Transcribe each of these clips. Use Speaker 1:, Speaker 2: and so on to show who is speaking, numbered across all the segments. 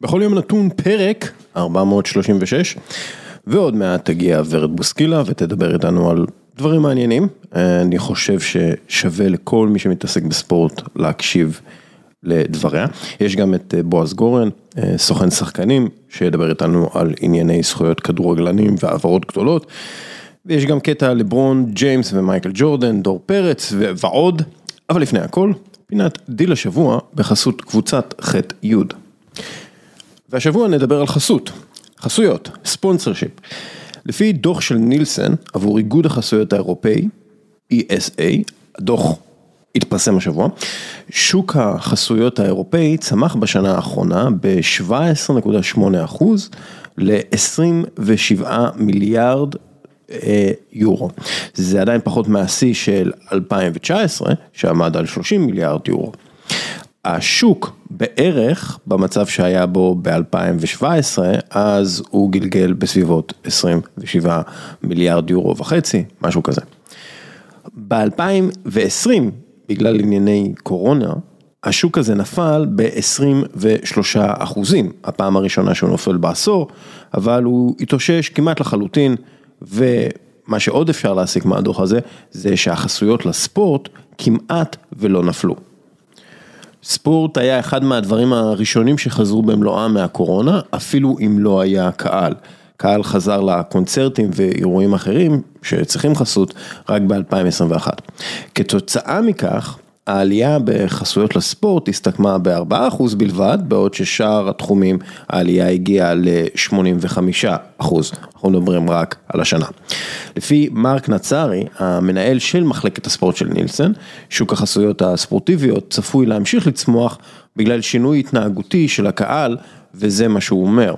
Speaker 1: בכל יום נתון פרק 436, ועוד מעט תגיע ורד בוסקילה ותדבר איתנו על דברים מעניינים. אני חושב ששווה לכל מי שמתעסק בספורט להקשיב לדבריה. יש גם את בועז גורן, סוכן שחקנים, שידבר איתנו על ענייני זכויות כדורגלנים והעברות גדולות. ויש גם קטע לברון ג'יימס ומייקל ג'ורדן, דור פרץ ועוד, אבל לפני הכל, פינת דיל השבוע בחסות קבוצת ח' י'. והשבוע נדבר על חסות, חסויות, sponsorship. לפי דוח של נילסן עבור איגוד החסויות האירופאי, ESA, הדוח התפרסם השבוע, שוק החסויות האירופאי צמח בשנה האחרונה ב-17.8% ל-27 מיליארד יורו. זה עדיין פחות מהשיא של 2019 שעמד על 30 מיליארד יורו. השוק בערך במצב שהיה בו ב-2017 אז הוא גלגל בסביבות 27 מיליארד יורו וחצי, משהו כזה. ב-2020 בגלל ענייני קורונה השוק הזה נפל ב-23 אחוזים, הפעם הראשונה שהוא נופל בעשור, אבל הוא התאושש כמעט לחלוטין ומה שעוד אפשר להסיק מהדוח הזה זה שהחסויות לספורט כמעט ולא נפלו. ספורט היה אחד מהדברים הראשונים שחזרו במלואם מהקורונה, אפילו אם לא היה קהל. קהל חזר לקונצרטים ואירועים אחרים שצריכים חסות רק ב-2021. כתוצאה מכך, העלייה בחסויות לספורט הסתכמה ב-4% בלבד, בעוד ששאר התחומים העלייה הגיעה ל-85%, אנחנו מדברים רק על השנה. לפי מרק נצרי, המנהל של מחלקת הספורט של נילסן, שוק החסויות הספורטיביות צפוי להמשיך לצמוח בגלל שינוי התנהגותי של הקהל, וזה מה שהוא אומר.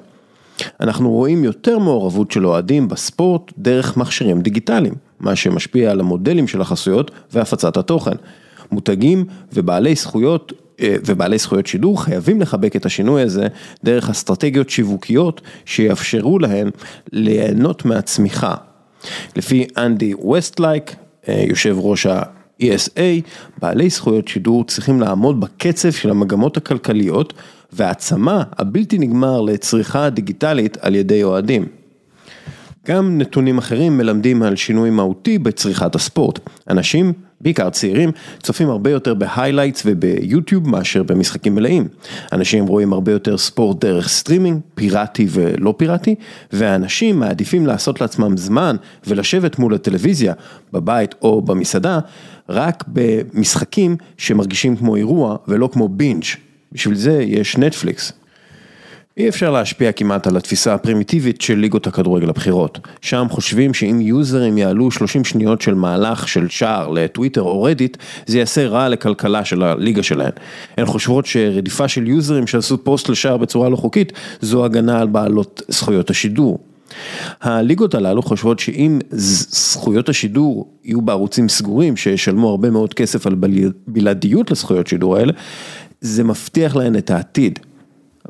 Speaker 1: אנחנו רואים יותר מעורבות של אוהדים בספורט דרך מכשירים דיגיטליים, מה שמשפיע על המודלים של החסויות והפצת התוכן. מותגים ובעלי זכויות ובעלי זכויות שידור חייבים לחבק את השינוי הזה דרך אסטרטגיות שיווקיות שיאפשרו להם ליהנות מהצמיחה. לפי אנדי ווסטלייק, יושב ראש ה-ESA, בעלי זכויות שידור צריכים לעמוד בקצב של המגמות הכלכליות והצמא הבלתי נגמר לצריכה דיגיטלית על ידי אוהדים. גם נתונים אחרים מלמדים על שינוי מהותי בצריכת הספורט. אנשים בעיקר צעירים, צופים הרבה יותר ב highlights וביוטיוב מאשר במשחקים מלאים. אנשים רואים הרבה יותר ספורט דרך סטרימינג, פיראטי ולא פיראטי, ואנשים מעדיפים לעשות לעצמם זמן ולשבת מול הטלוויזיה, בבית או במסעדה, רק במשחקים שמרגישים כמו אירוע ולא כמו בינג'. בשביל זה יש נטפליקס. אי אפשר להשפיע כמעט על התפיסה הפרימיטיבית של ליגות הכדורגל הבכירות. שם חושבים שאם יוזרים יעלו 30 שניות של מהלך של שער לטוויטר או רדיט, זה יעשה רע לכלכלה של הליגה שלהן. הן חושבות שרדיפה של יוזרים שעשו פוסט לשער בצורה לא חוקית, זו הגנה על בעלות זכויות השידור. הליגות הללו חושבות שאם זכויות השידור יהיו בערוצים סגורים שישלמו הרבה מאוד כסף על בלעדיות לזכויות שידור האלה, זה מבטיח להן את העתיד.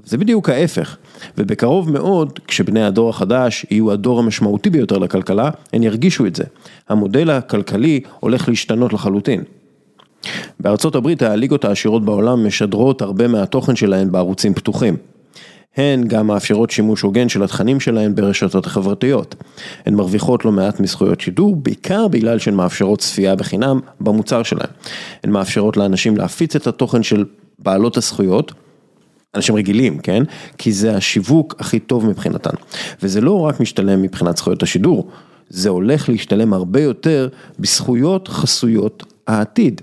Speaker 1: זה בדיוק ההפך, ובקרוב מאוד, כשבני הדור החדש יהיו הדור המשמעותי ביותר לכלכלה, הן ירגישו את זה. המודל הכלכלי הולך להשתנות לחלוטין. בארצות הברית הליגות העשירות בעולם משדרות הרבה מהתוכן שלהן בערוצים פתוחים. הן גם מאפשרות שימוש הוגן של התכנים שלהן ברשתות החברתיות. הן מרוויחות לא מעט מזכויות שידור, בעיקר בגלל שהן מאפשרות צפייה בחינם במוצר שלהן. הן מאפשרות לאנשים להפיץ את התוכן של בעלות הזכויות. אנשים רגילים, כן? כי זה השיווק הכי טוב מבחינתן. וזה לא רק משתלם מבחינת זכויות השידור, זה הולך להשתלם הרבה יותר בזכויות חסויות העתיד.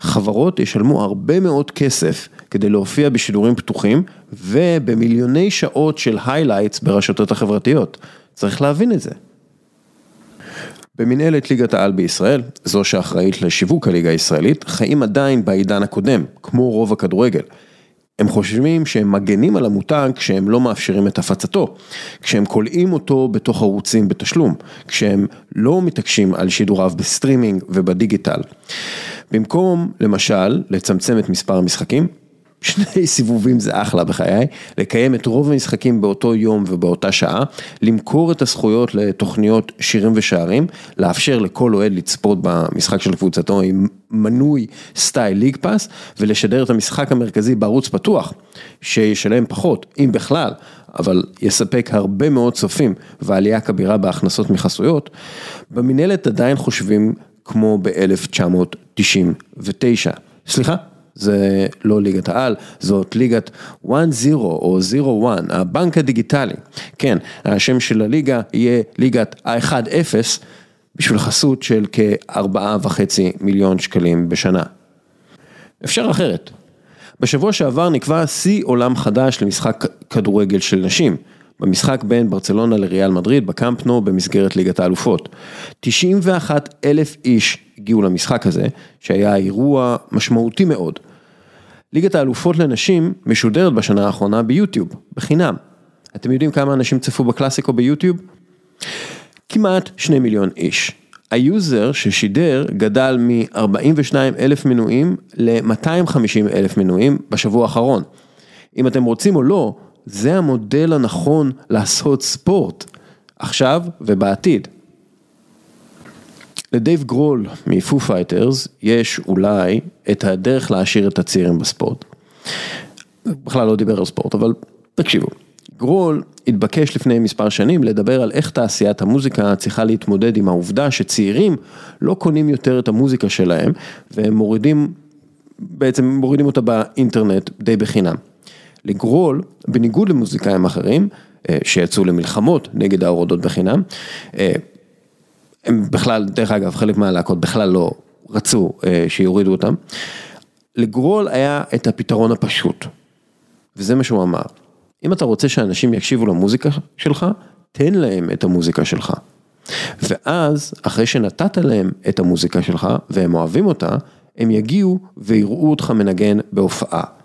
Speaker 1: חברות ישלמו הרבה מאוד כסף כדי להופיע בשידורים פתוחים ובמיליוני שעות של highlights ברשתות החברתיות. צריך להבין את זה. במנהלת ליגת העל בישראל, זו שאחראית לשיווק הליגה הישראלית, חיים עדיין בעידן הקודם, כמו רוב הכדורגל. הם חושבים שהם מגנים על המותג כשהם לא מאפשרים את הפצתו, כשהם כולאים אותו בתוך ערוצים בתשלום, כשהם לא מתעקשים על שידוריו בסטרימינג ובדיגיטל. במקום, למשל, לצמצם את מספר המשחקים, שני סיבובים זה אחלה בחיי, לקיים את רוב המשחקים באותו יום ובאותה שעה, למכור את הזכויות לתוכניות שירים ושערים, לאפשר לכל אוהד לצפות במשחק של קבוצתו עם מנוי סטייל ליג פאס ולשדר את המשחק המרכזי בערוץ פתוח, שישלם פחות, אם בכלל, אבל יספק הרבה מאוד צופים ועלייה כבירה בהכנסות מחסויות, במנהלת עדיין חושבים כמו ב-1999. סליחה? זה לא ליגת העל, זאת ליגת 1-0 או 0-1, הבנק הדיגיטלי. כן, השם של הליגה יהיה ליגת ה-1-0 בשביל חסות של כ-4.5 מיליון שקלים בשנה. אפשר אחרת. בשבוע שעבר נקבע שיא עולם חדש למשחק כדורגל של נשים. במשחק בין ברצלונה לריאל מדריד בקמפנו במסגרת ליגת האלופות. 91 אלף איש הגיעו למשחק הזה, שהיה אירוע משמעותי מאוד. ליגת האלופות לנשים משודרת בשנה האחרונה ביוטיוב, בחינם. אתם יודעים כמה אנשים צפו בקלאסיקו ביוטיוב? כמעט שני מיליון איש. ה user ששידר גדל מ-42 אלף מנויים ל-250 אלף מנויים בשבוע האחרון. אם אתם רוצים או לא, זה המודל הנכון לעשות ספורט, עכשיו ובעתיד. לדייב גרול מ Foo Fighters יש אולי את הדרך להעשיר את הצעירים בספורט. בכלל לא דיבר על ספורט, אבל תקשיבו. גרול התבקש לפני מספר שנים לדבר על איך תעשיית המוזיקה צריכה להתמודד עם העובדה שצעירים לא קונים יותר את המוזיקה שלהם והם מורידים, בעצם מורידים אותה באינטרנט די בחינם. לגרול, בניגוד למוזיקאים אחרים, אה, שיצאו למלחמות נגד ההורדות בחינם, אה, הם בכלל, דרך אגב, חלק מהלהקות בכלל לא רצו אה, שיורידו אותם. לגרול היה את הפתרון הפשוט, וזה מה שהוא אמר. אם אתה רוצה שאנשים יקשיבו למוזיקה שלך, תן להם את המוזיקה שלך. ואז, אחרי שנתת להם את המוזיקה שלך, והם אוהבים אותה, הם יגיעו ויראו אותך מנגן בהופעה.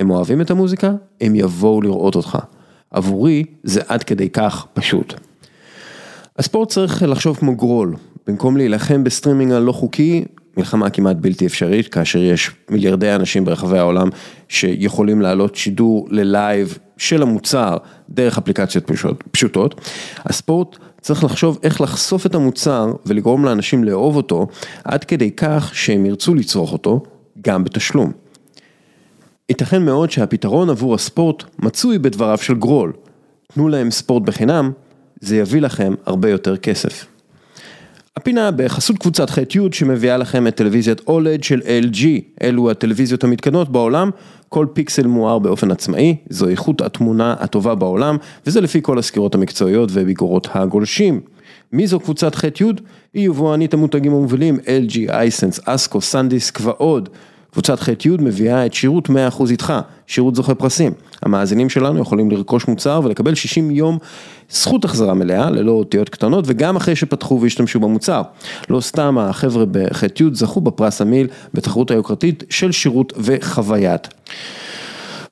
Speaker 1: הם אוהבים את המוזיקה, הם יבואו לראות אותך. עבורי זה עד כדי כך פשוט. הספורט צריך לחשוב כמו גרול, במקום להילחם בסטרימינג הלא חוקי, מלחמה כמעט בלתי אפשרית, כאשר יש מיליארדי אנשים ברחבי העולם שיכולים לעלות שידור ל live של המוצר דרך אפליקציות פשוטות. הספורט צריך לחשוב איך לחשוף את המוצר ולגרום לאנשים לאהוב אותו, עד כדי כך שהם ירצו לצרוך אותו, גם בתשלום. ייתכן מאוד שהפתרון עבור הספורט מצוי בדבריו של גרול. תנו להם ספורט בחינם, זה יביא לכם הרבה יותר כסף. הפינה בחסות קבוצת ח'-י' שמביאה לכם את טלוויזיית אולד של LG, אלו הטלוויזיות המתקדמות בעולם, כל פיקסל מואר באופן עצמאי, זו איכות התמונה הטובה בעולם, וזה לפי כל הסקירות המקצועיות וביקורות הגולשים. מי זו קבוצת ח'-י'? היא יבואנית המותגים המובילים LG, אייסנס, אסקו, סנדיסק ועוד. קבוצת ח'-י' מביאה את שירות 100% איתך, שירות זוכה פרסים. המאזינים שלנו יכולים לרכוש מוצר ולקבל 60 יום זכות החזרה מלאה, ללא אותיות קטנות, וגם אחרי שפתחו והשתמשו במוצר. לא סתם החבר'ה בח'-י' זכו בפרס המיל בתחרות היוקרתית של שירות וחוויית.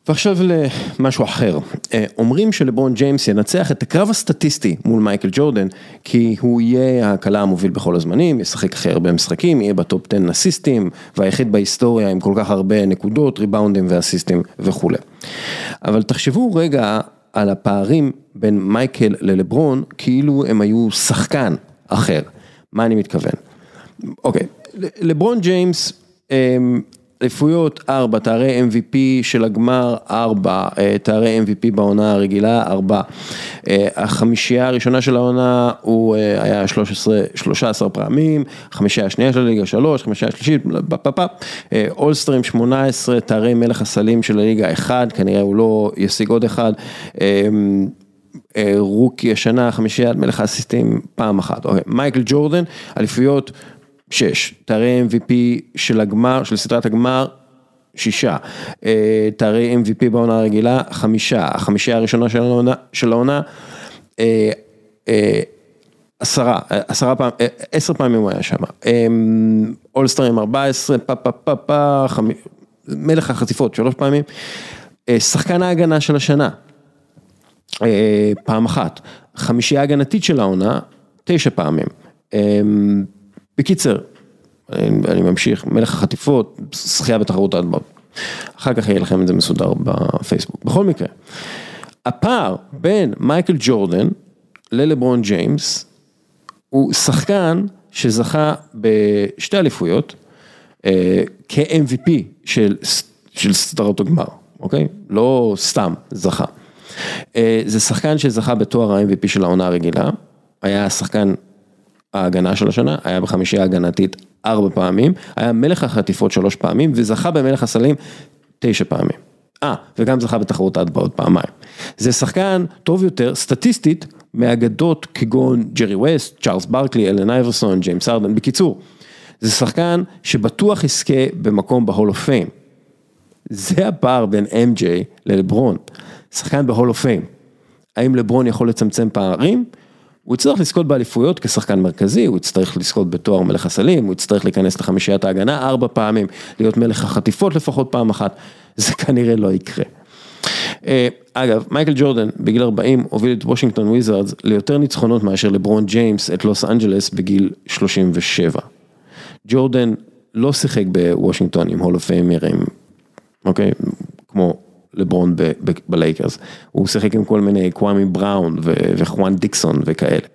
Speaker 1: ועכשיו למשהו אחר, אה, אומרים שלברון ג'יימס ינצח את הקרב הסטטיסטי מול מייקל ג'ורדן, כי הוא יהיה הקלה המוביל בכל הזמנים, ישחק הכי הרבה משחקים, יהיה ב top 10 אסיסטים, והיחיד בהיסטוריה עם כל כך הרבה נקודות, ריבאונדים ואסיסטים וכולי. אבל תחשבו רגע על הפערים בין מייקל ללברון, כאילו הם היו שחקן אחר. מה אני מתכוון? אוקיי, לברון ג'יימס, אמ, אליפויות 4, תארי MVP של הגמר 4, אה, תארי MVP בעונה הרגילה 4. אה, החמישייה הראשונה של העונה הוא אה, היה 13, 13 פעמים, החמישייה השנייה של הליגה 3, החמישייה השלישית, פפפ, אולסטרים 18, תארי מלך הסלים של הליגה 1, כנראה הוא לא ישיג עוד אחד. רוקי השנה, חמישיית מלך האסיסטים פעם אחת, אוקיי, מייקל ג'ורדן, אליפויות שש, תארי MVP של הגמר, של סדרת הגמר, שישה, אה, תארי MVP בעונה הרגילה, חמישה, החמישייה הראשונה של העונה, של העונה, אה, אה, עשרה, עשרה פעם, עשר פעמים הוא היה שם, אולסטרים 14, פה פה פה פה, מלך החטיפות שלוש פעמים, שחקן ההגנה של השנה, פעם אחת, חמישייה הגנתית של העונה, תשע פעמים. בקיצר, אני ממשיך, מלך החטיפות, שחייה בתחרות האדמות. אחר כך יהיה לכם את זה מסודר בפייסבוק. בכל מקרה, הפער בין מייקל ג'ורדן ללברון ג'יימס הוא שחקן שזכה בשתי אליפויות, כ-MVP של, של סדרות הגמר, אוקיי? לא סתם זכה. זה שחקן שזכה בתואר ה-MVP של העונה הרגילה, היה שחקן ההגנה של השנה, היה בחמישייה הגנתית ארבע פעמים, היה מלך החטיפות שלוש פעמים וזכה במלך הסלים תשע פעמים. אה, וגם זכה בתחרות ההטבעות פעמיים. זה שחקן טוב יותר, סטטיסטית, מאגדות כגון ג'רי ווסט, צ'ארלס ברקלי, אלן אייברסון, ג'יימס הארדן, בקיצור. זה שחקן שבטוח יזכה במקום ב Hall of Fame. זה הפער בין MJ ללברון, שחקן ב Hall of Fame. האם לברון יכול לצמצם פערים? הוא יצטרך לזכות באליפויות כשחקן מרכזי, הוא יצטרך לזכות בתואר מלך הסלים, הוא יצטרך להיכנס לחמישיית ההגנה ארבע פעמים, להיות מלך החטיפות לפחות פעם אחת, זה כנראה לא יקרה. אגב, מייקל ג'ורדן בגיל 40 הוביל את וושינגטון וויזארדס ליותר ניצחונות מאשר לברון ג'יימס את לוס אנג'לס בגיל 37. ג'ורדן לא שיחק בוושינגטון עם Hall of Fame רים, אוקיי? כמו לברון בלייקרס, הוא שיחק עם כל מיני קוואמי בראון וחואן דיקסון וכאלה.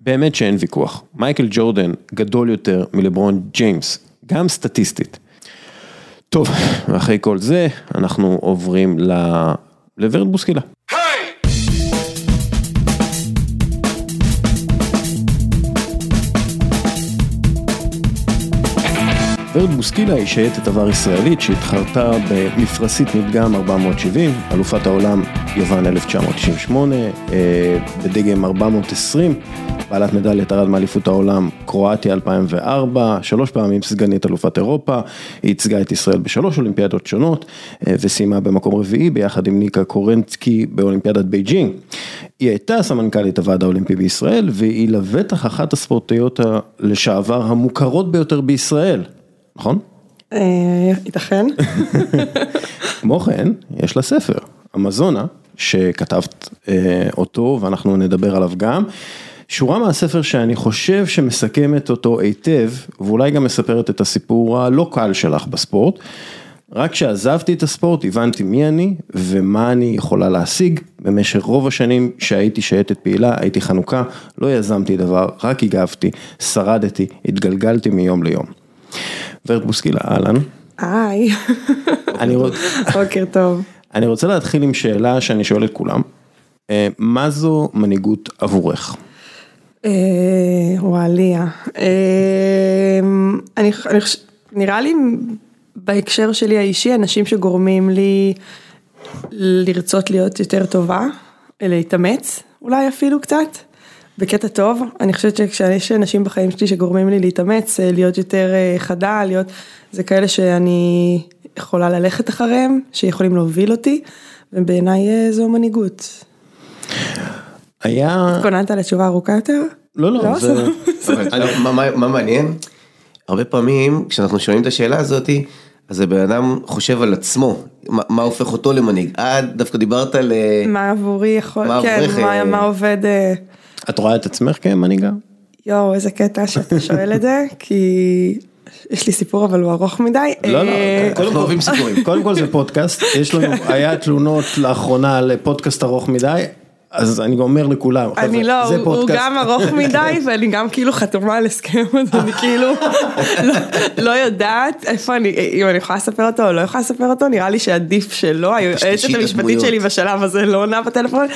Speaker 1: באמת שאין ויכוח, מייקל ג'ורדן גדול יותר מלברון ג'יימס, גם סטטיסטית. טוב, ואחרי כל זה אנחנו עוברים לוורד בוסקילה. ורד בוסקילה היא שייטת עבר ישראלית שהתחרתה במפרשית מדגם 470, אלופת העולם יוון 1998, בדגם 420, בעלת מדליית ארד מאליפות העולם קרואטיה 2004, שלוש פעמים סגנית אלופת אירופה, היא ייצגה את ישראל בשלוש אולימפיאדות שונות וסיימה במקום רביעי ביחד עם ניקה קורניצקי באולימפיאדת בייג'ינג. היא הייתה סמנכ"לית הוועד האולימפי בישראל והיא לבטח אחת הספורטאיות לשעבר המוכרות ביותר בישראל. נכון?
Speaker 2: ייתכן.
Speaker 1: כמו כן, יש לה ספר, אמזונה, שכתבת אותו ואנחנו נדבר עליו גם. שורה מהספר שאני חושב שמסכמת אותו היטב, ואולי גם מספרת את הסיפור הלא קל שלך בספורט. רק כשעזבתי את הספורט הבנתי מי אני ומה אני יכולה להשיג. במשך רוב השנים שהייתי שייטת פעילה, הייתי חנוכה, לא יזמתי דבר, רק הגבתי, שרדתי, התגלגלתי מיום ליום. ורד בוסקילה, אהלן.
Speaker 2: היי. בוקר טוב.
Speaker 1: אני רוצה להתחיל עם שאלה שאני שואל את כולם. מה זו מנהיגות עבורך?
Speaker 2: וואליה. נראה לי בהקשר שלי האישי, אנשים שגורמים לי לרצות להיות יותר טובה, להתאמץ אולי אפילו קצת. בקטע טוב, אני חושבת שכשיש אנשים בחיים שלי שגורמים לי להתאמץ, להיות יותר חדה, להיות, זה כאלה שאני יכולה ללכת אחריהם, שיכולים להוביל אותי, ובעיניי זו מנהיגות.
Speaker 1: היה...
Speaker 2: התכוננת לתשובה ארוכה יותר?
Speaker 1: לא, לא, זה...
Speaker 3: מה מעניין? הרבה פעמים כשאנחנו שואלים את השאלה הזאתי, אז הבן אדם חושב על עצמו, מה הופך אותו למנהיג. את דווקא דיברת על...
Speaker 2: מה עבורי יכול, כן, מה עובד...
Speaker 1: את רואה את עצמך כמנהיגה?
Speaker 2: יואו, איזה קטע שאתה שואל את זה, כי יש לי סיפור אבל הוא ארוך מדי.
Speaker 1: לא, לא, אנחנו אוהבים סיפורים. קודם כל זה פודקאסט, יש לנו, היה תלונות לאחרונה לפודקאסט ארוך מדי. אז אני אומר לכולם,
Speaker 2: אני לא, הוא גם ארוך מדי ואני גם כאילו חתומה על הסכם, אז אני כאילו לא יודעת איפה אני, אם אני יכולה לספר אותו או לא יכולה לספר אותו, נראה לי שעדיף שלא, היועצת המשפטית שלי בשלב הזה לא עונה בטלפון,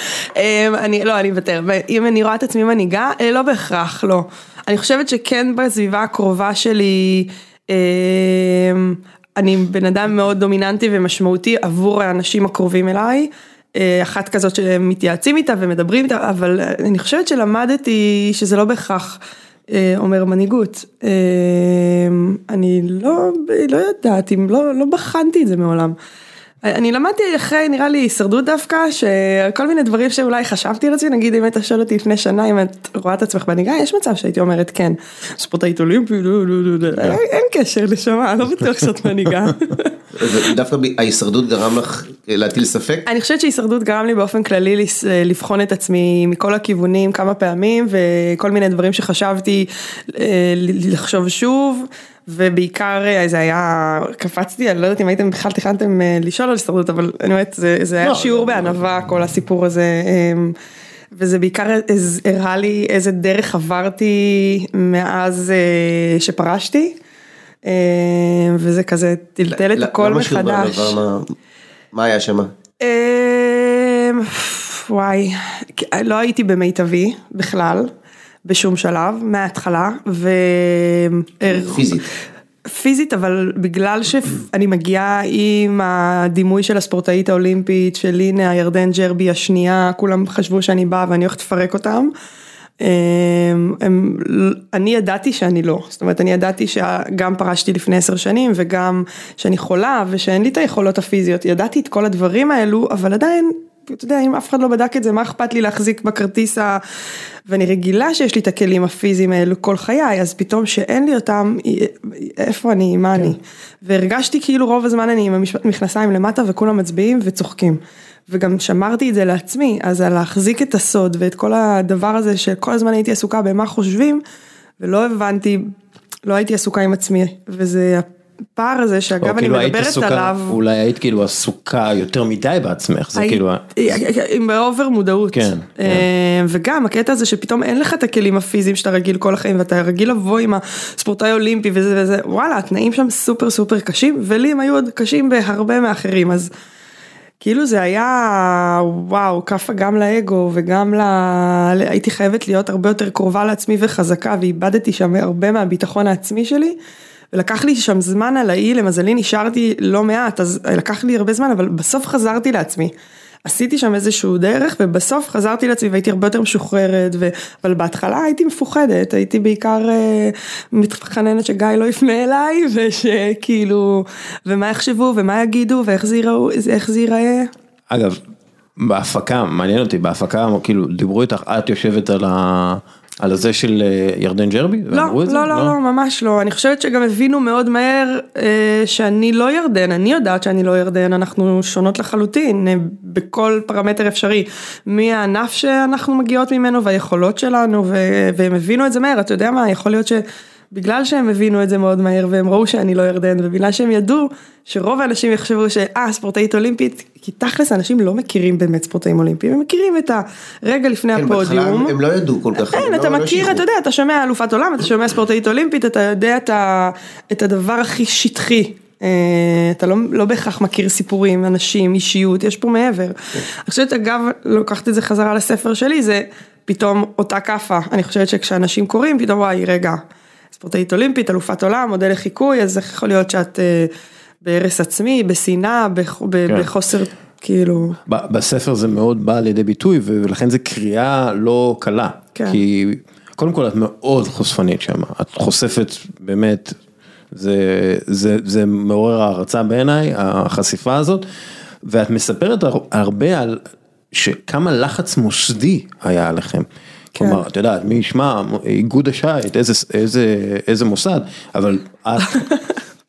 Speaker 2: אני לא, אני אוותר, אם אני רואה את עצמי מנהיגה, לא בהכרח, לא. אני חושבת שכן בסביבה הקרובה שלי, אני בן אדם מאוד דומיננטי ומשמעותי עבור האנשים הקרובים אליי. אחת כזאת שמתייעצים איתה ומדברים איתה, אבל אני חושבת שלמדתי שזה לא בהכרח אומר מנהיגות. אני לא, לא יודעת, אם לא, לא בחנתי את זה מעולם. אני למדתי אחרי נראה לי הישרדות דווקא, שכל מיני דברים שאולי חשבתי על עצמי, נגיד אם היית שואל אותי לפני שנה אם את רואה את עצמך מנהיגה, יש מצב שהייתי אומרת כן, ספורטאית אולימפי, אין קשר לשמה, לא בטוח שאת מנהיגה.
Speaker 3: דווקא ההישרדות גרם לך להטיל ספק?
Speaker 2: אני חושבת שהישרדות גרם לי באופן כללי לבחון את עצמי מכל הכיוונים כמה פעמים, וכל מיני דברים שחשבתי לחשוב שוב. ובעיקר זה היה, קפצתי, אני לא יודעת אם הייתם בכלל תכננתם לשאול על הישרדות, אבל אני אומרת, זה היה שיעור בענווה כל הסיפור הזה, וזה בעיקר הראה לי איזה דרך עברתי מאז שפרשתי, אה, וזה כזה טלטל את הכל מחדש.
Speaker 3: מה- מה היה שם?
Speaker 2: אה, וואי, לא הייתי במיטבי בכלל, בשום שלב, מההתחלה, ו...
Speaker 3: פיזית.
Speaker 2: פיזית, אבל בגלל שאני מגיעה עם הדימוי של הספורטאית האולימפית, של הנה הירדן ג'רבי השנייה, כולם חשבו שאני באה ואני הולכת לפרק אותם. הם, הם, אני ידעתי שאני לא, זאת אומרת אני ידעתי שגם פרשתי לפני עשר שנים וגם שאני חולה ושאין לי את היכולות הפיזיות, ידעתי את כל הדברים האלו, אבל עדיין, אתה יודע, אם אף אחד לא בדק את זה, מה אכפת לי להחזיק בכרטיס ה... ואני רגילה שיש לי את הכלים הפיזיים האלו כל חיי, אז פתאום שאין לי אותם, איפה אני, מה אני? והרגשתי כאילו רוב הזמן אני עם המכנסיים למטה וכולם מצביעים וצוחקים. וגם שמרתי את זה לעצמי, אז על להחזיק את הסוד ואת כל הדבר הזה שכל הזמן הייתי עסוקה במה חושבים, ולא הבנתי, לא הייתי עסוקה עם עצמי, וזה הפער הזה שאגב אני
Speaker 1: כאילו
Speaker 2: מדברת עליו.
Speaker 1: אולי היית כאילו עסוקה יותר מדי בעצמך, זה כאילו,
Speaker 2: עם באובר מודעות.
Speaker 1: כן,
Speaker 2: אה, וגם הקטע הזה שפתאום אין לך את הכלים הפיזיים שאתה רגיל כל החיים ואתה רגיל לבוא עם הספורטאי האולימפי וזה וזה, וואלה, התנאים שם סופר סופר קשים, ולי הם היו עוד קשים בהרבה מאחרים, אז כאילו זה היה וואו, כאפה גם לאגו וגם ל... הייתי חייבת להיות הרבה יותר קרובה לעצמי וחזקה ואיבדתי שם הרבה מהביטחון העצמי שלי. ולקח לי שם זמן על האי, למזלי נשארתי לא מעט, אז לקח לי הרבה זמן, אבל בסוף חזרתי לעצמי. עשיתי שם איזשהו דרך, ובסוף חזרתי לעצמי והייתי הרבה יותר משוחררת, ו... אבל בהתחלה הייתי מפוחדת, הייתי בעיקר אה, מתחננת שגיא לא יפנה אליי, ושכאילו, ומה יחשבו, ומה יגידו, ואיך זה ייראו, איך זה ייראה.
Speaker 1: אגב, בהפקה, מעניין אותי, בהפקה, כאילו, דיברו איתך, את יושבת על ה... על הזה של אה, ירדן ג'רבי?
Speaker 2: לא,
Speaker 1: זה?
Speaker 2: לא, לא, לא, ממש לא. אני חושבת שגם הבינו מאוד מהר אה, שאני לא ירדן, אני יודעת שאני לא ירדן, אנחנו שונות לחלוטין אה, בכל פרמטר אפשרי. מהענף שאנחנו מגיעות ממנו והיכולות שלנו, ו- והם הבינו את זה מהר, אתה יודע מה, יכול להיות ש... בגלל שהם הבינו את זה מאוד מהר והם ראו שאני לא ירדן ובגלל שהם ידעו שרוב האנשים יחשבו שאה ספורטאית אולימפית כי תכלס אנשים לא מכירים באמת ספורטאים אולימפיים הם מכירים את הרגע לפני
Speaker 3: כן,
Speaker 2: הפודיום.
Speaker 3: הם- הם לא ידעו כל כך.
Speaker 2: כן,
Speaker 3: לא-
Speaker 2: אתה
Speaker 3: לא
Speaker 2: מכיר,
Speaker 3: שיחו.
Speaker 2: אתה יודע, אתה שומע אלופת עולם, אתה שומע ספורטאית אולימפית, אתה יודע את, ה, את הדבר הכי שטחי. אה, אתה לא, לא בהכרח מכיר סיפורים, אנשים, אישיות, יש פה מעבר. אני חושבת, אגב, לוקחת את זה חזרה לספר שלי, זה פתאום אותה כאפה. אני חושבת שכשאנשים קוראים, פתאום וואי, רגע, ספורטאית אולימפית, אלופת עולם, מודל לחיקוי, אז איך יכול להיות שאת אה, בהרס עצמי, בשנאה, בח,
Speaker 1: כן.
Speaker 2: בחוסר, כאילו...
Speaker 1: בספר זה מאוד בא לידי ביטוי ולכן זה קריאה לא קלה.
Speaker 2: כן.
Speaker 1: כי קודם כל את מאוד חושפנית שם, את חושפת באמת, זה, זה, זה מעורר הערצה בעיניי, החשיפה הזאת, ואת מספרת הר- הרבה על שכמה לחץ מוסדי היה עליכם.
Speaker 2: כן.
Speaker 1: כלומר, את יודעת, מי ישמע, איגוד השייט, איזה, איזה, איזה מוסד, אבל את,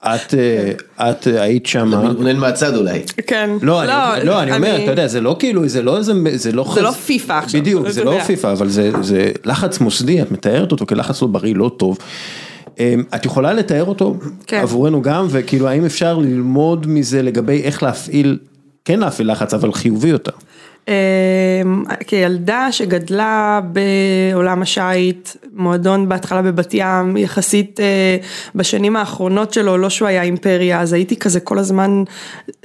Speaker 1: את, אה, את היית שם.
Speaker 3: מתבונן מהצד אולי.
Speaker 2: כן.
Speaker 1: לא, אני, לא, אני אומר, אתה יודע, זה לא כאילו, זה לא איזה, זה לא,
Speaker 2: זה לא פיפא עכשיו,
Speaker 1: בדיוק,
Speaker 2: אתה
Speaker 1: זה לא. פיפא, אבל זה, זה לחץ מוסדי, את מתארת אותו כלחץ לא בריא, לא טוב. אמ, את יכולה לתאר אותו
Speaker 2: כן.
Speaker 1: עבורנו גם, וכאילו האם אפשר ללמוד מזה לגבי איך להפעיל, כן להפעיל לחץ, אבל חיובי יותר.
Speaker 2: אמ, כילדה שגדלה בעולם השיט, מועדון בהתחלה בבת ים, יחסית אה, בשנים האחרונות שלו, לא שהוא היה אימפריה, אז הייתי כזה כל הזמן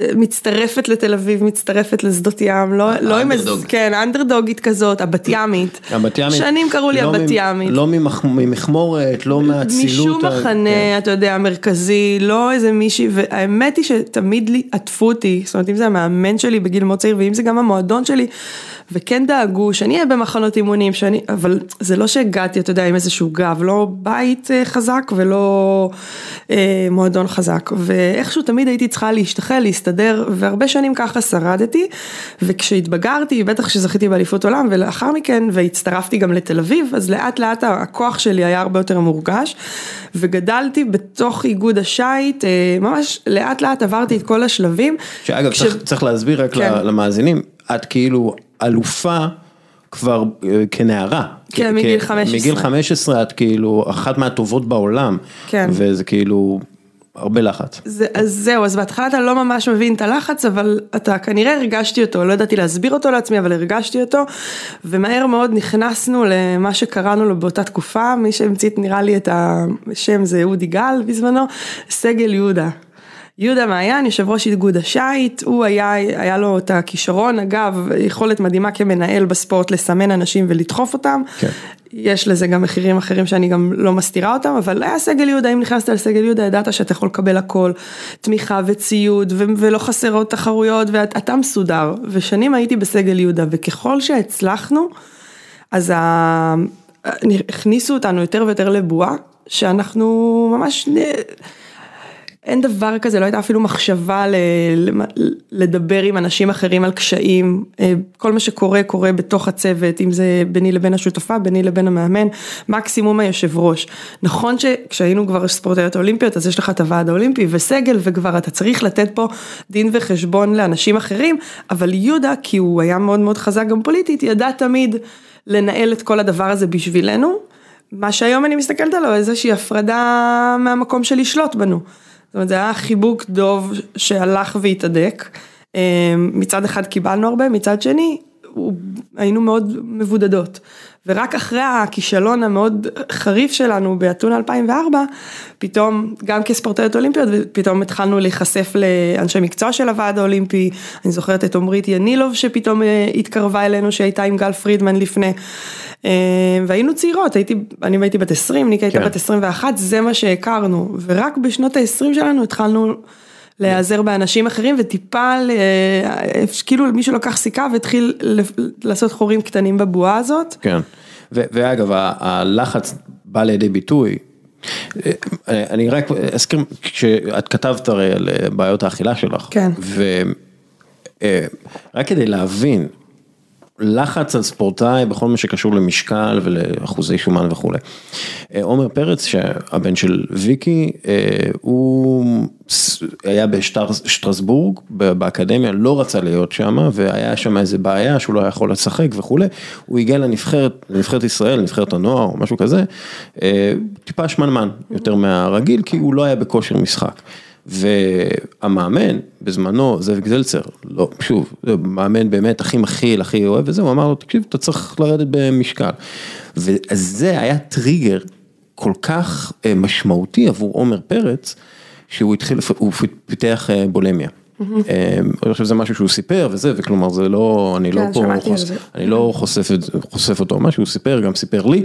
Speaker 2: אה, מצטרפת לתל אביב, מצטרפת לשדות ים, לא, לא עם איזה. כן, אנדרדוגית כזאת, הבת ימית.
Speaker 1: הבת ימית.
Speaker 2: שנים קראו לי
Speaker 1: לא
Speaker 2: הבת ימית.
Speaker 1: לא ממח- ממכמורת, לא מהאצילות.
Speaker 2: משום מחנה,
Speaker 1: כן.
Speaker 2: אתה יודע, מרכזי, לא איזה מישהי, והאמת היא שתמיד עטפו אותי, זאת אומרת אם זה המאמן שלי בגיל מאוד צעיר, ואם זה גם המועדון שלי, וכן דאגו שאני אהיה במחנות אימונים, שאני, אבל זה לא שהגעתי, אתה יודע, עם איזשהו גב, לא בית אה, חזק ולא אה, מועדון חזק, ואיכשהו תמיד הייתי צריכה להשתחל, להסתדר, והרבה שנים ככה שרדתי, וכשהתבגרתי, בטח כשזכיתי באליפות עולם, ולאחר מכן, והצטרפתי גם לתל אביב, אז לאט לאט הכוח שלי היה הרבה יותר מורגש, וגדלתי בתוך איגוד השייט, אה, ממש לאט לאט עברתי את כל השלבים.
Speaker 1: שאגב,
Speaker 2: כש-
Speaker 1: צריך, צריך להסביר רק
Speaker 2: כן.
Speaker 1: למאזינים, את כאילו אלופה כבר אה, כנערה.
Speaker 2: כן, מגיל
Speaker 1: כ-
Speaker 2: 15.
Speaker 1: מגיל 15 את כאילו אחת מהטובות בעולם.
Speaker 2: כן.
Speaker 1: וזה כאילו, הרבה לחץ.
Speaker 2: זה, אז זהו, אז בהתחלה אתה לא ממש מבין את הלחץ, אבל אתה כנראה הרגשתי אותו, לא ידעתי להסביר אותו לעצמי, אבל הרגשתי אותו, ומהר מאוד נכנסנו למה שקראנו לו באותה תקופה, מי שהמציא נראה לי את השם זה אודי גל בזמנו, סגל יהודה. יהודה מעיין, יושב ראש איגוד השייט, הוא היה, היה לו את הכישרון, אגב, יכולת מדהימה כמנהל בספורט לסמן אנשים ולדחוף אותם.
Speaker 1: כן.
Speaker 2: יש לזה גם מחירים אחרים שאני גם לא מסתירה אותם, אבל היה סגל יהודה, אם נכנסת לסגל יהודה ידעת שאתה יכול לקבל הכל, תמיכה וציוד ו- ולא חסר עוד תחרויות ואתה מסודר, ושנים הייתי בסגל יהודה וככל שהצלחנו, אז ה... הכניסו אותנו יותר ויותר לבועה, שאנחנו ממש... אין דבר כזה, לא הייתה אפילו מחשבה ל, לדבר עם אנשים אחרים על קשיים, אה, כל מה שקורה קורה בתוך הצוות, אם זה ביני לבין השותפה, ביני לבין המאמן, מקסימום היושב ראש. נכון שכשהיינו כבר ספורטאיות אולימפיות, אז יש לך את הוועד האולימפי וסגל, וכבר אתה צריך לתת פה דין וחשבון לאנשים אחרים, אבל יהודה, כי הוא היה מאוד מאוד חזק גם פוליטית, ידע תמיד לנהל את כל הדבר הזה בשבילנו. מה שהיום אני מסתכלת עליו, איזושהי הפרדה מהמקום של לשלוט בנו. זאת אומרת, זה היה חיבוק דוב שהלך והתהדק. אה, מצד אחד קיבלנו הרבה, מצד שני, היינו מאוד מבודדות. ורק אחרי הכישלון המאוד חריף שלנו באתונה 2004, פתאום, גם כספורטאיות אולימפיות, ופתאום התחלנו להיחשף לאנשי מקצוע של הוועד האולימפי, אני זוכרת את עמרית ינילוב שפתאום אה, התקרבה אלינו, שהייתה עם גל פרידמן לפני. אה, והיינו צעירות, הייתי, אני הייתי בת 20, ניקה הייתה כן. בת 21, זה מה שהכרנו, ורק בשנות ה-20 שלנו התחלנו להיעזר באנשים אחרים וטיפה, כאילו מישהו לקח סיכה והתחיל לעשות חורים קטנים בבועה הזאת.
Speaker 1: כן, ואגב הלחץ בא לידי ביטוי. אה, אני רק אזכיר, כשאת כתבת הרי על בעיות האכילה שלך,
Speaker 2: כן.
Speaker 1: ורק אה, כדי להבין, לחץ על ספורטאי בכל מה שקשור למשקל ולאחוזי שומן וכולי. אה, עומר פרץ שהבן של ויקי אה, הוא היה בשטרסבורג באקדמיה לא רצה להיות שם והיה שם איזה בעיה שהוא לא יכול לשחק וכולי. הוא הגיע לנבחרת, לנבחרת ישראל, נבחרת הנוער או משהו כזה, אה, טיפה שמנמן יותר מהרגיל כי הוא לא היה בכושר משחק. והמאמן בזמנו, זאביק זלצר, לא, שוב, מאמן באמת הכי מכיל, הכי אוהב וזה, הוא אמר לו, תקשיב, אתה צריך לרדת במשקל. וזה היה טריגר כל כך אה, משמעותי עבור עומר פרץ, שהוא התחיל, הוא פיתח אה, בולמיה. אה, אני חושב שזה משהו שהוא סיפר וזה, וכלומר זה לא, אני לא
Speaker 2: כן,
Speaker 1: פה, אני לא חושף אותו, מה שהוא סיפר, גם סיפר לי,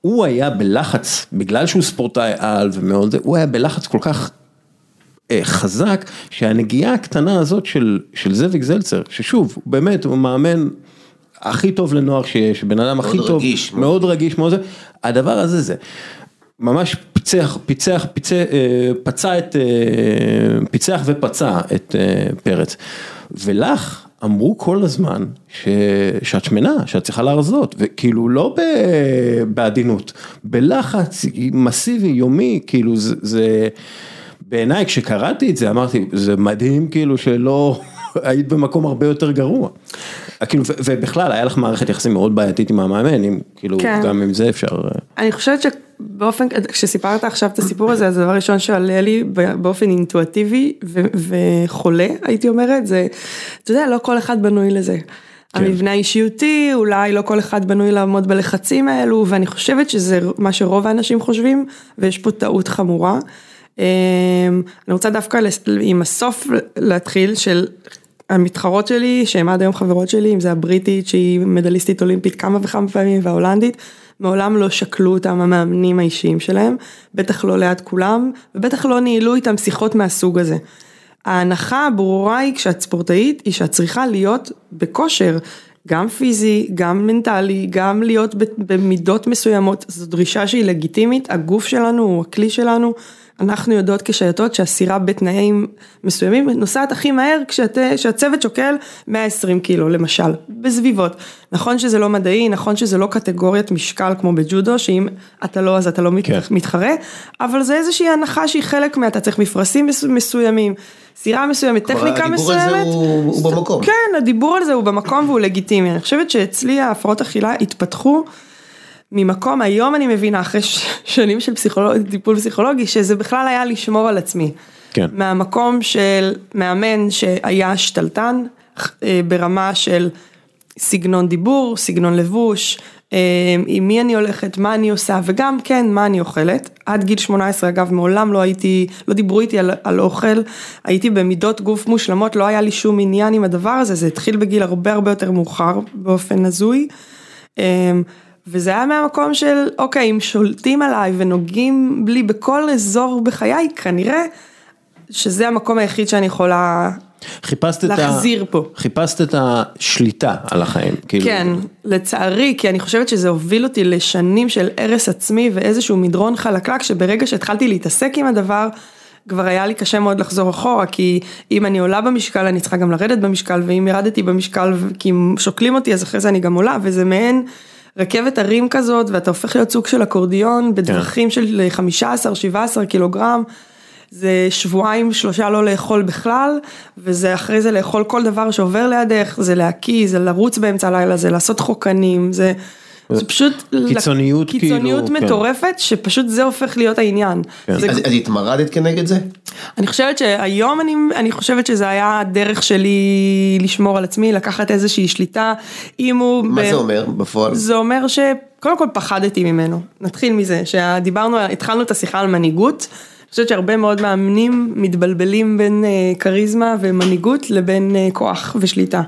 Speaker 1: הוא היה בלחץ, בגלל שהוא ספורטאי על ומאוד הוא היה בלחץ כל כך אה, חזק, שהנגיעה הקטנה הזאת של, של זאביק זלצר, ששוב, באמת, הוא מאמן הכי טוב לנוער שיש, בן אדם הכי טוב,
Speaker 3: רגיש,
Speaker 1: מאוד רגיש, מאוד זה, הדבר הזה זה, ממש פיצח, פיצח, פיצח, אה, פצע את, אה, פיצח ופצע את פרץ, ולך, אמרו כל הזמן ש... שאת שמנה, שאת צריכה להרזות, וכאילו לא ב... בעדינות, בלחץ מסיבי, יומי, כאילו זה. בעיניי כשקראתי את זה אמרתי, זה מדהים כאילו שלא, היית במקום הרבה יותר גרוע. כאילו, ובכלל היה לך מערכת יחסים מאוד בעייתית עם המאמן, אם, כאילו כן. גם עם זה אפשר. אה.
Speaker 2: אני חושבת שבאופן, כשסיפרת עכשיו את הסיפור הזה, אז הדבר הראשון שעולה לי באופן אינטואטיבי ו- וחולה, הייתי אומרת, זה, אתה יודע, לא כל אחד בנוי לזה. כן. המבנה האישיותי, אולי לא כל אחד בנוי לעמוד בלחצים האלו, ואני חושבת שזה מה שרוב האנשים חושבים, ויש פה טעות חמורה. אמ, אני רוצה דווקא עם הסוף להתחיל של המתחרות שלי, שהן עד היום חברות שלי, אם זה הבריטית שהיא מדליסטית אולימפית כמה וכמה פעמים וההולנדית, מעולם לא שקלו אותם המאמנים האישיים שלהם, בטח לא ליד כולם, ובטח לא ניהלו איתם שיחות מהסוג הזה. ההנחה הברורה היא כשאת ספורטאית, היא שאת צריכה להיות בכושר, גם פיזי, גם מנטלי, גם להיות במידות מסוימות, זו דרישה שהיא לגיטימית, הגוף שלנו הוא הכלי שלנו, אנחנו יודעות כשייטות שהסירה בתנאים מסוימים נוסעת הכי מהר כשאת, כשהצוות שוקל 120 קילו למשל, בסביבות. נכון שזה לא מדעי, נכון שזה לא קטגוריית משקל כמו בג'ודו, שאם אתה לא אז אתה לא כן. מתחרה, אבל זה איזושהי הנחה שהיא חלק מה, אתה צריך מפרשים מסוימים, סירה מסוימת, טכניקה מסוימת.
Speaker 3: הדיבור על זה הוא, הוא במקום.
Speaker 2: כן, הדיבור על זה הוא במקום והוא לגיטימי. אני חושבת שאצלי ההפרעות אכילה התפתחו. ממקום, היום אני מבינה, אחרי ש- שנים של פסיכולוג, טיפול פסיכולוגי, שזה בכלל היה לשמור על עצמי.
Speaker 1: כן.
Speaker 2: מהמקום של מאמן שהיה שתלטן, אה, ברמה של סגנון דיבור, סגנון לבוש, אה, עם מי אני הולכת, מה אני עושה, וגם כן, מה אני אוכלת. עד גיל 18, אגב, מעולם לא הייתי, לא דיברו איתי על, על אוכל, הייתי במידות גוף מושלמות, לא היה לי שום עניין עם הדבר הזה, זה התחיל בגיל הרבה הרבה יותר מאוחר, באופן הזוי. וזה היה מהמקום של, אוקיי, אם שולטים עליי ונוגעים לי בכל אזור בחיי, כנראה שזה המקום היחיד שאני יכולה
Speaker 1: חיפשת את ה...
Speaker 2: להחזיר פה.
Speaker 1: חיפשת את השליטה על החיים. כאילו,
Speaker 2: כן, לצערי, כי אני חושבת שזה הוביל אותי לשנים של הרס עצמי ואיזשהו מדרון חלקלק, שברגע שהתחלתי להתעסק עם הדבר, כבר היה לי קשה מאוד לחזור אחורה, כי אם אני עולה במשקל, אני צריכה גם לרדת במשקל, ואם ירדתי במשקל, כי אם שוקלים אותי, אז אחרי זה אני גם עולה, וזה מעין רכבת הרים כזאת, ואתה הופך להיות סוג של אקורדיון, בדרכים של 15-17 קילוגרם. זה שבועיים שלושה לא לאכול בכלל, וזה אחרי זה לאכול כל דבר שעובר לידך, זה להקיא, זה לרוץ באמצע הלילה, זה לעשות חוקנים, זה, זה פשוט...
Speaker 1: קיצוניות כאילו,
Speaker 2: קיצוניות
Speaker 1: כן.
Speaker 2: מטורפת, שפשוט זה הופך להיות העניין.
Speaker 1: כן.
Speaker 2: זה,
Speaker 3: אז אז התמרדת כנגד זה?
Speaker 2: אני חושבת שהיום אני, אני חושבת שזה היה הדרך שלי לשמור על עצמי, לקחת איזושהי שליטה, אם הוא...
Speaker 3: מה
Speaker 2: ב-
Speaker 3: זה אומר בפועל?
Speaker 2: זה אומר שקודם כל פחדתי ממנו, נתחיל מזה, שדיברנו, התחלנו את השיחה על מנהיגות, אני חושבת שהרבה מאוד מאמנים מתבלבלים בין אה, כריזמה ומנהיגות לבין אה, כוח ושליטה.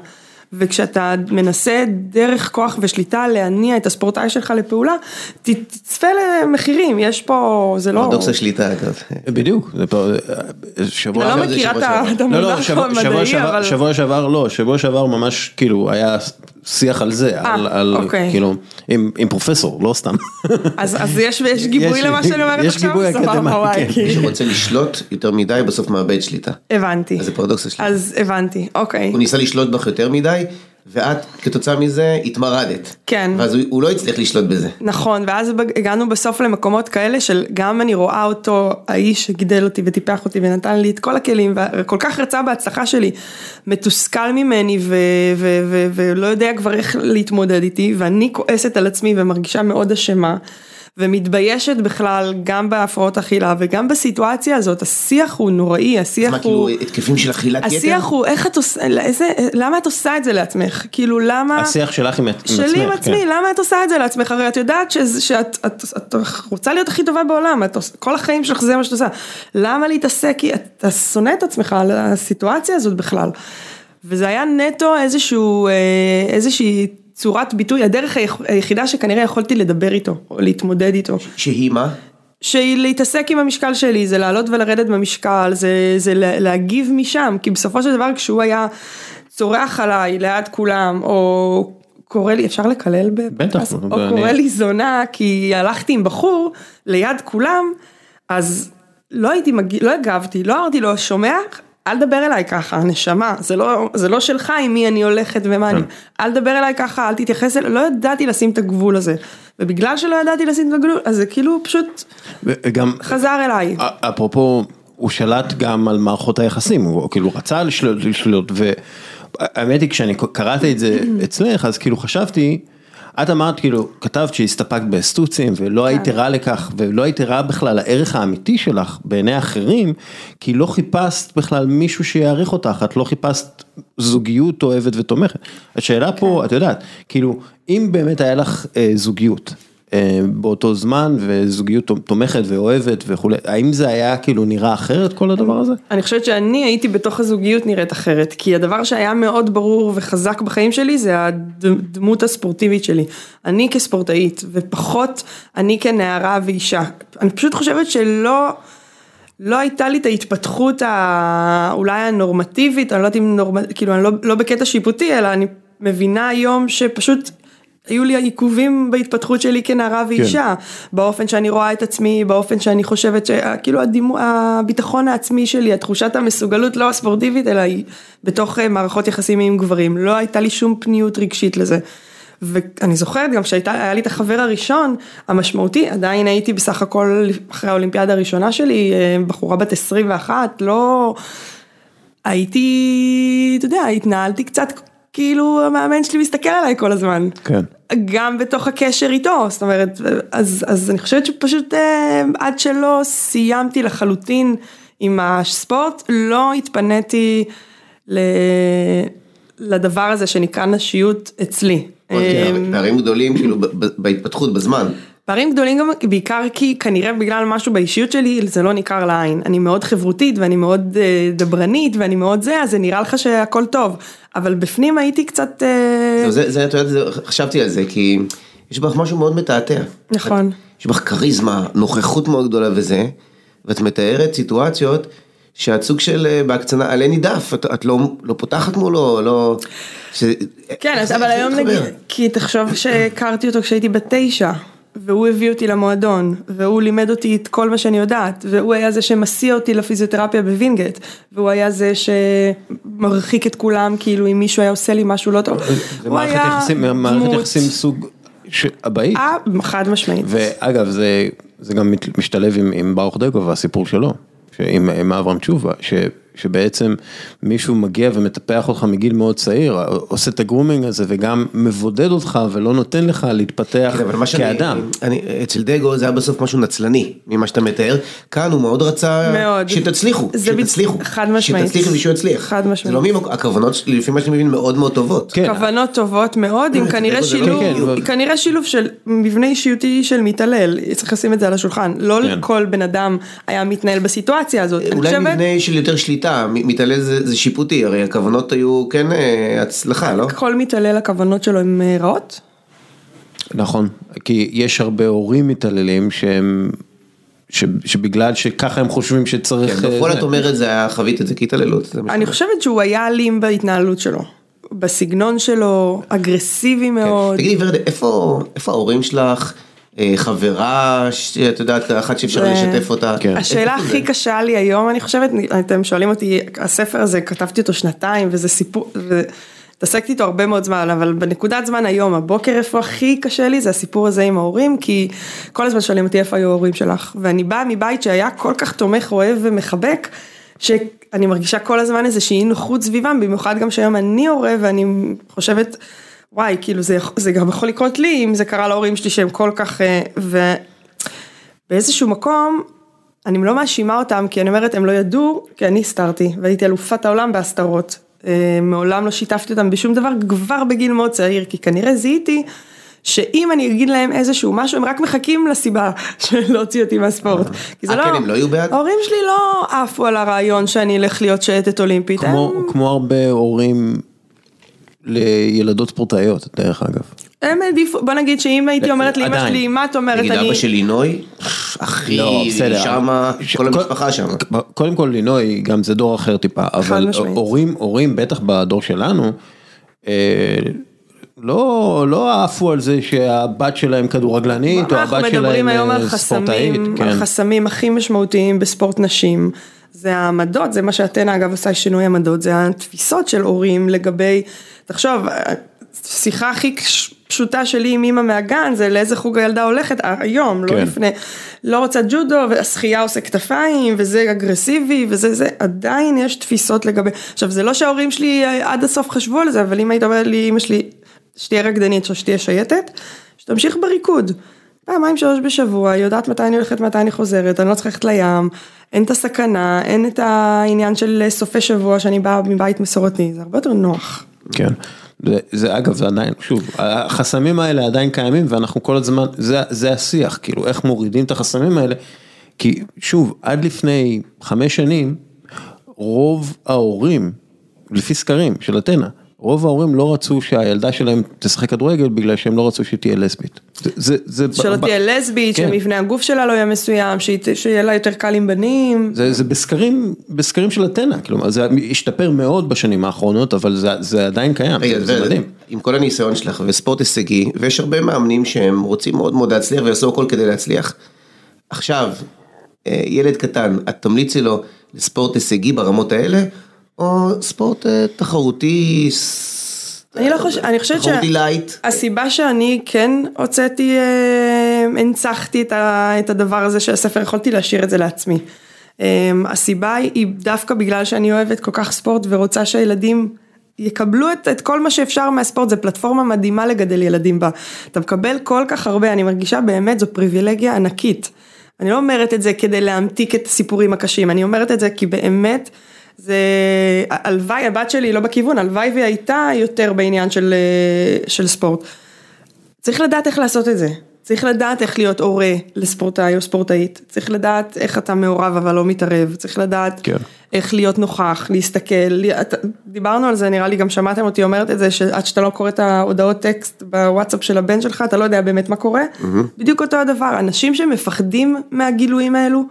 Speaker 2: וכשאתה מנסה דרך כוח ושליטה להניע את הספורטאי שלך לפעולה, תצפה למחירים, יש פה, זה לא...
Speaker 3: פרדוקס השליטה.
Speaker 1: בדיוק, זה פה, שבוע...
Speaker 2: אני לא מכירה
Speaker 3: שבוע
Speaker 2: את ה-
Speaker 3: שעבר.
Speaker 2: את
Speaker 1: לא, לא,
Speaker 2: המונח
Speaker 1: שבוע, שבוע,
Speaker 2: המדעי,
Speaker 1: שעבר,
Speaker 2: אבל...
Speaker 1: שבוע שעבר לא, שבוע שעבר ממש כאילו היה שיח על זה, על, על
Speaker 2: אוקיי.
Speaker 1: כאילו, עם, עם פרופסור, לא סתם.
Speaker 2: אז, אז יש, יש גיבוי
Speaker 1: יש-
Speaker 2: למה שאני אומרת
Speaker 1: יש
Speaker 2: עכשיו?
Speaker 1: גיבוי
Speaker 2: סבבה,
Speaker 1: אקדמי, כן.
Speaker 2: כי-
Speaker 3: מי שרוצה לשלוט יותר מדי בסוף מאבד שליטה.
Speaker 2: הבנתי.
Speaker 3: אז זה פרדוקס השליטה.
Speaker 2: אז הבנתי, אוקיי.
Speaker 3: הוא ניסה לשלוט בך יותר מדי, ואת כתוצאה מזה התמרדת.
Speaker 2: כן.
Speaker 3: ואז הוא- הוא לא הצליח לשלוט בזה.
Speaker 2: נכון, ואז הגענו בסוף למקומות כאלה של גם אני רואה אותו, האיש שגידל אותי וטיפח אותי ונתן לי את כל הכלים, וכל כך רצה בהצלחה שלי, מתוסכל ממני ו- ו- ו- ולא יודע כבר איך להתמודד איתי, ואני כועסת על עצמי ומרגישה מאוד אשמה. ומתביישת בכלל גם בהפרעות אכילה וגם בסיטואציה הזאת, השיח הוא נוראי, השיח
Speaker 3: מה
Speaker 2: הוא...
Speaker 3: כאילו התקפים של אכילת יתר?
Speaker 2: השיח הוא איך את עושה, איזה, למה את עושה את זה לעצמך? כאילו למה...
Speaker 1: השיח שלך עם, עם עצמך.
Speaker 2: שלי עם עצמי,
Speaker 1: כן.
Speaker 2: למה את עושה את זה לעצמך? הרי את יודעת שזה- שאת את, את רוצה להיות הכי טובה בעולם, את, כל החיים שלך זה מה שאת עושה. למה להתעסק, כי אתה שונא את עצמך על הסיטואציה הזאת בכלל. וזה היה נטו איזשהו, אה, איזושהי צורת ביטוי, הדרך היח- היחידה שכנראה יכולתי לדבר איתו, או להתמודד איתו.
Speaker 3: שהיא מה?
Speaker 2: שהיא להתעסק עם המשקל שלי, זה לעלות ולרדת במשקל, זה, זה לה- להגיב משם, כי בסופו של דבר כשהוא היה צורח עליי ליד כולם, או קורא לי, אפשר לקלל בפודקאסט?
Speaker 1: בטח,
Speaker 2: או
Speaker 1: ואני-
Speaker 2: קורא לי זונה, כי הלכתי עם בחור ליד כולם, אז לא הייתי מגיב, לא הגבתי, לא אמרתי לו, שומע? אל תדבר אליי ככה, נשמה, זה לא, זה לא שלך עם מי אני הולכת ומה אני, אל תדבר אליי ככה, אל תתייחס אליי, לא ידעתי לשים את הגבול הזה, ובגלל שלא ידעתי לשים את הגבול, אז זה כאילו פשוט
Speaker 1: וגם,
Speaker 2: חזר אליי.
Speaker 1: אפרופו, הוא שלט גם על מערכות היחסים, הוא כאילו רצה לשלוט, לשלוט, והאמת היא כשאני קראתי את זה אצלך, אז כאילו חשבתי, את אמרת כאילו, כתבת שהסתפקת בסטוצים ולא היית ערה לכך ולא היית ערה בכלל לערך האמיתי שלך בעיני אחרים, כי לא חיפשת בכלל מישהו שיעריך אותך, את לא חיפשת זוגיות אוהבת ותומכת. השאלה פה, את יודעת, כאילו, אם באמת היה לך אה, זוגיות, באותו זמן וזוגיות תומכת ואוהבת וכולי, האם זה היה כאילו נראה אחרת כל הדבר הזה?
Speaker 2: אני חושבת שאני הייתי בתוך הזוגיות נראית אחרת, כי הדבר שהיה מאוד ברור וחזק בחיים שלי זה הדמות הספורטיבית שלי. אני כספורטאית, ופחות אני כנערה ואישה. אני פשוט חושבת שלא... לא הייתה לי את ההתפתחות ה... אולי הנורמטיבית, אני לא יודעת אם נורמטיבית, כאילו אני לא, לא בקטע שיפוטי, אלא אני מבינה היום שפשוט היו לי עיכובים בהתפתחות שלי כנערה ואישה, כן. באופן שאני רואה את עצמי, באופן שאני חושבת שכאילו הדימו, הביטחון העצמי שלי, התחושת המסוגלות לא הספורטיבית, אלא היא בתוך אה, מערכות יחסים עם גברים, לא הייתה לי שום פניות רגשית לזה. ואני זוכרת גם שהיה לי את החבר הראשון המשמעותי, עדיין הייתי בסך הכל אחרי האולימפיאדה הראשונה שלי, אה, בחורה בת 21, לא... הייתי, אתה יודע, התנהלתי קצת כאילו המאמן שלי מסתכל עליי כל הזמן.
Speaker 1: כן.
Speaker 2: גם בתוך הקשר איתו, זאת אומרת, אז, אז אני חושבת שפשוט אה, עד שלא סיימתי לחלוטין עם הספורט, לא התפניתי ל... לדבר הזה שנקרא נשיות אצלי.
Speaker 3: אוקיי,
Speaker 2: אה,
Speaker 3: פערים גדולים כאילו בהתפתחות בזמן.
Speaker 2: פערים גדולים גם בעיקר כי כנראה בגלל משהו באישיות שלי זה לא ניכר לעין. אני מאוד חברותית ואני מאוד אה, דברנית ואני מאוד זה, אז זה נראה לך שהכל טוב. אבל בפנים הייתי קצת... אה,
Speaker 3: זה, זה, את יודעת, חשבתי על זה, כי יש בך משהו מאוד מתעתע.
Speaker 2: נכון.
Speaker 3: יש בך כריזמה, נוכחות מאוד גדולה וזה, ואת מתארת סיטואציות שאת סוג של אה, בהקצנה עלה נידף, את, את לא, לא פותחת מולו, לא... ש...
Speaker 2: כן, אז אבל היום? נגיד, כי תחשוב שהכרתי אותו כשהייתי בת תשע. והוא הביא אותי למועדון, והוא לימד אותי את כל מה שאני יודעת, והוא היה זה שמסיע אותי לפיזיותרפיה בווינגייט, והוא היה זה שמרחיק את כולם, כאילו אם מישהו היה עושה לי משהו לא טוב.
Speaker 1: זה מערכת יחסים, מערכת יחסים סוג אבאית.
Speaker 2: אה, חד משמעית.
Speaker 1: ואגב, זה, זה גם משתלב עם, עם ברוך דגו והסיפור שלו, עם, עם אברהם תשובה, ש, שבעצם מישהו מגיע ומטפח אותך מגיל מאוד צעיר, עושה את הגרומינג הזה וגם מבודד אותך ולא נותן לך להתפתח
Speaker 3: כן, אבל מה שאני,
Speaker 1: כאדם.
Speaker 3: אני, אצל דגו זה היה בסוף משהו נצלני ממה שאתה מתאר, כאן הוא מאוד רצה
Speaker 2: מאוד.
Speaker 3: שתצליחו, שתצליחו,
Speaker 2: חד משמעית.
Speaker 3: שתצליחו ושהוא יצליח,
Speaker 2: חד משמעית.
Speaker 3: זה לא ממק... הכוונות שלי לפי מה שאני מבין מאוד מאוד טובות,
Speaker 1: כן.
Speaker 2: כוונות טובות מאוד, עם
Speaker 3: זה
Speaker 2: כנראה
Speaker 3: זה לא
Speaker 2: שילוב,
Speaker 1: כן, אבל-
Speaker 2: כנראה שילוב של מבנה אישיותי של מתעלל, צריך לשים את זה על השולחן, לא
Speaker 1: כן.
Speaker 2: כל בן אדם היה מתנהל בסיטואציה הזאת, אני
Speaker 3: אולי מבנה של יותר שליטה, מ- מתעלל זה, זה שיפוטי, הרי הכוונות היו כן אה, הצלחה, לא?
Speaker 2: כל מתעלל הכוונות שלו הן אה, רעות,
Speaker 1: נכון, כי יש הרבה הורים מתעללים שהם, ש, שבגלל שככה הם חושבים שצריך...
Speaker 3: כן, בפועל
Speaker 1: אה,
Speaker 3: את
Speaker 1: זה.
Speaker 3: אומרת זה היה חווית את זה כהתעללות,
Speaker 2: אני חושבת שהוא היה אלים בהתנהלות שלו, בסגנון שלו, אגרסיבי מאוד,
Speaker 3: אומר. תגידי ורדה, איפה איפה ההורים שלך, חברה, שאת יודעת, אחת שאפשר לשתף אותה?
Speaker 1: כן.
Speaker 2: השאלה? הכי קשה לי היום, אני חושבת, אתם שואלים אותי, הספר הזה, כתבתי אותו שנתיים, וזה סיפור, והתעסקתי איתו הרבה מאוד זמן, אבל בנקודת זמן היום, הבוקר איפה הכי קשה לי, זה הסיפור הזה עם ההורים, כי כל הזמן שואלים אותי איפה היו ההורים שלך, ואני באה מבית שהיה כל כך תומך, אוהב ומחבק, שאני מרגישה כל הזמן איזושהי אי נוחות סביבם, במיוחד גם שהיום אני הורה, ואני חושבת, וואי, כאילו זה, זה גם יכול לקרות לי, אם זה קרה להורים שלי שהם כל כך, אה, ו... באיזשהו מקום, אני לא מאשימה אותם, כי אני אומרת, הם לא ידעו, כי אני הסתרתי, והייתי אלופת העולם בהסתרות. אה, מעולם לא שיתפתי אותם בשום דבר, כבר בגיל מאוד צעיר, כי כנראה זיהיתי שאם אני אגיד להם איזשהו משהו, הם רק מחכים לסיבה של להוציא אותי מהספורט. כי זה
Speaker 3: אה,
Speaker 2: לא...
Speaker 3: כן, הם לא היו בעד?
Speaker 2: ההורים שלי לא עפו על הרעיון שאני אלך להיות שייטת אולימפית.
Speaker 1: כמו,
Speaker 2: הם,
Speaker 1: כמו הרבה הורים לילדות ספורטאיות, דרך אגב.
Speaker 2: הם העדיפו, בוא נגיד שאם הייתי אומרת לאמא. שלי, מה את אומרת,
Speaker 3: נגיד
Speaker 2: אני...
Speaker 3: אבא של לינוי, אחי,
Speaker 1: לא.
Speaker 3: שמה, כל המשפחה שמה.
Speaker 1: קודם כל לינוי, גם זה דור אחר טיפה, אבל. הורים, הורים, בטח בדור שלנו, אה, לא, לא עפו על זה שהבת שלהם כדורגלנית, או
Speaker 2: אנחנו
Speaker 1: הבת
Speaker 2: מדברים
Speaker 1: שלהם
Speaker 2: היום על
Speaker 1: אה, ספורטאית.
Speaker 2: חסמים,
Speaker 1: כן.
Speaker 2: על חסמים הכי משמעותיים בספורט נשים. זה העמדות, זה מה שאתנה אגב עושה שינוי עמדות, זה התפיסות של הורים לגבי, תחשוב, שיחה הכי פשוטה שלי עם אימא מהגן זה לאיזה חוג הילדה הולכת היום, לא
Speaker 1: כן.
Speaker 2: לפני, לא רוצה ג'ודו והשחייה עושה כתפיים וזה אגרסיבי וזה זה, עדיין יש תפיסות לגבי, עכשיו זה לא שההורים שלי עד הסוף חשבו על זה, אבל אם היית אומרת לי אמא שלי, שתהיה רקדנית או שתהיה שייטת, שתמשיך בריקוד. פעמיים שלוש בשבוע, היא יודעת מתי אני הולכת, מתי אני חוזרת, אני לא צריכה ללכת לים, אין את הסכנה, אין את העניין של סופי שבוע שאני באה מבית מסורתי, זה הרבה יותר נוח.
Speaker 1: כן, זה, זה אגב, זה עדיין, שוב, החסמים האלה עדיין קיימים ואנחנו כל הזמן, זה, זה השיח, כאילו איך מורידים את החסמים האלה, כי שוב, עד לפני חמש שנים, רוב ההורים, לפי סקרים של אתנה, רוב ההורים לא רצו שהילדה שלהם תשחק כדורגל בגלל שהם לא רצו שתהיה לסבית. זה, זה,
Speaker 2: שלא
Speaker 1: ב-
Speaker 2: תהיה לסבית,
Speaker 1: כן.
Speaker 2: שמבנה הגוף שלה לא יהיה מסוים, שיהיה לה יותר קל עם בנים.
Speaker 1: זה, זה בסקרים, בסקרים של אתנה, כלומר זה השתפר מאוד בשנים האחרונות, אבל זה, זה עדיין קיים,
Speaker 3: רגע,
Speaker 1: זה, זה מדהים.
Speaker 3: עם כל הניסיון שלך וספורט הישגי, ויש הרבה מאמנים שהם רוצים מאוד מאוד להצליח ויעשו הכל כדי להצליח. עכשיו, אה, ילד קטן, את תמליצי לו לספורט הישגי ברמות האלה, או ספורט אה, תחרותי,
Speaker 2: אני לא חושבת, אני חושבת
Speaker 3: תחרותי light.
Speaker 2: הסיבה שאני כן הוצאתי, אה, הנצחתי את הדבר הזה של הספר, יכולתי להשאיר את זה לעצמי. אה, הסיבה היא דווקא בגלל שאני אוהבת כל כך ספורט ורוצה שהילדים יקבלו את, את כל מה שאפשר מהספורט, זו פלטפורמה מדהימה לגדל ילדים בה. אתה מקבל כל כך הרבה, אני מרגישה באמת, זו פריבילגיה ענקית. אני לא אומרת את זה כדי להמתיק את הסיפורים הקשים, אני אומרת את זה כי באמת, זה, הלוואי, הבת שלי לא בכיוון, הלוואי והיא הייתה יותר בעניין של, של ספורט. צריך לדעת איך לעשות את זה. צריך לדעת איך להיות הורה לספורטאי או ספורטאית, צריך לדעת איך אתה מעורב אבל לא מתערב, צריך לדעת כן. איך להיות נוכח, להסתכל, דיברנו על זה, נראה לי גם שמעתם אותי אומרת את זה, שעד שאתה לא קורא את ההודעות טקסט בוואטסאפ של הבן שלך, אתה לא יודע באמת מה קורה, mm-hmm. בדיוק אותו הדבר, אנשים שמפחדים מהגילויים האלו,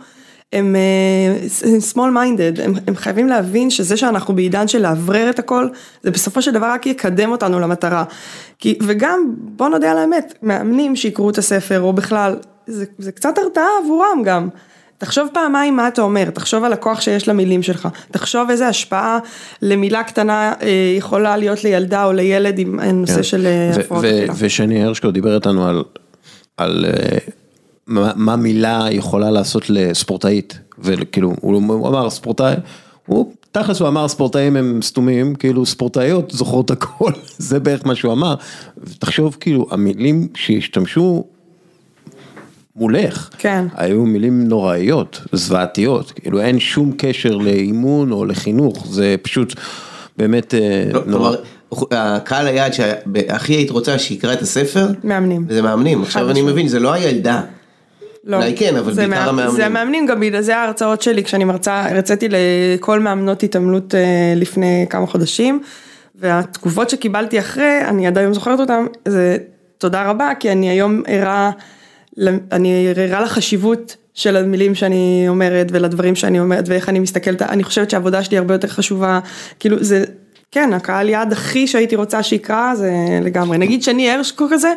Speaker 2: הם uh, small minded, הם, הם חייבים להבין שזה שאנחנו בעידן של לאוורר את הכל, זה בסופו של דבר רק יקדם אותנו למטרה. כי, וגם, בוא נודה על האמת, מאמנים שיקראו את הספר, או בכלל, זה, זה קצת הרתעה עבורם גם. תחשוב פעמיים מה אתה אומר, תחשוב על הכוח שיש למילים שלך, תחשוב איזה השפעה למילה קטנה אה, יכולה להיות לילדה או לילד עם נושא כן. של אה, הפרעות.
Speaker 1: ושני הרשקו דיבר איתנו על, על אה, מה, מה מילה יכולה לעשות לספורטאית, וכאילו, הוא, אמר ספורטאי, הוא תכלס הוא אמר ספורטאים הם סתומים, כאילו ספורטאיות זוכרות הכל, זה בערך מה שהוא אמר, תחשוב כאילו המילים שהשתמשו מולך,
Speaker 2: כן.
Speaker 1: היו מילים נוראיות, זוועתיות, כאילו אין שום קשר לאימון או לחינוך, זה פשוט באמת אה,
Speaker 3: לא, נורא. הקהל היעד שהכי היית רוצה שיקרא את הספר,
Speaker 2: מאמנים,
Speaker 3: זה מאמנים, עכשיו אני מבין, זה לא הילדה. לא. אולי כן, אבל בעיקר מה, המאמנים.
Speaker 2: זה המאמנים, גם בגלל זה ההרצאות שלי, כשאני מרצה, הרציתי לכל מאמנות התעמלות אה, לפני כמה חודשים, והתגובות שקיבלתי אחרי, אני עד היום זוכרת אותן, זה תודה רבה, כי אני היום ערה, אני ערה לחשיבות של המילים שאני אומרת ולדברים שאני אומרת ואיך אני מסתכלת, אני חושבת שהעבודה שלי הרבה יותר חשובה, כאילו זה, כן, הקהל יעד הכי שהייתי רוצה שיקרא זה לגמרי, נגיד שאני הרשקו כזה.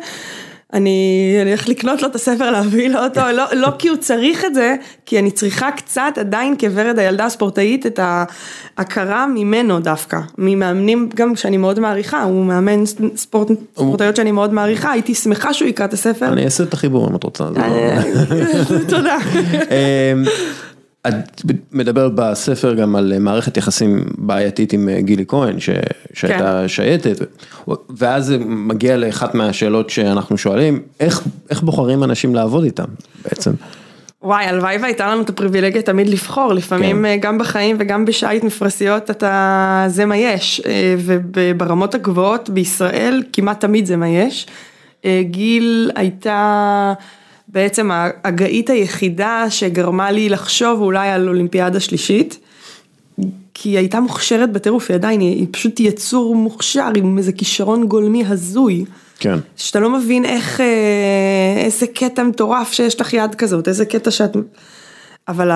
Speaker 2: אני הולך לקנות לו את הספר, להביא לו אותו, לא, לא כי הוא צריך את זה, כי אני צריכה קצת עדיין כוורד הילדה הספורטאית את ההכרה ממנו דווקא, ממאמנים גם שאני מאוד מעריכה, הוא מאמן ספורט, ספורטאיות שאני מאוד מעריכה, הייתי שמחה שהוא יקרא את הספר.
Speaker 1: אני אעשה את החיבור אם את רוצה.
Speaker 2: לא- תודה.
Speaker 1: את מדברת בספר גם על מערכת יחסים בעייתית עם אה, גילי כהן ש... שהייתה כן. שייטת ואז זה מגיע לאחת מהשאלות שאנחנו שואלים איך, איך בוחרים אנשים לעבוד איתם בעצם.
Speaker 2: וואי הלוואי והייתה לנו את הפריבילגיה תמיד לבחור לפעמים כן. אה, גם בחיים וגם בשייט מפרשיות אתה זה מה יש אה, וברמות הגבוהות בישראל כמעט תמיד זה מה יש. גיל הייתה בעצם הגאית היחידה שגרמה לי לחשוב אולי על אולימפיאדה שלישית. כי היא הייתה מוכשרת בטירוף, היא עדיין, היא פשוט יצור מוכשר עם איזה כישרון גולמי הזוי.
Speaker 1: כן.
Speaker 2: שאתה לא מבין איך, אה, איזה קטע מטורף שיש לך יד כזאת, איזה קטע שאת... אבל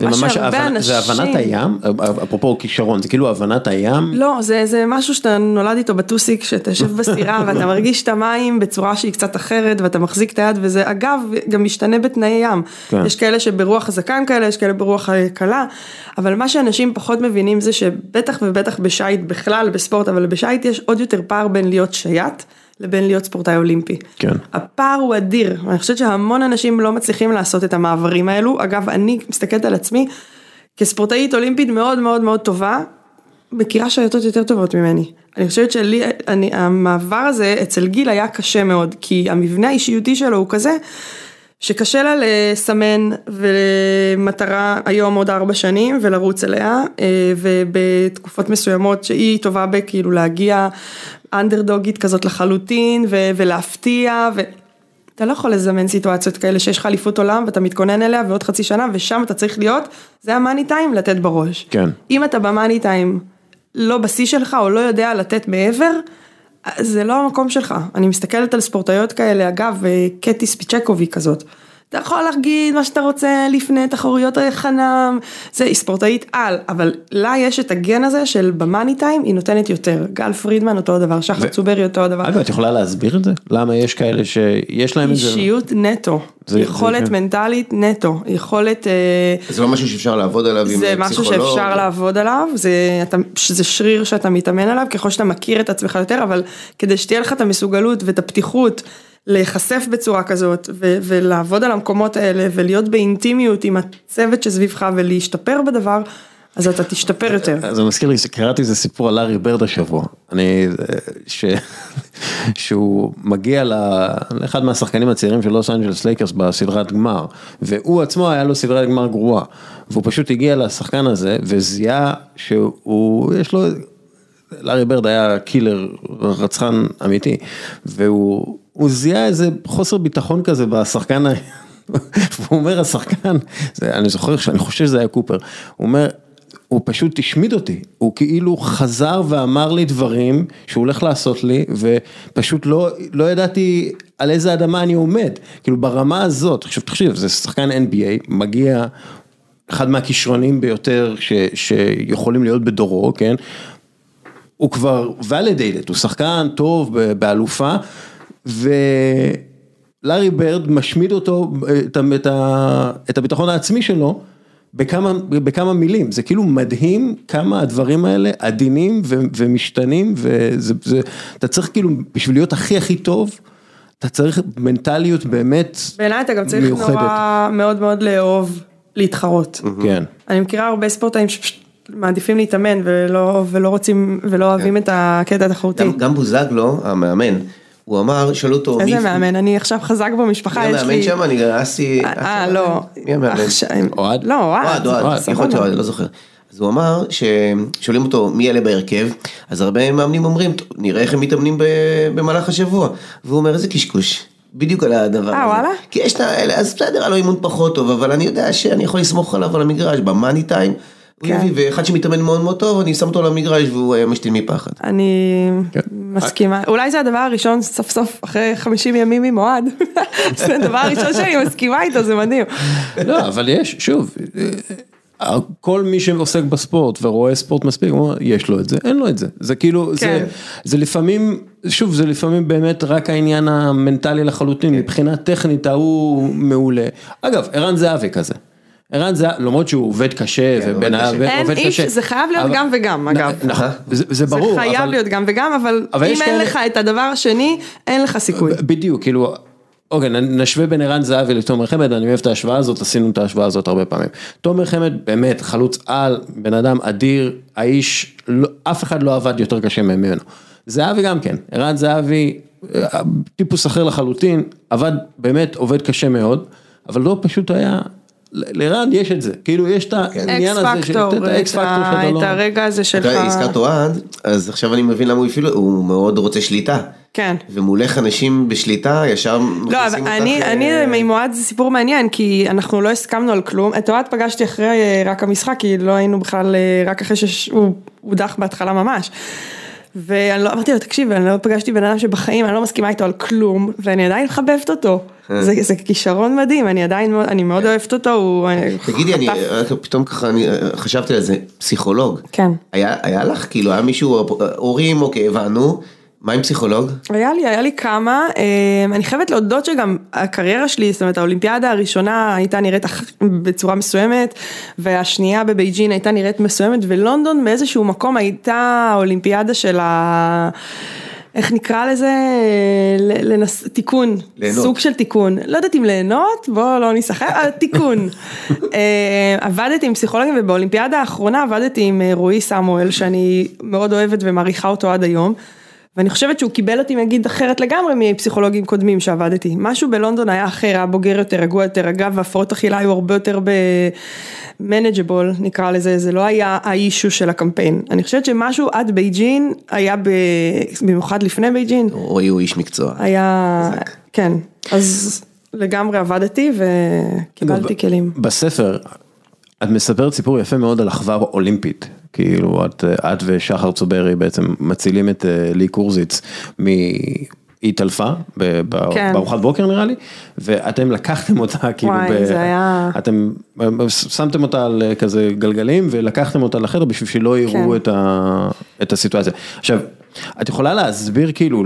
Speaker 2: מה שהרבה אנשים...
Speaker 1: זה הבנת הים, אפרופו כישרון, זה כאילו הבנת הים?
Speaker 2: לא, זה, זה משהו שאתה נולד איתו בטוסיק, שאתה יושב בסירה ואתה מרגיש את המים בצורה שהיא קצת אחרת ואתה מחזיק את היד וזה אגב גם משתנה בתנאי ים. כן. יש כאלה שברוח חזקן כאלה, יש כאלה ברוח קלה, אבל מה שאנשים פחות מבינים זה שבטח ובטח בשייט בכלל, בספורט, אבל בשייט יש עוד יותר פער בין להיות שייט. לבין להיות ספורטאי אולימפי.
Speaker 1: כן.
Speaker 2: הפער הוא אדיר, אני חושבת שהמון אנשים לא מצליחים לעשות את המעברים האלו, אגב אני מסתכלת על עצמי כספורטאית אולימפית מאוד מאוד מאוד טובה, מכירה שייטות יותר טובות ממני. אני חושבת שלי, אני, המעבר הזה אצל גיל היה קשה מאוד, כי המבנה האישיותי שלו הוא כזה, שקשה לה לסמן ומטרה היום עוד ארבע שנים ולרוץ אליה אה, ובתקופות מסוימות שהיא טובה בכאילו להגיע אנדרדוגית כזאת לחלוטין ו- ולהפתיע ואתה לא יכול לזמן סיטואציות כאלה שיש לך אליפות עולם ואתה מתכונן אליה ועוד חצי שנה ושם אתה צריך להיות, זה המאני טיים לתת בראש.
Speaker 1: כן.
Speaker 2: אם אתה במאני טיים לא בשיא שלך או לא יודע לתת מעבר, זה לא המקום שלך. אני מסתכלת על ספורטאיות כאלה, אגב, קטי ספיצ'קובי כזאת. אתה יכול להגיד מה שאתה רוצה לפני תחרויות חנם, זה היא ספורטאית על, אבל לה יש את הגן הזה של במאני טיים היא נותנת יותר, גל פרידמן אותו הדבר, שחר ו... צוברי אותו הדבר.
Speaker 1: אגב, את יכולה להסביר את זה? למה יש כאלה שיש להם את זה?
Speaker 2: אישיות נטו, זה, יכולת זה... כן. מנטלית נטו, יכולת... אה,
Speaker 3: זה לא משהו שאפשר לעבוד עליו עם פסיכולוג?
Speaker 2: זה משהו שאפשר לעבוד עליו, זה, אתה, זה שריר שאתה מתאמן עליו, ככל שאתה מכיר את עצמך יותר, אבל כדי שתהיה לך את המסוגלות ואת הפתיחות. להיחשף בצורה כזאת ו- ולעבוד על המקומות האלה ולהיות באינטימיות עם הצוות שסביבך ולהשתפר בדבר, אז אתה תשתפר יותר.
Speaker 1: אז זה מזכיר לי שקראתי איזה סיפור על לארי ברד השבוע, אני, ש, שהוא מגיע לאחד מהשחקנים הצעירים של לוס אנג'לס לייקרס בסדרת גמר, והוא עצמו היה לו סדרת גמר גרועה, והוא פשוט הגיע לשחקן הזה וזיהה שהוא, יש לו, לארי ברד היה קילר, רצחן אמיתי, והוא זיהה איזה חוסר ביטחון כזה בשחקן, והוא אומר השחקן, זה, אני זוכר, אני חושב שזה היה קופר, הוא אומר, הוא פשוט השמיד אותי, הוא כאילו חזר ואמר לי דברים שהוא הולך לעשות לי ופשוט לא, לא ידעתי על איזה אדמה אני עומד, כאילו ברמה הזאת, עכשיו תחשיב, זה שחקן NBA, מגיע אחד מהכישרונים ביותר ש, שיכולים להיות בדורו, כן, הוא כבר validated, הוא שחקן טוב באלופה ולארי ברד משמיד אותו, את, את, את הביטחון העצמי שלו. בכמה, בכמה מילים, זה כאילו מדהים כמה הדברים האלה עדינים ו, ומשתנים וזה, זה, אתה צריך כאילו בשביל להיות הכי הכי טוב, אתה צריך מנטליות באמת מיוחדת.
Speaker 2: בעיניי אתה גם צריך מיוחדת. נורא מאוד מאוד לאהוב להתחרות.
Speaker 1: כן.
Speaker 2: אני מכירה הרבה ספורטאים שפשוט מעדיפים להתאמן ולא, ולא רוצים ולא אוהבים כן. את הקטע התחרותי.
Speaker 3: גם, גם בוזגלו, המאמן. הוא אמר, שאלו אותו,
Speaker 2: איזה מאמן, אני עכשיו חזק במשפחה,
Speaker 3: יש לי... מי המאמן שם? אני אסי...
Speaker 2: אה, לא.
Speaker 3: מי המאמן?
Speaker 1: אוהד?
Speaker 2: לא,
Speaker 3: אוהד. אוהד, אוהד, יכול להיות שאוהד, לא זוכר. אז הוא אמר ששואלים אותו מי יעלה בהרכב, אז הרבה מאמנים אומרים, נראה איך הם מתאמנים במהלך השבוע. והוא אומר, איזה קשקוש. בדיוק על הדבר הזה.
Speaker 2: אה, וואלה?
Speaker 3: כי יש את האלה, אז בסדר, היה לו אימון פחות טוב, אבל אני יודע שאני יכול לסמוך עליו על המגרש, במאני טיים. כן. ואחד שמתאמן מאוד מאוד טוב, אני שם אותו למגרש והוא היה משתין מפחד.
Speaker 2: אני כן. מסכימה, אולי זה הדבר הראשון סוף סוף אחרי 50 ימים עם אוהד, זה הדבר הראשון שאני מסכימה איתו, זה מדהים.
Speaker 1: לא, אבל יש, שוב, כל מי שעוסק בספורט ורואה ספורט מספיק, הוא אומר, יש לו את זה, אין לו את זה, זה כאילו, כן. זה, זה לפעמים, שוב, זה לפעמים באמת רק העניין המנטלי לחלוטין, מבחינה טכנית ההוא מעולה. אגב, ערן זהבי כזה. ערן זה, למרות שהוא עובד קשה
Speaker 2: כן, ובין עובד קשה. זה חייב להיות גם וגם אגב.
Speaker 1: נכון, זה ברור.
Speaker 2: זה חייב להיות גם וגם, אבל אם אין לך את הדבר השני, אין לך סיכוי.
Speaker 1: בדיוק, כאילו, אוקיי, נשווה בין ערן זהבי לתומר חמד, אני אוהב את ההשוואה הזאת, עשינו את ההשוואה הזאת הרבה פעמים. תומר חמד באמת חלוץ על, בן אדם אדיר, האיש, לא, אף אחד לא עבד יותר קשה ממנו. זהבי גם כן, ערן זהבי, אה, טיפוס אחר לחלוטין, עבד, באמת עובד קשה מאוד, אבל לא פשוט היה לערן יש את זה, כאילו יש את העניין הזה,
Speaker 2: של האקס פקטור, את הרגע הזה שלך.
Speaker 3: אתה הזכרת אוהד, אז עכשיו אני מבין למה הוא אפילו, הוא מאוד רוצה שליטה.
Speaker 2: כן.
Speaker 3: ומולך אנשים בשליטה ישר
Speaker 2: לא, אבל אני, אני עם אוהד זה סיפור מעניין, כי אנחנו לא הסכמנו על כלום, את אוהד פגשתי אחרי אה, רק המשחק, כי לא היינו בכלל, אה, רק אחרי שהוא הודח בהתחלה ממש. ואני לא אמרתי לו תקשיב אני לא פגשתי בן אדם שבחיים אני לא מסכימה איתו על כלום ואני עדיין מחבבת אותו. אה. זה, זה כישרון מדהים אני עדיין אני מאוד אוהבת אותו הוא
Speaker 3: תגידי אני פתאום ככה אני חשבתי על זה פסיכולוג.
Speaker 2: כן.
Speaker 3: היה, היה לך כאילו היה מישהו הורים אוקיי הבנו מה עם פסיכולוג?
Speaker 2: היה לי, היה לי כמה, אה, אני חייבת להודות שגם הקריירה שלי, זאת אומרת האולימפיאדה הראשונה הייתה נראית בצורה מסוימת, והשנייה בבייג'ין הייתה נראית מסוימת, ולונדון באיזשהו מקום הייתה האולימפיאדה של ה... איך נקרא לזה? לנס... תיקון, ליהנות. סוג של תיקון, לא יודעת אם ליהנות, בוא לא אבל תיקון. אה, עבדתי עם פסיכולוגים ובאולימפיאדה האחרונה עבדתי עם אה, רועי סמואל שאני מאוד אוהבת ומעריכה אותו עד היום. ואני חושבת שהוא קיבל אותי נגיד אחרת לגמרי מפסיכולוגים קודמים שעבדתי. משהו בלונדון היה אחר, היה בוגר יותר, רגוע יותר, אגב, הפרעות אכילה היו הרבה יותר manageable נקרא לזה, זה לא היה ה issue של הקמפיין. אני חושבת שמשהו עד בייג'ינג היה ב... במיוחד לפני בייג'ינג.
Speaker 3: רועי הוא איש מקצוע.
Speaker 2: היה, כן, אז לגמרי עבדתי וקיבלתי כלים.
Speaker 1: בספר. את מספרת סיפור יפה מאוד על אחווה אולימפית, כאילו את, את ושחר צוברי בעצם מצילים את אה, לי קורזיץ מ... היא התעלפה כן. בארוחת בוקר נראה לי, ואתם לקחתם אותה כאילו,
Speaker 2: וואי, ב... זה היה...
Speaker 1: אתם שמתם אותה על אה, כזה גלגלים ולקחתם אותה לחדר בשביל שלא יראו כן. את, ה... את הסיטואציה. עכשיו, את יכולה להסביר כאילו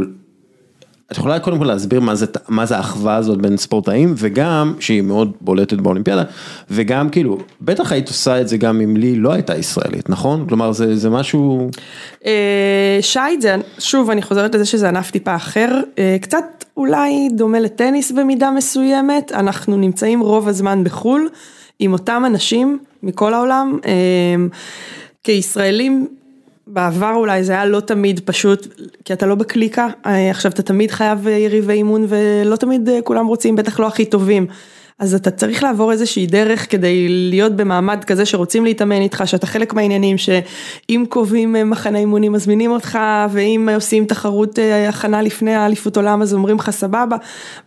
Speaker 1: את יכולה קודם כל להסביר מה זה, מה זה האחווה הזאת בין ספורטאים וגם שהיא מאוד בולטת באולימפיאדה וגם כאילו בטח היית עושה את זה גם אם לי לא הייתה ישראלית נכון כלומר זה זה משהו.
Speaker 2: אה, שייט זה שוב אני חוזרת לזה שזה ענף טיפה אחר אה, קצת אולי דומה לטניס במידה מסוימת אנחנו נמצאים רוב הזמן בחו"ל. עם אותם אנשים מכל העולם. אה, כישראלים בעבר אולי זה היה לא תמיד פשוט, כי אתה לא בקליקה, אה, עכשיו אתה תמיד חייב יריבי אימון ולא תמיד אה, כולם רוצים, בטח לא הכי טובים. אז אתה צריך לעבור איזושהי דרך כדי להיות במעמד כזה שרוצים להתאמן איתך, שאתה חלק מהעניינים, שאם קובעים אה, מחנה אימונים מזמינים אותך, ואם עושים תחרות אה, הכנה לפני האליפות עולם אז אומרים לך סבבה.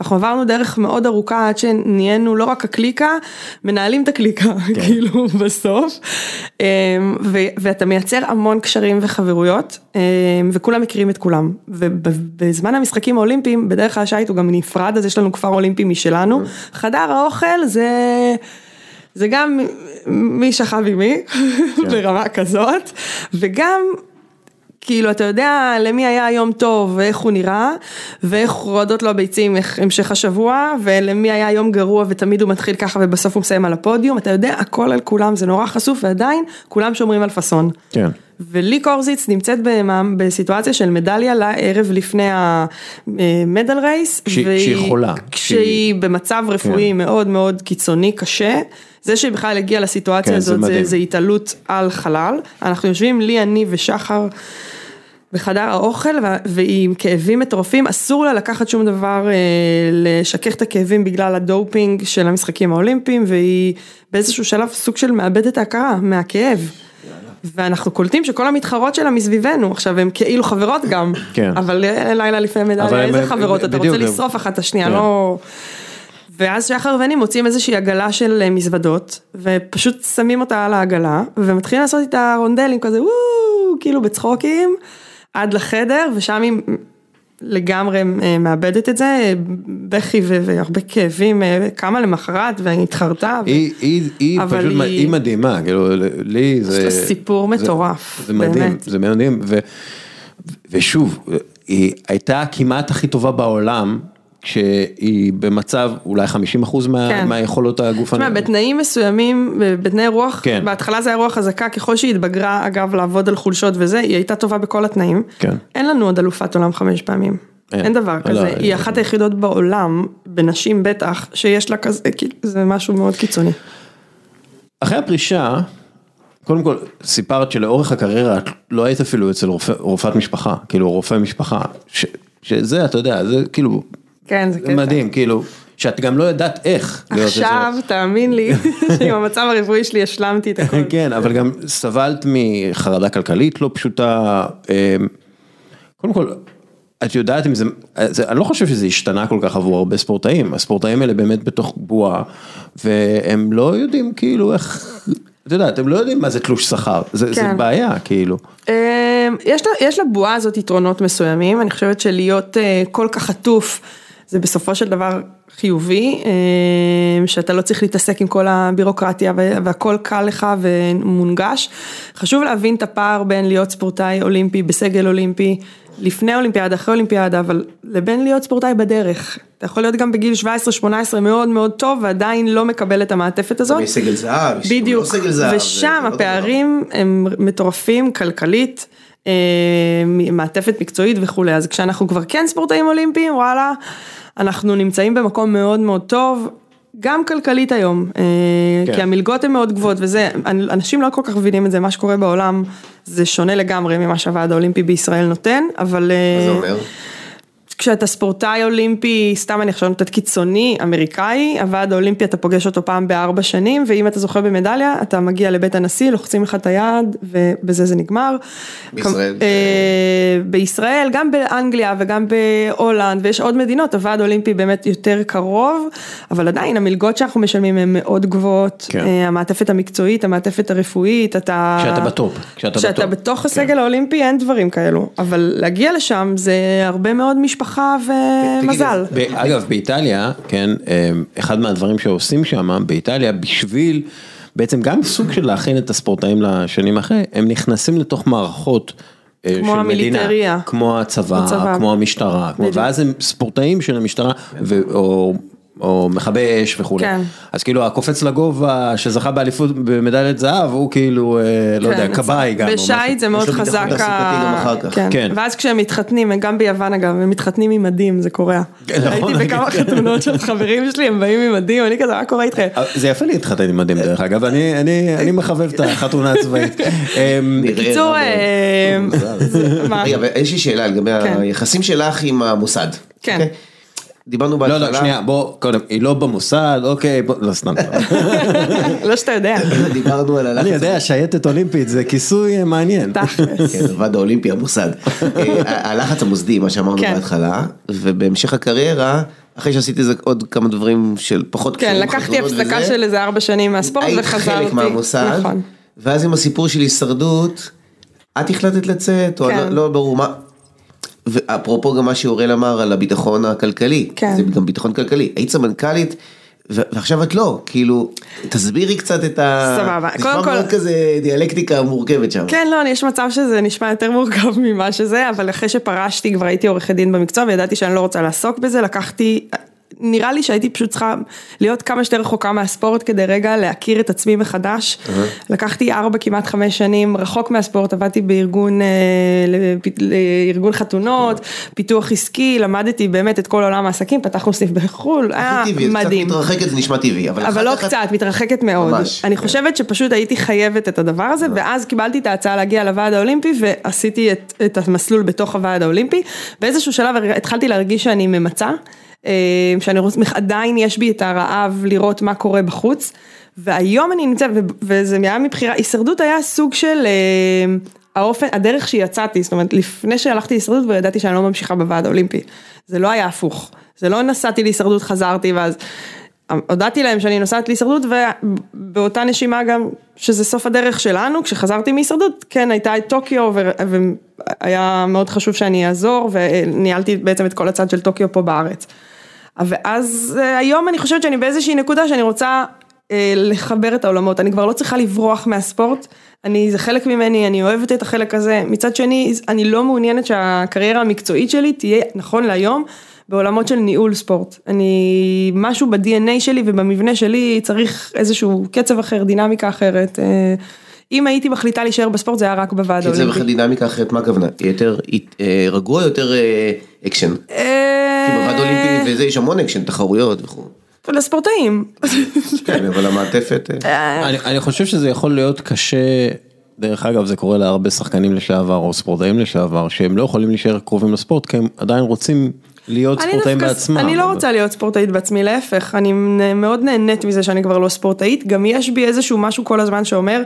Speaker 2: אנחנו עברנו דרך מאוד ארוכה עד שנהיינו לא רק הקליקה, מנהלים את הקליקה, כן. כאילו בסוף. אמ, ואתה מייצר המון קשרים וחברויות, אמ, וכולם מכירים את כולם. ובזמן המשחקים האולימפיים, בדרך כלל השייט הוא גם נפרד, אז יש לנו כפר אולימפי משלנו. חדר האוכל זה, זה גם מי שכב עם מי, כן. ברמה כזאת, וגם כאילו אתה יודע למי היה יום טוב ואיך הוא נראה ואיך רועדות לו הביצים המשך השבוע ולמי היה יום גרוע ותמיד הוא מתחיל ככה ובסוף הוא מסיים על הפודיום אתה יודע הכל על כולם זה נורא חשוף ועדיין כולם שומרים על פאסון.
Speaker 1: כן.
Speaker 2: ולי קורזיץ נמצאת בסיטואציה של מדליה לערב לפני ה medal race.
Speaker 1: שהיא חולה.
Speaker 2: כשהיא במצב רפואי כן. מאוד מאוד קיצוני, קשה. זה שהיא בכלל הגיעה לסיטואציה כן, הזאת זה, זה התעלות על חלל. אנחנו יושבים לי, אני ושחר. בחדר האוכל והיא עם כאבים מטורפים, אסור לה לקחת שום דבר, אה, לשכך את הכאבים בגלל הדופינג של המשחקים האולימפיים והיא באיזשהו שלב סוג של מאבדת ההכרה מהכאב. ואנחנו קולטים שכל המתחרות שלה מסביבנו, עכשיו הן כאילו חברות גם, כן. אבל לילה לפני מדליה, איזה הם, חברות, הם, אתה רוצה לשרוף אחת את השנייה, כן. לא... ואז שחר ואני מוצאים איזושהי עגלה של אה, מזוודות, ופשוט שמים אותה על העגלה, ומתחילים לעשות איתה רונדלים כזה, וואו, כאילו בצחוקים, עד לחדר, ושם היא לגמרי אה, מאבדת את זה, בכי והרבה כאבים, אה, קמה למחרת והתחרתה.
Speaker 1: היא, היא, היא פשוט, היא, היא מדהימה, כאילו, לי זה...
Speaker 2: זה סיפור מטורף,
Speaker 1: זה, זה מדהים, זה מדהים, ו, ושוב, היא הייתה כמעט הכי טובה בעולם. כשהיא במצב אולי 50 אחוז מה, כן. מהיכולות הגופניות.
Speaker 2: תשמע, בתנאים מסוימים, בתנאי רוח, כן. בהתחלה זה היה רוח חזקה, ככל שהיא התבגרה אגב לעבוד על חולשות וזה, היא הייתה טובה בכל התנאים. כן. אין לנו עוד אלופת עולם חמש פעמים. אין, אין דבר כזה, לא, היא אחת לא. היחידות בעולם, בנשים בטח, שיש לה כזה, כאילו, זה משהו מאוד קיצוני.
Speaker 1: אחרי הפרישה, קודם כל, סיפרת שלאורך הקריירה את לא היית אפילו אצל רופא, רופאת משפחה, כאילו רופא משפחה, ש, שזה, אתה יודע, זה כאילו,
Speaker 2: כן, זה קטע.
Speaker 1: מדהים, כאילו, שאת גם לא יודעת איך.
Speaker 2: עכשיו, תאמין לי, שעם המצב הרפואי שלי השלמתי את הכל.
Speaker 1: כן, אבל גם סבלת מחרדה כלכלית לא פשוטה. אמ, קודם כל, את יודעת אם זה, זה, אני לא חושב שזה השתנה כל כך עבור הרבה ספורטאים, הספורטאים האלה באמת בתוך בועה, והם לא יודעים כאילו איך, את יודעת, הם לא יודעים מה זה תלוש שכר, זה, כן. זה בעיה כאילו.
Speaker 2: אמ, יש, יש לבועה הזאת יתרונות מסוימים, אני חושבת שלהיות אה, כל כך עטוף. זה בסופו של דבר חיובי, אה, שאתה לא צריך להתעסק עם כל הבירוקרטיה והכל קל לך ומונגש. חשוב להבין את הפער בין להיות ספורטאי אולימפי בסגל אולימפי, לפני אולימפיאדה, אחרי אולימפיאדה, אבל לבין להיות ספורטאי בדרך. אתה יכול להיות גם בגיל 17-18 מאוד מאוד טוב ועדיין לא מקבל את המעטפת הזאת.
Speaker 3: יש סגל זהב,
Speaker 2: בדיוק, לא סגל זהב. ושם לא הפערים הם מטורפים כלכלית. אה, מעטפת מקצועית וכולי, אז כשאנחנו כבר כן ספורטאים אולימפיים, וואלה, אנחנו נמצאים במקום מאוד מאוד טוב, גם כלכלית היום, אה, כן. כי המלגות הן מאוד גבוהות וזה, אנשים לא כל כך מבינים את זה, מה שקורה בעולם זה שונה לגמרי ממה שהוועד האולימפי בישראל נותן, אבל...
Speaker 3: מה זה אומר?
Speaker 2: כשאתה ספורטאי אולימפי, סתם אני עכשיו נותנת קיצוני, אמריקאי, הוועד האולימפי אתה פוגש אותו פעם בארבע שנים, ואם אתה זוכה במדליה, אתה מגיע לבית הנשיא, לוחצים לך את היד, ובזה זה נגמר.
Speaker 3: בישראל?
Speaker 2: אה, בישראל, גם באנגליה וגם בהולנד, ויש עוד מדינות, הוועד האולימפי באמת יותר קרוב, אבל עדיין המלגות שאנחנו משלמים הן מאוד גבוהות, כן. אה, המעטפת המקצועית, המעטפת הרפואית, אתה...
Speaker 1: כשאתה בטופ.
Speaker 2: כשאתה בתוך הסגל כן. האולימפי אין דברים כאלו, אבל להגיע לשם זה הרבה מאוד משפחה. משפחה ומזל.
Speaker 1: אגב, באיטליה, כן, אמ, אחד מהדברים שעושים שם, באיטליה, בשביל בעצם גם סוג של להכין את הספורטאים לשנים אחרי, הם נכנסים לתוך מערכות.
Speaker 2: אה, כמו המיליטריה,
Speaker 1: כמו הצבא, הצבא, כמו המשטרה, כמו, ואז הם ספורטאים של המשטרה, ו, או או מכבי אש וכולי.
Speaker 2: כן.
Speaker 1: אז כאילו הקופץ לגובה שזכה באליפות במדליית זהב הוא כאילו, אה, לא יודע,
Speaker 2: כן,
Speaker 1: כבאי גם.
Speaker 2: בשייט זה מאוד חזק.
Speaker 3: כך.
Speaker 2: כן.
Speaker 1: כן.
Speaker 2: ואז כשהם מתחתנים, גם ביוון אגב, הם מתחתנים עם מדים, זה קורה.
Speaker 1: כן, נכון,
Speaker 2: הייתי בכמה
Speaker 1: כן.
Speaker 2: חתונות של חברים שלי, הם באים עם מדים, אני כזה, מה קורה איתכם?
Speaker 1: אה, זה יפה להתחתן עם מדים דרך אגב, אני, אני, אני מחבב את החתונה הצבאית. אמ,
Speaker 2: בקיצור, אה?
Speaker 3: רגע, יש לי שאלה לגבי
Speaker 2: כן.
Speaker 3: היחסים שלך עם המוסד.
Speaker 2: כן.
Speaker 3: דיברנו
Speaker 1: לא,
Speaker 3: בהתחלה.
Speaker 1: לא, שנייה, בוא, קודם, היא לא במוסד, אוקיי, בוא, לא סתם.
Speaker 2: לא שאתה יודע.
Speaker 3: דיברנו על הלחץ.
Speaker 1: אני יודע, שייטת אולימפית זה כיסוי מעניין.
Speaker 2: תכלס.
Speaker 3: כן, הוועד האולימפי, המוסד. אה, הלחץ המוסדי, מה שאמרנו
Speaker 2: כן.
Speaker 3: בהתחלה, ובהמשך הקריירה, אחרי שעשיתי איזה עוד כמה דברים של פחות
Speaker 2: כן,
Speaker 3: קשורים,
Speaker 2: לקחתי
Speaker 3: חתונות
Speaker 2: הפסקה של איזה ארבע שנים מהספורט
Speaker 3: היית
Speaker 2: וחזרתי.
Speaker 3: חלק מהמוסד,
Speaker 2: נכון.
Speaker 3: ואז עם הסיפור של הישרדות, את החלטת לצאת, או
Speaker 2: כן.
Speaker 3: לא- לא ברור מה. ואפרופו גם מה שאוראל אמר על הביטחון הכלכלי,
Speaker 2: כן.
Speaker 3: זה גם ביטחון כלכלי, היית סמנכ"לית, ועכשיו את לא, כאילו, תסבירי קצת את ה...
Speaker 2: סבבה.
Speaker 3: נשמע
Speaker 2: קודם כל-
Speaker 3: מאוד כזה דיאלקטיקה מורכבת שם.
Speaker 2: כן, לא, יש מצב שזה נשמע יותר מורכב ממה שזה, אבל אחרי שפרשתי כבר הייתי עורכת דין במקצוע וידעתי שאני לא רוצה לעסוק בזה, לקחתי, נראה לי שהייתי פשוט צריכה להיות כמה שיותר רחוקה מהספורט כדי רגע להכיר את עצמי מחדש. לקחתי ארבע, כמעט חמש שנים רחוק מהספורט, עבדתי בארגון, אה, לארגון חתונות, פיתוח עסקי, למדתי באמת את כל עולם העסקים, פתחנו סניף בחו"ל, היה
Speaker 3: טבעי, קצת
Speaker 2: מדהים.
Speaker 3: מתרחקת זה נשמע טבעי, אבל
Speaker 2: אבל לא
Speaker 3: את-
Speaker 2: קצת, מתרחקת מאוד.
Speaker 3: ממש,
Speaker 2: אני
Speaker 3: כן.
Speaker 2: חושבת שפשוט הייתי חייבת את הדבר הזה, ואז קיבלתי את ההצעה להגיע לוועד האולימפי, ועשיתי את, את המסלול בתוך הוועד האולימפי. באיזשהו שלב התחלתי להרגיש שאני ממצה, שאני רוצ... עדיין יש בי את הרעב לראות מה קורה בחוץ, והיום אני נמצאת, וזה היה מבחירה, הישרדות היה סוג של... אה, האופן, הדרך שיצאתי, זאת אומרת, לפני שהלכתי להישרדות כבר ידעתי שאני לא ממשיכה בוועד האולימפי. זה לא היה הפוך. זה לא נסעתי להישרדות, חזרתי ואז... הודעתי להם שאני נוסעת להישרדות ובאותה נשימה גם שזה סוף הדרך שלנו, כשחזרתי מהישרדות, כן הייתה את טוקיו והיה מאוד חשוב שאני אעזור וניהלתי בעצם את כל הצד של טוקיו פה בארץ. ואז אה, היום אני חושבת שאני באיזושהי נקודה שאני רוצה אה, לחבר את העולמות, אני כבר לא צריכה לברוח מהספורט, אני, זה חלק ממני, אני אוהבת את החלק הזה, מצד שני אני לא מעוניינת שהקריירה המקצועית שלי תהיה נכון להיום בעולמות של ניהול ספורט, אני, משהו ב-DNA שלי ובמבנה שלי צריך איזשהו קצב אחר, דינמיקה אחרת, אה, אם הייתי מחליטה להישאר בספורט זה היה רק בוועד האולימפי.
Speaker 3: בכלל דינמיקה אחרת, מה הכוונה? יותר רגוע, יותר אקשן.
Speaker 2: אה,
Speaker 3: כי בוועד אולימפי וזה יש המון אקשן, תחרויות וכו'.
Speaker 2: לספורטאים.
Speaker 3: כן, אבל המעטפת... אה,
Speaker 1: אני, אני חושב שזה יכול להיות קשה, דרך אגב זה קורה להרבה שחקנים לשעבר או ספורטאים לשעבר, שהם לא יכולים להישאר קרובים לספורט כי הם עדיין רוצים להיות ספורטאים בעצמם.
Speaker 2: אני לא רוצה להיות ספורטאית בעצמי, להפך, אני מאוד נהנית מזה שאני כבר לא ספורטאית, גם יש בי איזשהו משהו כל הזמן שאומר,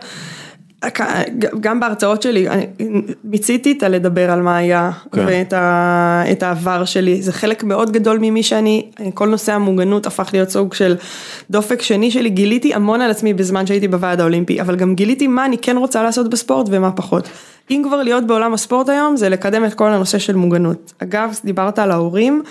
Speaker 2: גם בהרצאות שלי, מיציתי את הלדבר על מה היה,
Speaker 1: כן.
Speaker 2: ואת ה, את העבר שלי, זה חלק מאוד גדול ממי שאני, כל נושא המוגנות הפך להיות סוג של דופק שני שלי, גיליתי המון על עצמי בזמן שהייתי בוועד האולימפי, אבל גם גיליתי מה אני כן רוצה לעשות בספורט ומה פחות. אם כבר להיות בעולם הספורט היום זה לקדם את כל הנושא של מוגנות. אגב, דיברת על ההורים,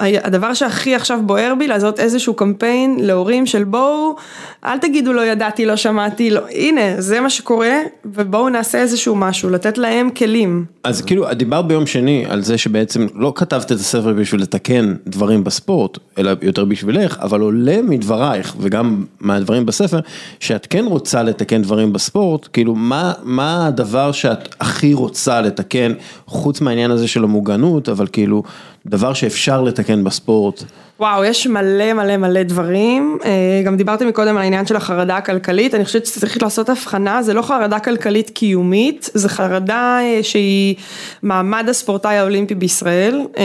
Speaker 2: הדבר שהכי עכשיו בוער בי לעשות איזשהו קמפיין להורים של בואו, אל תגידו לא ידעתי, לא שמעתי, לא, הנה, זה מה שקורה, ובואו נעשה איזשהו משהו, לתת להם כלים.
Speaker 1: אז כאילו, דיברת ביום שני על זה שבעצם לא כתבת את הספר בשביל לתקן דברים בספורט, אלא יותר בשבילך, אבל עולה מדברייך וגם מהדברים בספר, שאת כן רוצה לתקן דברים בספורט, כאילו מה, מה הדבר שאת הכי רוצה לתקן, חוץ מהעניין הזה של המוגנות, אבל כאילו, דבר שאפשר לתקן בספורט.
Speaker 2: וואו, יש מלא מלא מלא דברים, אה, גם דיברתם מקודם על העניין של החרדה הכלכלית, אני חושבת שצריך לעשות הבחנה, זה לא חרדה כלכלית קיומית, זה חרדה אה, שהיא מעמד הספורטאי האולימפי בישראל, אה,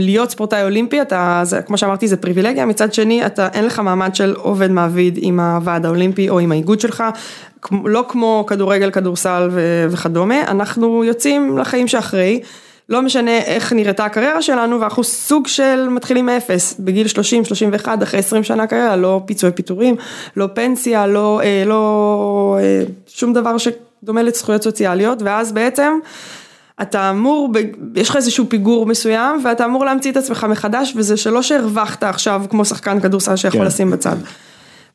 Speaker 2: להיות ספורטאי אולימפי, אתה, זה, כמו שאמרתי זה פריבילגיה, מצד שני אתה אין לך מעמד של עובד מעביד עם הוועד האולימפי או עם האיגוד שלך, לא כמו כדורגל, כדורסל וכדומה, אנחנו יוצאים לחיים שאחרי. לא משנה איך נראתה הקריירה שלנו ואנחנו סוג של מתחילים מאפס, בגיל 30, 31, אחרי 20 שנה קריירה, לא פיצויי פיטורים, לא פנסיה, לא, אה, לא אה, שום דבר שדומה לזכויות סוציאליות, ואז בעצם אתה אמור, יש לך איזשהו פיגור מסוים ואתה אמור להמציא את עצמך מחדש וזה שלא שהרווחת עכשיו כמו שחקן כדורסל שיכול
Speaker 1: כן.
Speaker 2: לשים בצד.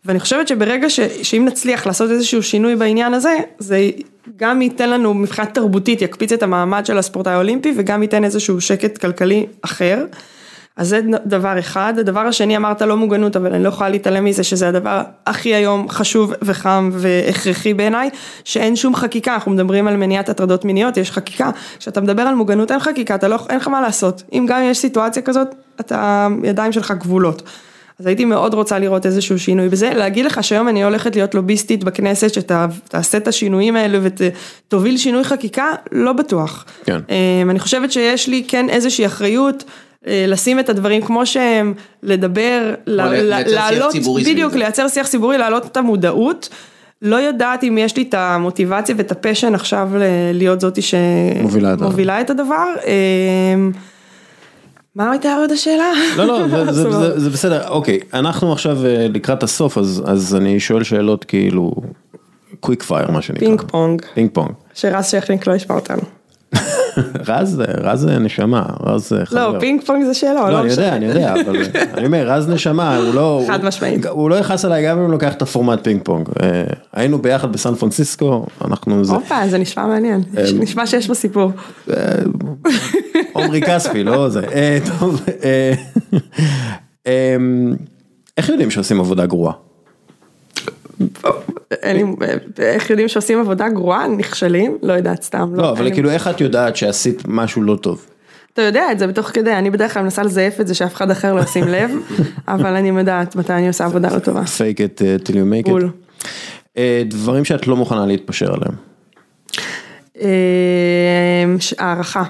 Speaker 2: ואני חושבת שברגע ש, שאם נצליח לעשות איזשהו שינוי בעניין הזה, זה גם ייתן לנו מבחינה תרבותית, יקפיץ את המעמד של הספורטאי האולימפי וגם ייתן איזשהו שקט כלכלי אחר. אז זה דבר אחד, הדבר השני אמרת לא מוגנות אבל אני לא יכולה להתעלם מזה שזה הדבר הכי היום חשוב וחם והכרחי בעיניי, שאין שום חקיקה, אנחנו מדברים על מניעת הטרדות מיניות, יש חקיקה, כשאתה מדבר על מוגנות אין חקיקה, לא, אין לך מה לעשות, אם גם יש סיטואציה כזאת, אתה, ידיים שלך כבולות. אז הייתי מאוד רוצה לראות איזשהו שינוי בזה, להגיד לך שהיום אני הולכת להיות לוביסטית בכנסת, שתעשה את השינויים האלה ותוביל שינוי חקיקה, לא בטוח.
Speaker 1: כן.
Speaker 2: אמ, אני חושבת שיש לי כן איזושהי אחריות. אה, לשים את הדברים כמו שהם, לדבר,
Speaker 3: להעלות,
Speaker 2: בדיוק, לייצר שיח ציבורי, להעלות את המודעות. לא יודעת אם יש לי את המוטיבציה ואת ה passion עכשיו להיות זאתי שמובילה את הדבר. מה הייתה עוד השאלה?
Speaker 1: לא, לא, זה, בסדר, אוקיי, אנחנו עכשיו אה, לקראת הסוף, אז, אז אני שואל שאלות כאילו, quick fire מה שנקרא.
Speaker 2: פינג פונג.
Speaker 1: פינג פונג.
Speaker 2: שרז שכניק לא ישמע אותנו.
Speaker 1: רז, רז נשמה, רז
Speaker 2: חבר. לא, פינג פונג זה שאלה,
Speaker 1: לא,
Speaker 2: לא
Speaker 1: אני יודע, אני יודע, אבל אני אומר, רז נשמה, הוא לא...
Speaker 2: חד משמעית.
Speaker 1: הוא לא יכעס עליי גם אם הוא לוקח את הפורמט פינג פונג. אה, היינו ביחד בסן פרנסיסקו, אנחנו...
Speaker 2: הופה, זה נשמע מעניין, אה, נשמע שיש פה סיפור.
Speaker 1: עומרי כספי, לא זה. טוב, איך יודעים שעושים עבודה גרועה?
Speaker 2: איך יודעים שעושים עבודה גרועה, נכשלים, לא יודעת סתם.
Speaker 1: לא, אבל כאילו איך את יודעת שעשית משהו לא טוב?
Speaker 2: אתה יודע את זה בתוך כדי, אני בדרך כלל מנסה לזייף את זה שאף אחד אחר לא ישים לב, אבל אני יודעת מתי אני עושה עבודה לא טובה.
Speaker 1: fake it uh, till you make it. אה, דברים שאת לא מוכנה להתפשר עליהם.
Speaker 2: אה, הערכה.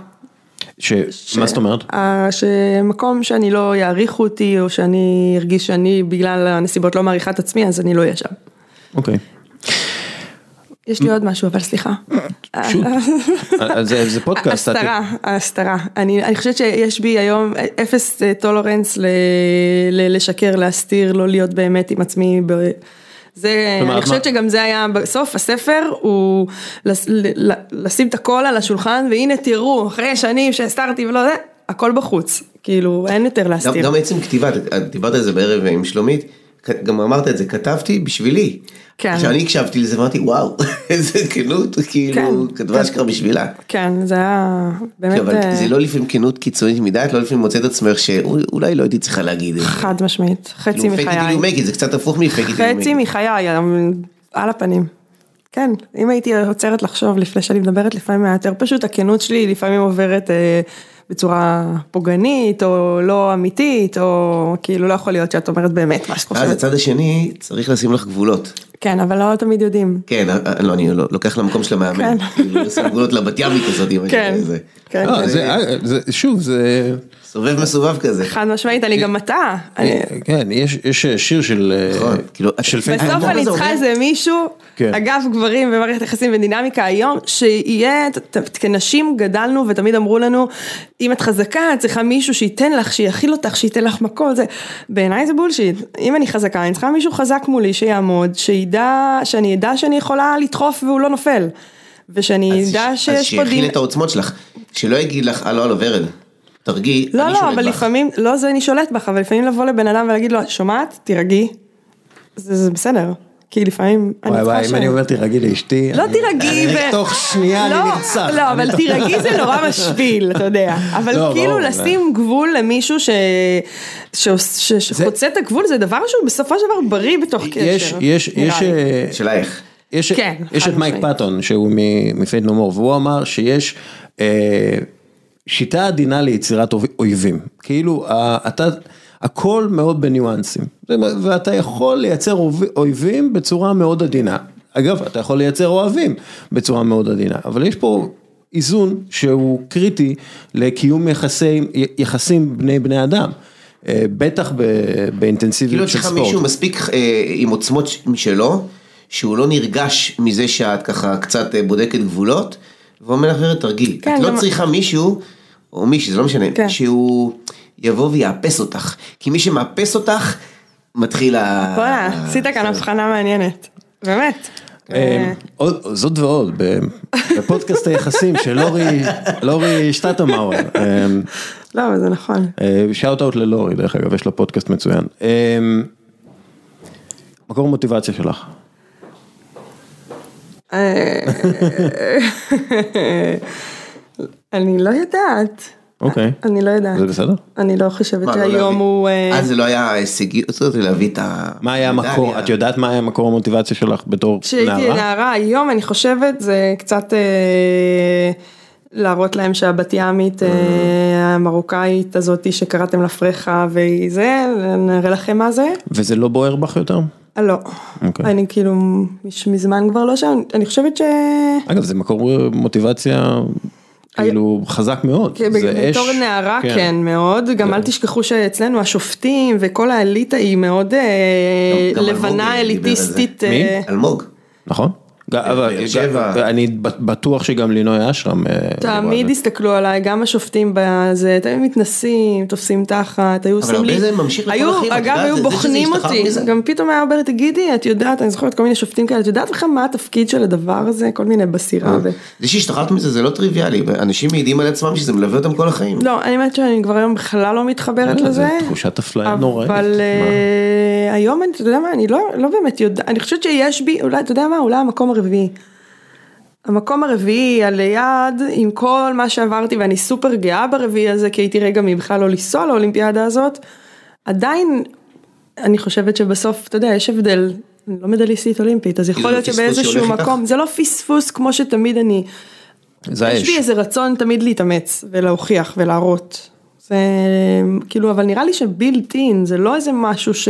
Speaker 1: מה זאת אומרת?
Speaker 2: שמקום שאני לא יעריכו אותי או שאני ארגיש שאני בגלל הנסיבות לא מעריכה את עצמי אז אני לא אהיה שם.
Speaker 1: אוקיי.
Speaker 2: יש לי עוד משהו אבל סליחה.
Speaker 1: שוט, זה פודקאסט.
Speaker 2: הסתרה, הסתרה. אני חושבת שיש בי היום אפס טולרנס לשקר, להסתיר, לא להיות באמת עם עצמי. זה, אני חושבת שגם זה היה בסוף הספר, הוא לשים את הכל על השולחן והנה תראו, אחרי שנים שהסתרתי ולא זה, הכל בחוץ, כאילו אין יותר להסתיר.
Speaker 3: גם עצם כתיבה, דיברת על זה בערב עם שלומית, גם אמרת את זה, כתבתי בשבילי. כן. כשאני הקשבתי לזה אמרתי וואו, איזה כנות, כאילו, כן, כתבה אשכרה בשבילה.
Speaker 2: כן, זה היה באמת...
Speaker 3: אבל אה, זה לא לפעמים כנות קיצונית מדי, את לא לפעמים מוצאת עצמך שאולי לא הייתי צריכה להגיד את זה.
Speaker 2: חד משמעית, חצי מחיי.
Speaker 3: כאילו פייק זה קצת הפוך מפייק
Speaker 2: חצי מחיי, על הפנים. כן, אם הייתי עוצרת לחשוב לפני שאני מדברת, לפעמים היה יותר פשוט, הכנות שלי לפעמים עוברת... בצורה פוגענית או לא אמיתית או כאילו לא יכול להיות שאת אומרת באמת מה שאת חושבת.
Speaker 3: אז הצד השני צריך לשים לך גבולות.
Speaker 2: כן אבל לא תמיד יודעים.
Speaker 3: כן, אה, אה, לא אני לא, לוקח למקום של המאמן. כן. כאילו לשים גבולות לבת ימית הזאת.
Speaker 2: כן.
Speaker 1: כן. לא, שוב זה.
Speaker 3: סובב מסובב כזה.
Speaker 2: חד משמעית, אני גם מטעה.
Speaker 1: כן, יש שיר של... נכון, כאילו...
Speaker 2: בסוף אני צריכה איזה מישהו, כן. אגב גברים במערכת יחסים ודינמיקה היום, שיהיה, כנשים גדלנו ותמיד אמרו לנו, אם את חזקה, את צריכה מישהו שייתן לך, שיכיל אותך, שייתן לך מקום, זה, בעיניי זה בולשיט. אם אני חזקה, אני צריכה מישהו חזק מולי, שיעמוד, שידע, שאני אדע שאני יכולה לדחוף והוא לא נופל. ושאני אדע שיש פה
Speaker 3: דין... אז שיכיל את העוצמות שלך, שלא יגיד לך, הלו הלו ורד. תרגי,
Speaker 2: לא, אני לא, שולט בך. לא, לא, אבל לפעמים, לא זה אני שולט בך, אבל לפעמים לבוא לבן אדם ולהגיד לו, שומעת, תירגעי, זה, זה בסדר. כי לפעמים
Speaker 1: אני צריכה ש... וואי וואי, אם אני אומר תירגעי לאשתי,
Speaker 2: לא תירגעי,
Speaker 1: תוך שנייה אני
Speaker 2: לא,
Speaker 1: נרצח.
Speaker 2: לא, אבל תירגעי זה נורא משפיל, אתה יודע, אבל לא, כאילו לשים גבול למישהו שחוצה את הגבול זה דבר שהוא בסופו של דבר בריא בתוך קשר.
Speaker 1: יש, יש,
Speaker 3: שאלה איך.
Speaker 1: יש את מייק פאטון שהוא מפייט נומור והוא אמר שיש אה, שיטה עדינה ליצירת אויבים, כאילו אתה, הכל מאוד בניואנסים, ואתה יכול לייצר אויבים בצורה מאוד עדינה, אגב אתה יכול לייצר אוהבים בצורה מאוד עדינה, אבל יש פה איזון שהוא קריטי לקיום יחסי, יחסים בני בני אדם. אה, בטח באינטנסיביות
Speaker 3: של ספורט. כאילו צריך מישהו מספיק אה, עם עוצמות משלו, שהוא לא נרגש מזה שאת ככה קצת אה, בודקת גבולות, ואומר לך, תרגיל, כן, את לא צריכה מישהו או מישהי, זה לא משנה, כן. שהוא יבוא ויאפס אותך, כי מי שמאפס אותך, מתחיל ה...
Speaker 2: בוא'נה, עשית כאן הבחנה מעניינת, באמת.
Speaker 1: אה, זאת ועוד, בפודקאסט היחסים של לורי שטטמאור. אה,
Speaker 2: לא, אבל זה נכון.
Speaker 1: שאוט אאוט ללורי, דרך אגב, יש לו פודקאסט מצוין. מקור מוטיבציה שלך.
Speaker 2: אני לא יודעת.
Speaker 1: אוקיי.
Speaker 2: אני לא יודעת.
Speaker 1: זה בסדר?
Speaker 2: אני לא חושבת
Speaker 3: לא
Speaker 2: שהיום הוא... אה,
Speaker 3: אז זה לא היה הישגי, רציתי להביא את ה...
Speaker 1: מה היה. המקור, את יודעת מה היה מקור המוטיבציה שלך בתור
Speaker 2: כשהייתי
Speaker 1: נערה?
Speaker 2: נערה, היום אני חושבת זה קצת אה, להראות להם שהבת ימית אה, המרוקאית הזאתי שקראתם לה פרחה והיא זה, נראה לכם מה זה.
Speaker 1: וזה לא בוער בך יותר?
Speaker 2: אה, לא,
Speaker 1: אוקיי.
Speaker 2: אני כאילו מש- מזמן כבר לא שם, אני חושבת ש...
Speaker 1: אגב, זה מקור מוטיבציה כאילו חזק מאוד.
Speaker 2: כן,
Speaker 1: זה אש.
Speaker 2: בתור נערה כן מאוד, גם אל תשכחו שאצלנו השופטים וכל האליטה היא מאוד אה, לבנה. אליטיסטית.
Speaker 1: מי?
Speaker 2: אה,
Speaker 3: אלמוג.
Speaker 1: נכון? אני בטוח שגם לינוי אשרם. אה,
Speaker 2: תמיד. הסתכלו עליי, גם השופטים בזה, תמיד מתנסים, תופסים תחת, היו עושים לי, היו, אגב היו בוחנים אותי. גם פתאום היה אומר, תגידי, את יודעת, אני זוכרת כל מיני שופטים כאלה, את יודעת בכלל מה התפקיד של הדבר הזה, כל מיני בסירה.
Speaker 3: זה שהשתחררת מזה זה לא טריוויאלי, אנשים מעידים על עצמם שזה מלווה אותם כל החיים.
Speaker 2: לא, אני אומרת שאני כבר היום בכלל לא מתחברת
Speaker 1: זה
Speaker 2: לזה.
Speaker 1: תחושת אפליה נוראית.
Speaker 2: אבל? אה, היום אתה יודע מה, אני לא, לא באמת יודעת, אני חושבת שיש בי, אולי, אתה יודע מה, אולי המקום הרביעי. המקום הרביעי הליד עם כל מה שעברתי ואני סופר גאה ברביעי הזה כי הייתי רגע מבכלל לא לנסוע לאולימפיאדה הזאת, עדיין אני חושבת שבסוף, אתה יודע, יש הבדל, אני לא מדליסטית אולימפית, אז יכול
Speaker 3: זה
Speaker 2: להיות שבאיזשהו
Speaker 3: שהולך איתך?
Speaker 2: מקום, זה לא פספוס כמו שתמיד אני, יש. לי איזה רצון תמיד להתאמץ ולהוכיח ולהראות. זה כאילו, אבל נראה לי שבילט-אין זה לא איזה משהו ש...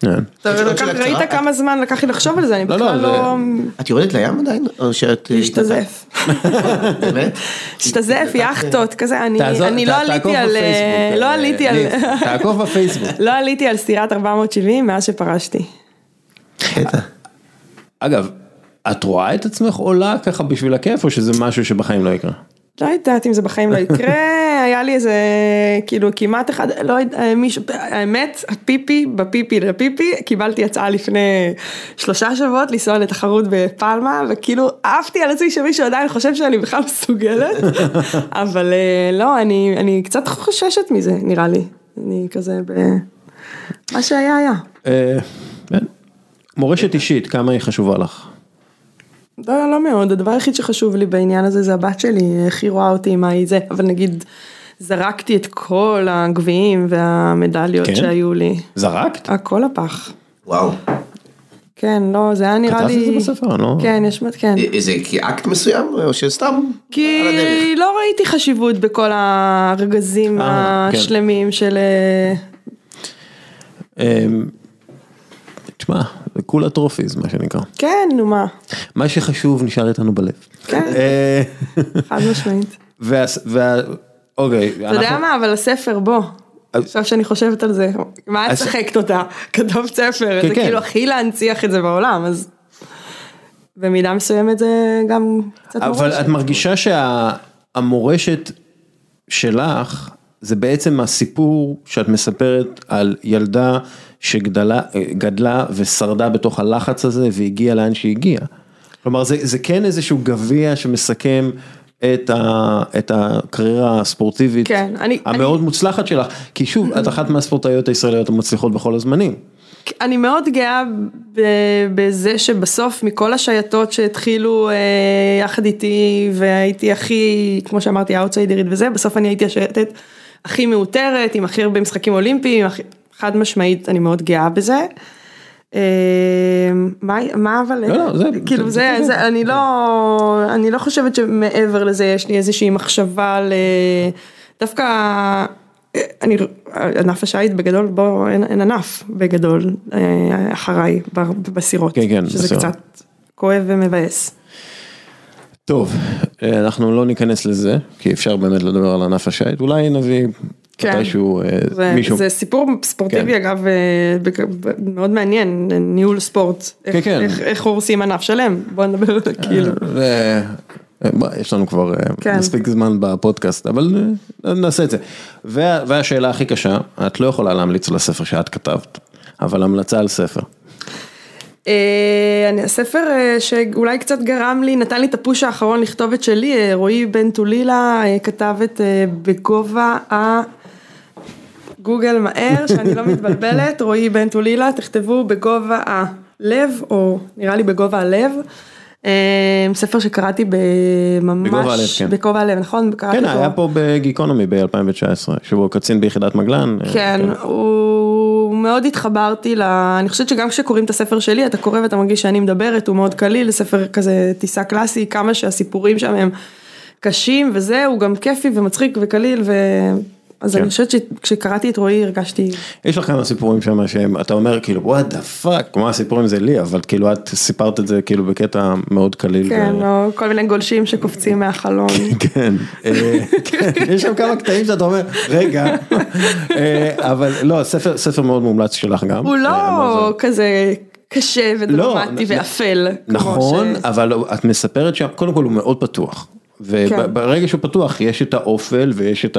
Speaker 3: כן.
Speaker 1: כן.
Speaker 2: ראית. כמה זמן לקח לי לחשוב על זה, אני
Speaker 1: לא,
Speaker 2: בכלל
Speaker 1: לא,
Speaker 2: לא...
Speaker 3: את יורדת לים עדיין? או שאת...
Speaker 2: להשתזף.
Speaker 3: באמת?
Speaker 2: להשתזף, יאכטות, כזה, אני אני
Speaker 1: ת-
Speaker 2: לא
Speaker 1: תעקוב
Speaker 2: עליתי על... לא
Speaker 1: אה,
Speaker 2: עליתי על...
Speaker 1: תעקוב בפייסבוק.
Speaker 2: לא עליתי על סטירת 470 מאז שפרשתי.
Speaker 3: קטע.
Speaker 1: אגב, את רואה את עצמך עולה ככה בשביל הכיף, או שזה משהו שבחיים לא יקרה?
Speaker 2: לא יודעת אם זה בחיים לא יקרה, היה לי איזה, כאילו כמעט אחד, לא יודע, מישהו, האמת, הפיפי, בפיפי לפיפי, קיבלתי הצעה לפני שלושה שבועות לנסוע לתחרות בפלמה, וכאילו עפתי על עצמי שמישהו עדיין חושב שאני בכלל מסוגלת, אבל אה, לא, אני, אני קצת חוששת מזה, נראה לי, אני כזה ב... מה שהיה היה.
Speaker 1: אה, כן. מורשת אישית, כמה היא חשובה לך?
Speaker 2: לא, לא מאוד, הדבר היחיד שחשוב לי בעניין הזה זה הבת שלי, איך היא רואה אותי, מה היא זה, אבל נגיד, זרקתי את כל הגביעים והמדליות
Speaker 1: כן?
Speaker 2: שהיו לי,
Speaker 1: זרקת?
Speaker 2: הכל הפח.
Speaker 3: וואו.
Speaker 2: כן, לא, זה היה נראה
Speaker 1: כתבת
Speaker 2: לי...
Speaker 1: את זה בספר, לא?
Speaker 2: כן, יש, כן.
Speaker 3: איזה כאקט מסוים או שסתם
Speaker 2: כי? לא ראיתי חשיבות בכל הארגזים
Speaker 1: אה, כן.
Speaker 2: השלמים של... אה,
Speaker 1: תשמע, זה כולה טרופיז, מה שנקרא.
Speaker 2: כן, נו מה,
Speaker 1: מה שחשוב נשאר איתנו בלב.
Speaker 2: כן.
Speaker 1: אה,
Speaker 2: חד משמעית.
Speaker 1: אוקיי,
Speaker 2: אתה יודע מה, אבל הספר, בוא. עכשיו שאני חושבת על זה, מה את צחקת אותה? כתבת ספר,
Speaker 1: כן,
Speaker 2: זה
Speaker 1: כן.
Speaker 2: כאילו הכי להנציח את זה בעולם, אז במידה מסוימת זה גם קצת
Speaker 1: אבל
Speaker 2: מורשת.
Speaker 1: את מרגישה שהמורשת שלך זה בעצם הסיפור שאת מספרת על ילדה שגדלה גדלה ושרדה בתוך הלחץ הזה והגיעה לאן שהגיעה. כלומר זה, זה כן איזשהו גביע שמסכם את, ה, את הקריירה הספורטיבית
Speaker 2: כן, אני-
Speaker 1: המאוד מוצלחת שלך, כי שוב, את אחת מהספורטאיות הישראליות המצליחות בכל הזמנים.
Speaker 2: אני מאוד גאה בזה שבסוף מכל השייטות שהתחילו אה, יחד איתי והייתי הכי, כמו שאמרתי, האוטסיידרית וזה, בסוף אני הייתי השייטת הכי מאותרת, עם הכי הרבה משחקים אולימפיים, הכי- חד משמעית, אני מאוד גאה בזה. אה, מה, מה אבל,
Speaker 1: לא, לא, זה-
Speaker 2: כאילו
Speaker 1: זה-
Speaker 2: זה,
Speaker 1: זה-
Speaker 2: זה, אני לא, אני לא חושבת שמעבר לזה יש לי איזושהי מחשבה ל... דווקא, אה, אני, ענף השיט בגדול, בוא, אין, אין ענף בגדול אה, אחריי בסירות,
Speaker 1: כן, כן,
Speaker 2: שזה. קצת כואב ומבאס.
Speaker 1: טוב, אה, אנחנו לא ניכנס לזה, כי אפשר באמת לדבר על ענף השיט, אולי נביא
Speaker 2: כן.
Speaker 1: מתישהו אה,
Speaker 2: זה,
Speaker 1: מישהו.
Speaker 2: זה סיפור ספורטיבי
Speaker 1: כן.
Speaker 2: אגב אה, מאוד מעניין, ניהול ספורט, איך,
Speaker 1: כן.
Speaker 2: איך, איך הורסים ענף שלם, בוא נדבר זה כאילו.
Speaker 1: ו- יש לנו כבר
Speaker 2: כן.
Speaker 1: מספיק זמן בפודקאסט, אבל נעשה את זה. וה- והשאלה הכי קשה, את לא יכולה להמליץ על הספר שאת כתבת, אבל המלצה על ספר.
Speaker 2: אה, אני- הספר אה, שאולי קצת גרם לי, נתן לי את הפוש האחרון לכתוב את שלי, אה, רועי בן טולילה כתב את בגובה ה... גוגל מהר, שאני לא מתבלבלת, רועי בן טולילה, תכתבו בגובה הלב, או נראה לי בגובה הלב. אה, ספר שקראתי בממש,
Speaker 1: בגובה הלב, כן.
Speaker 2: בגובה הלב, נכון?
Speaker 1: כן. היה פה בגיקונומי ב-2019, שבו קצין ביחידת מגלן. אה,
Speaker 2: כן, הוא מאוד התחברתי ל... אני חושבת שגם כשקוראים את הספר שלי, אתה קורא ואתה מרגיש שאני מדברת, הוא מאוד קליל, ספר כזה טיסה קלאסי, כמה שהסיפורים שם הם קשים וזה, הוא גם כיפי ומצחיק וקליל, ו... אז
Speaker 1: כן.
Speaker 2: אני חושבת שכשקראתי את רועי הרגשתי...
Speaker 1: יש לך כמה סיפורים שם שהם, אתה אומר כאילו, what the fuck, מה הסיפורים זה לי, אבל כאילו את סיפרת את זה כאילו בקטע מאוד קליל.
Speaker 2: כן,
Speaker 1: ו-
Speaker 2: או כל מיני גולשים שקופצים מהחלון.
Speaker 1: כן, אה, כן, יש שם כמה קטעים שאתה אומר, רגע, אה, אבל לא, ספר, ספר מאוד מומלץ שלך גם.
Speaker 2: הוא
Speaker 1: אה,
Speaker 2: לא
Speaker 1: זה?
Speaker 2: כזה קשה ודרמטי
Speaker 1: לא,
Speaker 2: ואפל.
Speaker 1: נכון,
Speaker 2: ש-
Speaker 1: אבל את מספרת שם, קודם כל הוא מאוד פתוח.
Speaker 2: כן.
Speaker 1: וברגע שהוא פתוח יש את האופל ויש את.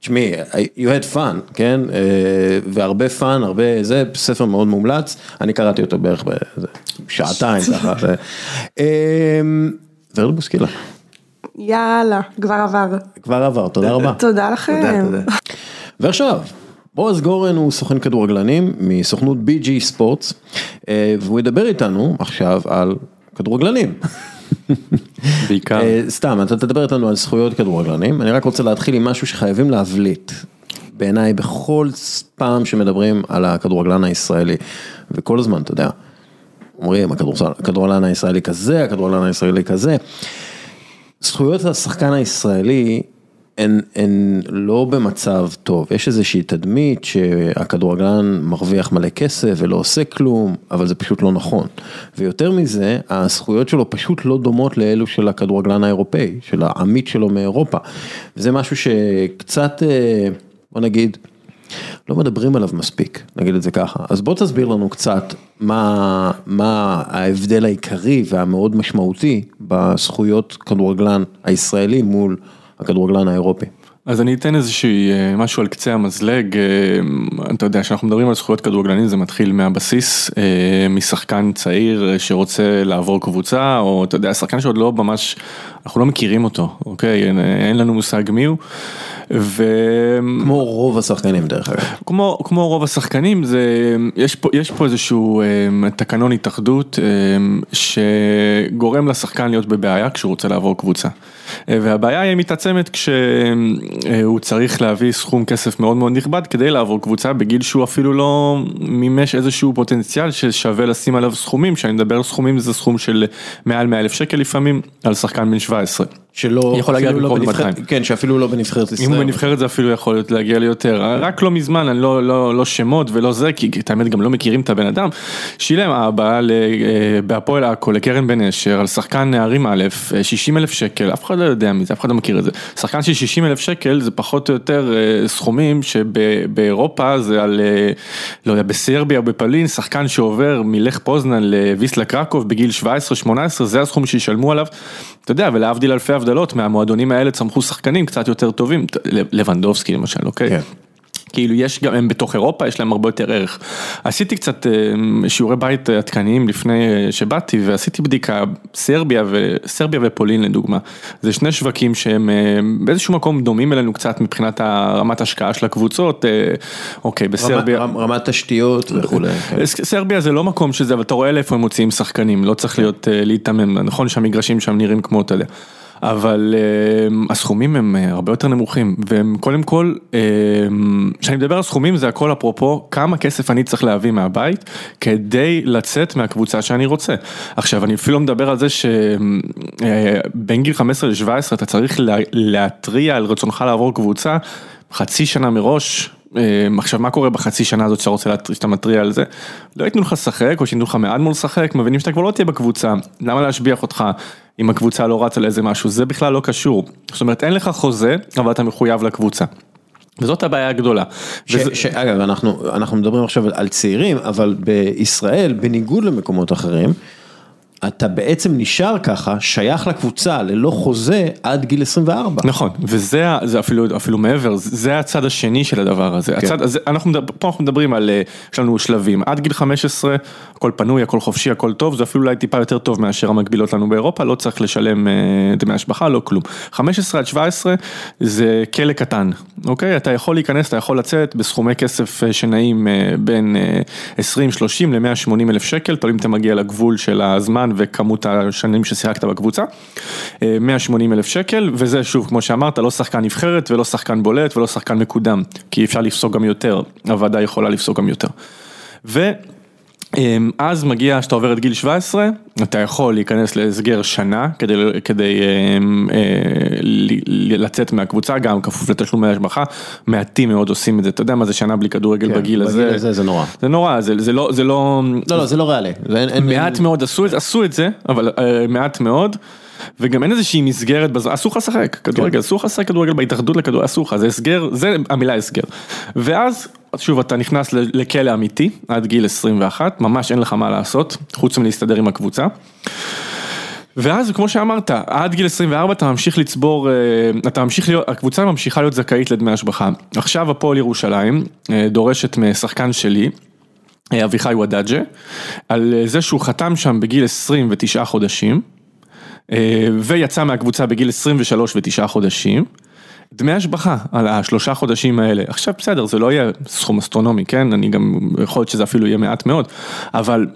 Speaker 1: תשמעי, you had fun, כן? אה, והרבה פאן, הרבה זה, ספר מאוד מומלץ, אני קראתי אותו בערך בשעתיים ככה. אה, ורד בוסקילה,
Speaker 2: יאללה, כבר עבר.
Speaker 1: כבר עבר, תודה רבה.
Speaker 2: תודה לכם.
Speaker 1: ועכשיו, בועז גורן הוא סוכן כדורגלנים מסוכנות BG ספורטס, אה, והוא ידבר איתנו עכשיו על כדורגלנים.
Speaker 4: בעיקר.
Speaker 1: אה, סתם, אתה תדבר איתנו על זכויות כדורגלנים, אני רק רוצה להתחיל עם משהו שחייבים להבליט. בעיניי בכל פעם שמדברים על הכדורגלן הישראלי, וכל הזמן, אתה יודע, אומרים הכדורגלן הישראלי כזה, הכדורגלן הישראלי כזה. זכויות השחקן הישראלי הן, הן לא במצב טוב, יש איזושהי תדמית שהכדורגלן מרוויח מלא כסף ולא עושה כלום, אבל זה פשוט לא נכון. ויותר מזה, הזכויות שלו פשוט לא דומות לאלו של הכדורגלן האירופאי, של העמית שלו מאירופה. וזה משהו שקצת, אה, בוא נגיד, לא מדברים עליו מספיק, נגיד את זה ככה. אז בוא תסביר לנו קצת מה, מה ההבדל העיקרי והמאוד משמעותי בזכויות כדורגלן הישראלי מול הכדורגלן האירופי.
Speaker 4: אז אני אתן איזושהי אה, משהו על קצה המזלג, אה, אתה יודע, כשאנחנו מדברים על זכויות כדורגלנים זה מתחיל מהבסיס, אה, משחקן צעיר שרוצה לעבור קבוצה, או אתה יודע, שחקן שעוד לא ממש, אנחנו לא מכירים אותו, אוקיי, אין, אין לנו מושג מי הוא, ו...
Speaker 1: כמו רוב השחקנים דרך אגב.
Speaker 4: כמו, כמו רוב השחקנים, זה, יש, פה, יש פה איזשהו תקנון התאחדות שגורם לשחקן להיות בבעיה כשהוא רוצה לעבור קבוצה. אה, והבעיה היא מתעצמת כשהוא צריך להביא סכום כסף מאוד מאוד נכבד כדי לעבור קבוצה בגיל שהוא אפילו לא מימש איזשהו פוטנציאל ששווה לשים עליו סכומים, כשאני מדבר על סכומים זה סכום של מעל 100 אלף שקל לפעמים על שחקן בן 17.
Speaker 1: שלא,
Speaker 4: יכול להגיע
Speaker 1: לא בנבחרת,
Speaker 4: 200.
Speaker 1: כן, שאפילו לא בנבחרת ישראל.
Speaker 4: אם הוא בנבחרת זה אפילו יכול להיות להגיע ליותר, רק לא מזמן, אני לא, לא, לא שמות ולא זה, כי את האמת גם לא מכירים את הבן אדם, שילם אבא ל- אה, בהפועל עכו לקרן בן אשר על שחקן נערים א', 60 אלף שקל, אף אחד לא יודע מזה, אף אחד לא מכיר את זה, שחקן של 60 אלף שקל זה פחות או יותר אה, סכומים שבאירופה זה על, אה, לא יודע, בסרביה או בפולין, שחקן שעובר מלך פוזנן לוויסלה קרקוב בגיל 17-18, זה הסכום שישלמו עליו, אתה יודע, ולהבדיל אלפי הבדלות, מהמועדונים האלה צמחו שחקנים קצת יותר טובים, לבנדובסקי למשל, אוקיי?
Speaker 1: כן.
Speaker 4: כאילו יש גם, הם בתוך אירופה, יש להם הרבה יותר ערך. עשיתי קצת אה, שיעורי בית עדכניים לפני אה, שבאתי ועשיתי בדיקה, סרביה, ו, סרביה ופולין לדוגמה, זה שני שווקים שהם אה, באיזשהו מקום דומים אלינו קצת מבחינת הרמת השקעה של הקבוצות, אוקיי, בסרביה.
Speaker 1: רמת, רמת תשתיות וכולי. כן.
Speaker 4: סרביה זה לא מקום שזה, אבל אתה רואה לאיפה הם מוציאים שחקנים, לא צריך להיות, להיתמם, נכון שהמגרשים שם נראים כמו, אתה יודע. אבל אה, הסכומים הם אה, הרבה יותר נמוכים, והם קודם כל, אה, כשאני מדבר על סכומים זה הכל אפרופו כמה כסף אני צריך להביא מהבית כדי לצאת מהקבוצה שאני רוצה. עכשיו אני אפילו לא מדבר על זה שבין גיל 15 ל-17 אתה צריך לה- להתריע על רצונך לעבור קבוצה חצי שנה מראש. אה, עכשיו מה קורה בחצי שנה הזאת שאתה רוצה, שאתה מתריע על זה? לא ייתנו לך לשחק או שייתנו לך מעט מול לשחק, מבינים שאתה כבר לא תהיה בקבוצה, למה להשביח אותך אם הקבוצה לא רצה לאיזה משהו, זה בכלל לא קשור. זאת אומרת אין לך חוזה, אבל אתה מחויב לקבוצה. וזאת הבעיה הגדולה.
Speaker 1: ש,
Speaker 4: וזה-
Speaker 1: שאגב, אנחנו, אנחנו מדברים עכשיו על צעירים, אבל בישראל, בניגוד למקומות אחרים, אתה בעצם נשאר ככה, שייך לקבוצה ללא חוזה עד גיל 24.
Speaker 4: נכון, וזה זה אפילו, אפילו מעבר, זה הצד השני של הדבר הזה.
Speaker 1: כן.
Speaker 4: הצד, הזה, אנחנו, מדבר- פה אנחנו מדברים על, אה, יש לנו שלבים, עד גיל 15, הכל פנוי, הכל חופשי, הכל טוב, זה אפילו אולי טיפה יותר טוב מאשר המקבילות לנו באירופה, לא צריך לשלם אה, דמי השבחה, לא כלום. 15 עד 17 זה כלא קטן, אוקיי? אתה יכול להיכנס, אתה יכול לצאת בסכומי כסף אה, שנעים בין אה, 20-30 ל-180 אלף שקל, תלוי אם אתה מגיע לגבול של הזמן הזמן וכמות השנים ששיחקת בקבוצה. אה, 180 אלף שקל, וזה שוב, כמו שאמרת, לא שחקן נבחרת ולא שחקן בולט ולא שחקן מקודם, כי אפשר לפסוק גם יותר, הוועדה יכולה לפסוק גם יותר. ו... אמ, אז מגיע שאתה עובר את גיל 17, אתה יכול להיכנס להסגר שנה כדי, כדי אמ, אה, ל- לצאת מהקבוצה, גם כפוף לתשלומי השבחה, מעטים מאוד עושים את זה, אתה יודע מה זה שנה בלי כדורגל
Speaker 1: כן,
Speaker 4: בגיל הזה,
Speaker 1: בגיל הזה זה נורא.
Speaker 4: זה נורא, זה, זה לא, זה לא,
Speaker 1: לא, לא, זה לא ריאלי. זה אין-
Speaker 4: מעט מאוד עשו עשו את זה, אבל אה, מעט מאוד. וגם אין איזושהי מסגרת, בז- אסור לך לשחק כדורגל, אסור לך לשחק כדורגל בהתאחדות לכדורגל, אסור לך, זה הסגר, זה המילה הסגר. ואז, שוב, אתה נכנס לכלא אמיתי, עד גיל 21, ממש אין לך מה לעשות, חוץ מלהסתדר עם הקבוצה. ואז כמו שאמרת, עד גיל 24 אתה ממשיך לצבור, אה, אתה ממשיך להיות, הקבוצה ממשיכה להיות זכאית לדמי השבחה. עכשיו הפועל ירושלים אה, דורשת משחקן שלי, אה, אביחי וודאג'ה, על זה שהוא חתם שם בגיל 29 חודשים, ויצא מהקבוצה בגיל 23 ותשעה חודשים. דמי השבחה על השלושה חודשים האלה, עכשיו בסדר זה לא יהיה סכום אסטרונומי כן, אני גם, יכול להיות שזה אפילו יהיה מעט מאוד, אבל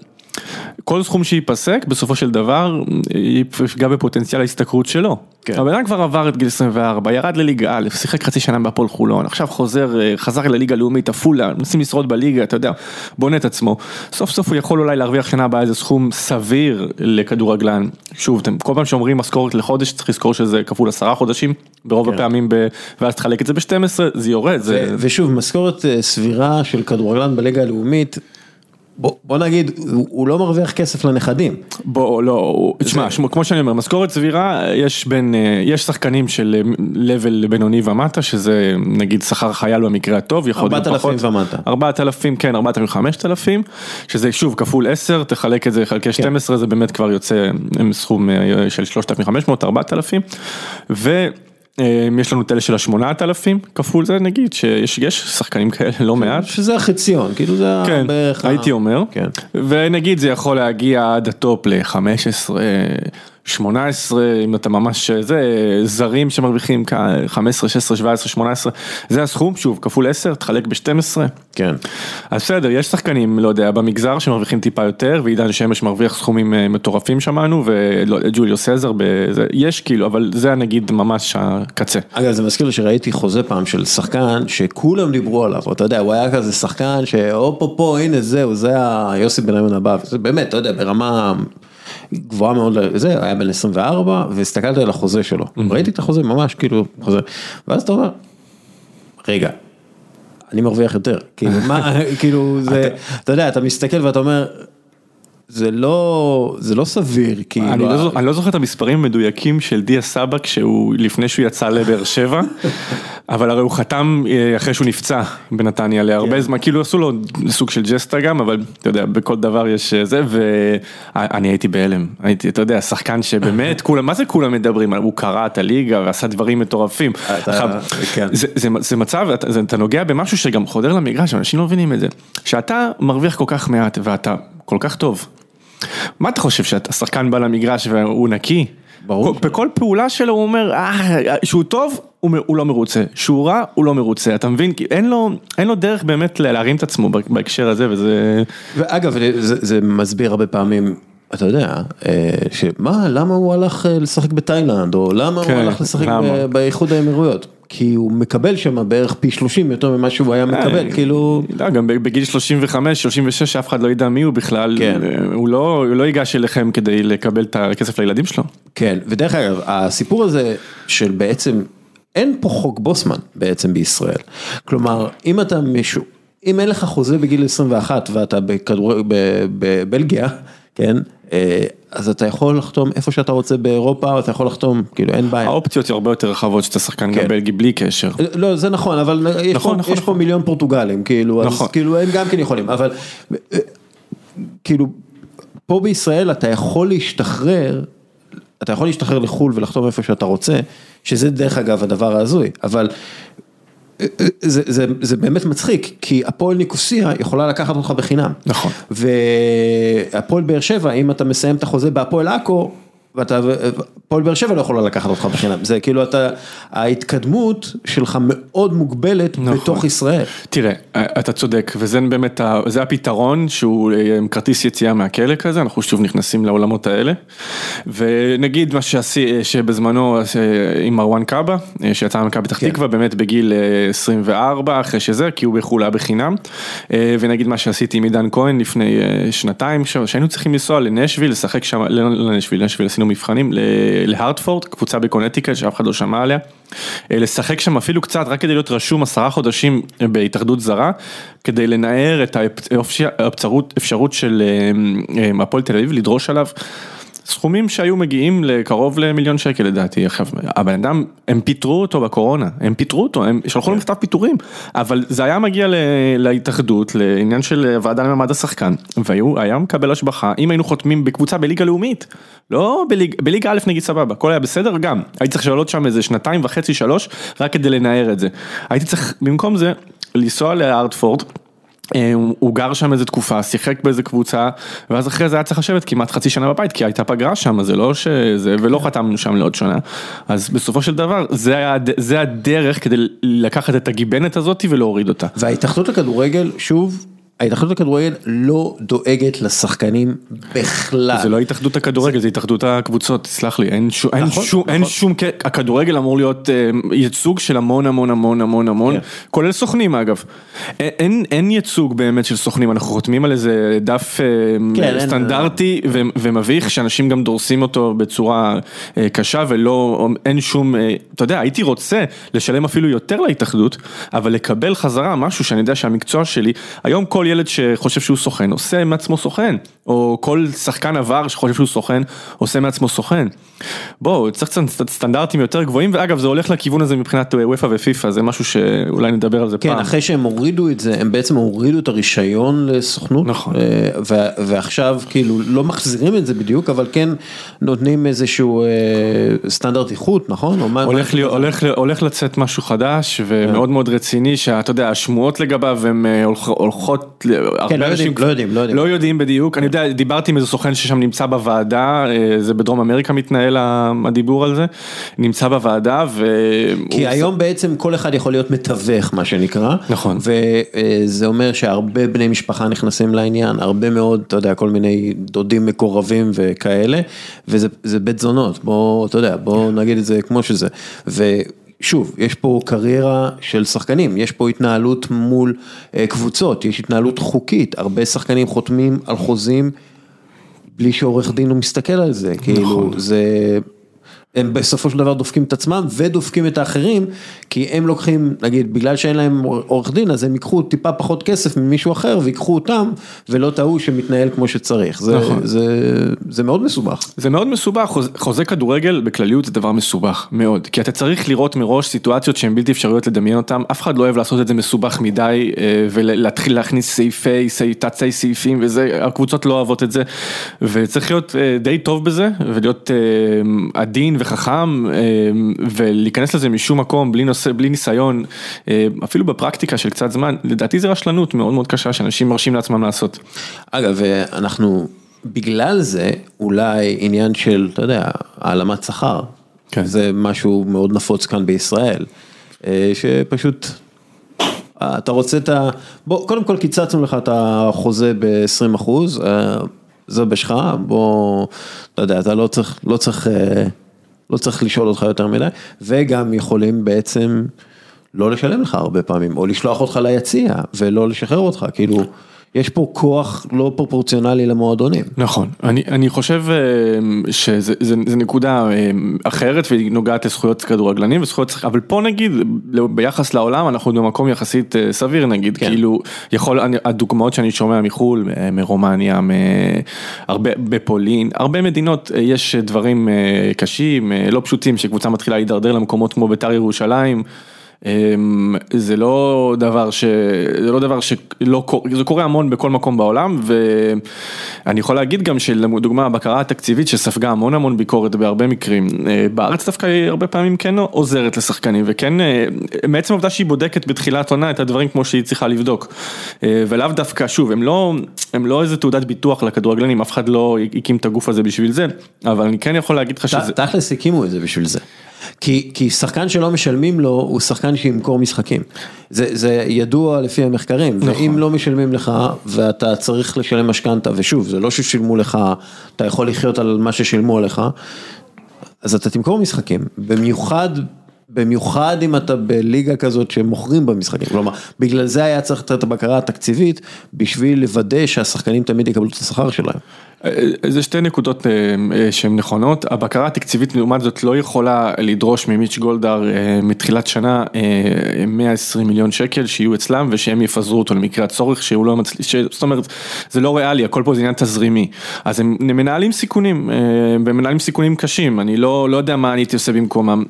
Speaker 4: כל סכום שייפסק בסופו של דבר יפגע בפוטנציאל ההשתכרות שלו.
Speaker 1: כן.
Speaker 4: הבן אדם כבר עבר את גיל 24, ירד לליגה א', שיחק חצי שנה בהפועל חולון, עכשיו חוזר, אה, חזר לליגה לאומית עפולה, מנסים לשרוד בליגה, אתה יודע, בונה את עצמו. סוף סוף הוא יכול אולי להרוויח שנה הבאה איזה סכום סביר לכדורגלן. שוב, אתם כל פעם שאומרים משכורת לחודש, צריך לזכור שזה כפול עשרה חודשים, ברוב
Speaker 1: כן.
Speaker 4: הפעמים, ב... ואז תחלק את זה ב-12, זה יורד, זה...
Speaker 1: ושוב, משכורת אה, סבירה של כדורגלן בליגה הלאומית, בוא בוא נגיד, הוא הוא לא מרוויח כסף לנכדים.
Speaker 4: בוא, לא, תשמע, שמו- כמו שאני אומר, משכורת סבירה, יש בין, אה, יש שחקנים של לבל בינוני ומטה, שזה נגיד שכר חייל במקרה הטוב, יכול להיות
Speaker 1: 4,000
Speaker 4: פחות.
Speaker 1: ומטה.
Speaker 4: 4,000, כן, 4,000, 5,000, שזה שוב כפול 10, תחלק את זה חלקי 12, זה באמת כבר יוצא עם סכום אה, של 3,500, 4,000, ו... אה, יש לנו את אלה של השמונת אלפים כפול זה נגיד שיש יש שחקנים כאלה לא מעט.
Speaker 1: שזה החציון, כאילו זה
Speaker 4: כן,
Speaker 1: בערך
Speaker 4: הייתי אומר,
Speaker 1: כן.
Speaker 4: ונגיד זה יכול להגיע עד הטופ ל-15, 18, אם אתה ממש, זה, זרים שמרוויחים כ- 15, 16, 17, 18, זה הסכום, שוב, כפול 10, תחלק ב-12.
Speaker 1: כן.
Speaker 4: אז בסדר, יש שחקנים, לא יודע, במגזר שמרוויחים טיפה יותר, ועידן שמש מרוויח סכומים אה, מטורפים שמענו, וג'וליו סזר, בזה, יש כאילו, אבל זה נגיד ממש הקצה.
Speaker 1: אגב, זה מזכיר לי שראיתי חוזה פעם של שחקן שכולם דיברו עליו, אתה יודע, הוא היה כזה שחקן שהופ פה פה, הנה זהו, זה היוסי בניון הבא, זה באמת, אתה יודע, ברמה גבוהה מאוד, זה, היה בן 24, והסתכלתי על החוזה שלו, ראיתי את החוזה ממש, כאילו, חוזה, ואז אתה אומר, רגע. אני מרוויח יותר, כאילו, מה, כאילו, זה, אתה יודע, אתה מסתכל ואתה אומר, זה לא, זה לא סביר, כאילו,
Speaker 4: אני לא, אני לא זוכר את המספרים המדויקים של דיה סבא כשהוא, לפני שהוא יצא לבאר שבע, אבל הרי הוא חתם אה, אחרי שהוא נפצע בנתניה להרבה זמן, כאילו עשו לו סוג של ג'סטה גם, אבל אתה יודע, בכל דבר יש אה, זה, ואני הייתי בהלם, הייתי, אתה יודע, שחקן שבאמת, כולם, מה זה כולם מדברים, הוא קרע את הליגה ועשה דברים מטורפים.
Speaker 1: אתה- כן.
Speaker 4: זה, זה, זה מצב, אתה, זה, אתה נוגע במשהו שגם חודר למגרש, אנשים לא מבינים את זה, שאתה מרוויח כל כך מעט ואתה כל כך טוב. מה אתה חושב שאתה שחקן בא למגרש והוא נקי?
Speaker 1: ברור.
Speaker 4: כל- בכל פעולה שלו הוא אומר, אה, שהוא טוב, הוא מ- הוא לא מרוצה, שהוא רע, הוא לא מרוצה, אתה מבין? כי אין לו, אין לו דרך באמת לה- להרים את עצמו בהקשר הזה, וזה...
Speaker 1: ואגב, זה, זה מסביר הרבה פעמים, אתה יודע, אה, שמה, למה הוא הלך אה, לשחק בתאילנד, או למה
Speaker 4: כן,
Speaker 1: הוא הלך לשחק
Speaker 4: למה?
Speaker 1: באיחוד האמירויות? כי הוא מקבל שם בערך פי 30 יותר ממה שהוא היה מקבל,
Speaker 4: אה,
Speaker 1: כאילו...
Speaker 4: לא, גם בגיל 35, 36, אף אחד לא ידע מי הוא בכלל,
Speaker 1: כן.
Speaker 4: אה, הוא לא הוא לא ייגש אליכם כדי לקבל את הכסף לילדים שלו.
Speaker 1: כן, ודרך אגב, הסיפור הזה של בעצם, אין פה חוק בוסמן בעצם בישראל. כלומר, אם אתה מישהו, אם אין לך חוזה בגיל 21 ואתה בכדור... בבלגיה, כן, אז אתה יכול לחתום איפה שאתה רוצה באירופה, אתה יכול לחתום, כאילו אין בעיה.
Speaker 4: האופציות הרבה יותר רחבות שאתה שחקן
Speaker 1: כן.
Speaker 4: גם בלגי בלי קשר.
Speaker 1: לא, זה נכון, אבל יש,
Speaker 4: נכון,
Speaker 1: פה,
Speaker 4: נכון,
Speaker 1: פה
Speaker 4: נכון.
Speaker 1: מיליון פורטוגלים, כאילו,
Speaker 4: נכון.
Speaker 1: אז כאילו הם גם כן יכולים, אבל אה, כאילו, פה בישראל אתה יכול להשתחרר, אתה יכול להשתחרר לחו"ל ולחתום איפה שאתה רוצה, שזה דרך אגב הדבר ההזוי, אבל אה, אה, זה, זה, זה באמת מצחיק, כי הפועל ניקוסיה יכולה לקחת אותך בחינם.
Speaker 4: נכון.
Speaker 1: והפועל באר שבע, אם אתה מסיים את החוזה בהפועל עכו, ואתה, פועל באר שבע לא יכולה לקחת אותך בחינם, זה כאילו אתה, ההתקדמות שלך מאוד מוגבלת
Speaker 4: נכון.
Speaker 1: בתוך ישראל.
Speaker 4: תראה, אתה צודק, וזה באמת, זה הפתרון שהוא אה, כרטיס יציאה מהכלא כזה, אנחנו שוב נכנסים לעולמות האלה. ונגיד מה שעשי, שבזמנו אה, עם מרואן קאבה, אה, שיצא ממכבי פתח
Speaker 1: כן.
Speaker 4: תקווה, באמת בגיל אה, 24, אחרי שזה, כי הוא בחו"ל היה בחינם. אה, ונגיד מה שעשיתי עם עידן כהן לפני אה, שנתיים, שהיינו צריכים לנסוע לנשוויל, לשחק שם, לא לא לנשוויל, נשוויל עשינו מבחנים, ל- להרטפורד, קבוצה בקונטיקט שאף אחד לא שמע עליה. אה, לשחק שם אפילו קצת, רק כדי להיות רשום עשרה חודשים בהתאחדות זרה, כדי לנער את האפשרות- האפשרות אפשרות של אה, אה, הפועל תל אביב לדרוש עליו. סכומים שהיו מגיעים לקרוב למיליון שקל לדעתי, עכשיו, הבן אדם, הם פיטרו אותו בקורונה, הם פיטרו אותו, הם שלחו לו מכתב פיטורים, אבל זה היה מגיע ל- להתאחדות, לעניין של ועדה למעמד השחקן, והיה מקבל השבחה, אם היינו חותמים בקבוצה בליגה לאומית, לא בליג, בליגה א' נגיד סבבה, הכל היה בסדר, גם, הייתי צריך לשאול שם איזה שנתיים וחצי, שלוש, רק כדי לנער את זה, הייתי צריך במקום זה לנסוע לארטפורד. אה, הוא הוא גר שם איזה תקופה, שיחק באיזה קבוצה, ואז אחרי זה היה צריך לשבת כמעט חצי שנה בבית, כי הייתה פגרה שם, זה לא שזה, ולא חתמנו שם לעוד שנה. אז בסופו של דבר, זה, היה, זה הדרך כדי לקחת את הגיבנת הזאת ולהוריד אותה.
Speaker 1: וההתאחדות לכדורגל, שוב, ההתאחדות לכדורגל לא דואגת לשחקנים בכלל.
Speaker 4: זה לא התאחדות הכדורגל, זה התאחדות הקבוצות, תסלח לי, אין שום, אין
Speaker 1: נכון,
Speaker 4: שום,
Speaker 1: נכון.
Speaker 4: הכדורגל אמור להיות אה, ייצוג של המון המון המון המון המון,
Speaker 1: כן.
Speaker 4: כולל סוכנים אגב. אין- ייצוג באמת של סוכנים, אנחנו חותמים על איזה דף אה,
Speaker 1: כן,
Speaker 4: סטנדרטי ומביך, שאנשים גם דורסים אותו בצורה אה, קשה ולא, אין שום, אתה יודע, הייתי רוצה לשלם אפילו יותר להתאחדות, אבל לקבל חזרה משהו שאני יודע שהמקצוע שלי, היום כל ילד שחושב שהוא סוכן, עושה מעצמו סוכן, או כל שחקן עבר שחושב שהוא סוכן, עושה מעצמו סוכן. בואו, צריך קצת סטנדרטים יותר גבוהים, ואגב זה הולך לכיוון הזה מבחינת וופא ופיפא, זה משהו שאולי נדבר על זה
Speaker 1: כן,
Speaker 4: פעם.
Speaker 1: אחרי שהם הורידו את זה, הם בעצם הורידו את הרישיון לסוכנות.
Speaker 4: נכון.
Speaker 1: אה, ו- ועכשיו כאילו לא מחזירים את זה בדיוק, אבל כן נותנים איזשהו אה, סטנדרט איכות, נכון?
Speaker 4: הולך, להיות, הולך, הולך לצאת משהו חדש ומאוד מאוד רציני שאתה יודע השמועות לגביו הן אה, הולכ- הולכות, הרבה
Speaker 1: לא יודעים, לא יודעים, לא יודעים.
Speaker 4: לא יודעים בדיוק, אני יודע, דיברתי עם איזה סוכן ששם נמצא בוועדה, אה, זה בדרום אמריקה מתנהל הדיבור על זה, נמצא בוועדה ו...
Speaker 1: כי היום בעצם כל אחד יכול להיות מתווך, מה שנקרא.
Speaker 4: נכון.
Speaker 1: וזה אומר שהרבה בני משפחה נכנסים לעניין, הרבה מאוד, אתה יודע, כל מיני דודים מקורבים וכאלה, וזה זה בית זונות, בוא, אתה יודע, בוא נגיד את זה כמו שזה. ושוב, יש פה קריירה של שחקנים, יש פה התנהלות מול אה, קבוצות, יש התנהלות חוקית, הרבה שחקנים חותמים על חוזים בלי שעורך דין הוא מסתכל על זה, כאילו, זה... הם בסופו של דבר דופקים את עצמם ודופקים את האחרים, כי הם לוקחים, נגיד, בגלל שאין להם עורך דין, אז הם ייקחו טיפה פחות כסף ממישהו אחר ויקחו אותם, ולא את ההוא שמתנהל כמו שצריך. זה,
Speaker 4: נכון.
Speaker 1: זה, זה מאוד מסובך.
Speaker 4: זה מאוד מסובך, חוז- חוזה כדורגל בכלליות זה דבר מסובך מאוד, כי אתה צריך לראות מראש סיטואציות שהן בלתי אפשריות לדמיין אותן, אף אחד לא אוהב לעשות את זה מסובך מדי אה, ולהתחיל להכניס סעיפי, סעי- תתי סעיפים וזה, הקבוצות לא אוהבות את זה, וצריך להיות אה, די טוב בזה ולהיות אה, עדין וחכם אה, ולהיכנס לזה משום מקום בלי נושא, בלי ניסיון, אה, אפילו בפרקטיקה של קצת זמן, לדעתי זה רשלנות מאוד מאוד קשה שאנשים מרשים לעצמם לעשות.
Speaker 1: אגב, אנחנו, בגלל זה, אולי עניין של, אתה יודע, העלמת שכר.
Speaker 4: כן.
Speaker 1: זה משהו מאוד נפוץ כאן בישראל, אה, שפשוט, אה, אתה רוצה את ה... בוא, קודם כל קיצצנו לך את החוזה ב-20 אחוז, אה, זה בשבילך, בוא, אתה יודע, אתה לא צריך, לא צריך, אה, לא צריך לשאול אותך יותר מדי, וגם יכולים בעצם לא לשלם לך הרבה פעמים, או לשלוח אותך ליציע, ולא לשחרר אותך, כאילו, יש פה כוח לא פרופורציונלי למועדונים.
Speaker 4: נכון, אני, אני חושב אה, זה נקודה אה, אחרת והיא נוגעת לזכויות כדורגלנים וזכויות, אבל פה נגיד ביחס לעולם אנחנו במקום יחסית אה, סביר נגיד,
Speaker 1: כן.
Speaker 4: כאילו יכול, אני, הדוגמאות שאני שומע מחו"ל, מרומניה, מהרבה, בפולין, הרבה מדינות יש דברים קשים, לא פשוטים שקבוצה מתחילה להידרדר למקומות כמו בית"ר ירושלים. אמ, זה לא דבר ש... זה לא דבר שלא קורה, זה קורה המון בכל מקום בעולם ואני יכול להגיד גם שלדוגמה הבקרה התקציבית שספגה המון המון ביקורת בהרבה מקרים, אה, בארץ דווקא היא הרבה פעמים כן עוזרת לשחקנים וכן, אה, מעצם העובדה שהיא בודקת בתחילת עונה את הדברים כמו שהיא צריכה לבדוק אה, ולאו דווקא, שוב, הם לא, הם לא איזה תעודת ביטוח לכדורגלנים, אף אחד לא הקים את הגוף הזה בשביל זה, אבל אני כן יכול להגיד לך שזה...
Speaker 1: תכלס הקימו את זה בשביל זה. כי, כי שחקן שלא משלמים לו הוא שחקן שימכור משחקים. זה, זה ידוע לפי המחקרים, נכון. ואם לא משלמים לך ואתה צריך לשלם משכנתה, ושוב, זה לא ששילמו לך, אתה יכול לחיות על מה ששילמו עליך, אז אתה תמכור משחקים, במיוחד במיוחד אם אתה בליגה כזאת שמוכרים במשחקים, כלומר, בגלל זה היה צריך את הבקרה התקציבית, בשביל לוודא שהשחקנים תמיד יקבלו את השכר שלהם.
Speaker 4: זה שתי נקודות אה, אה, שהן נכונות, הבקרה התקציבית לעומת זאת לא יכולה לדרוש ממיץ' גולדהר אה, מתחילת שנה 120 מיליון שקל שיהיו אצלם ושהם יפזרו אותו למקרה הצורך שהוא לא מצליח, זאת אומרת זה לא ריאלי, הכל פה זה עניין תזרימי, אז הם מנהלים סיכונים, הם מנהלים סיכונים קשים, אני לא, לא יודע מה אני הייתי עושה במקומם,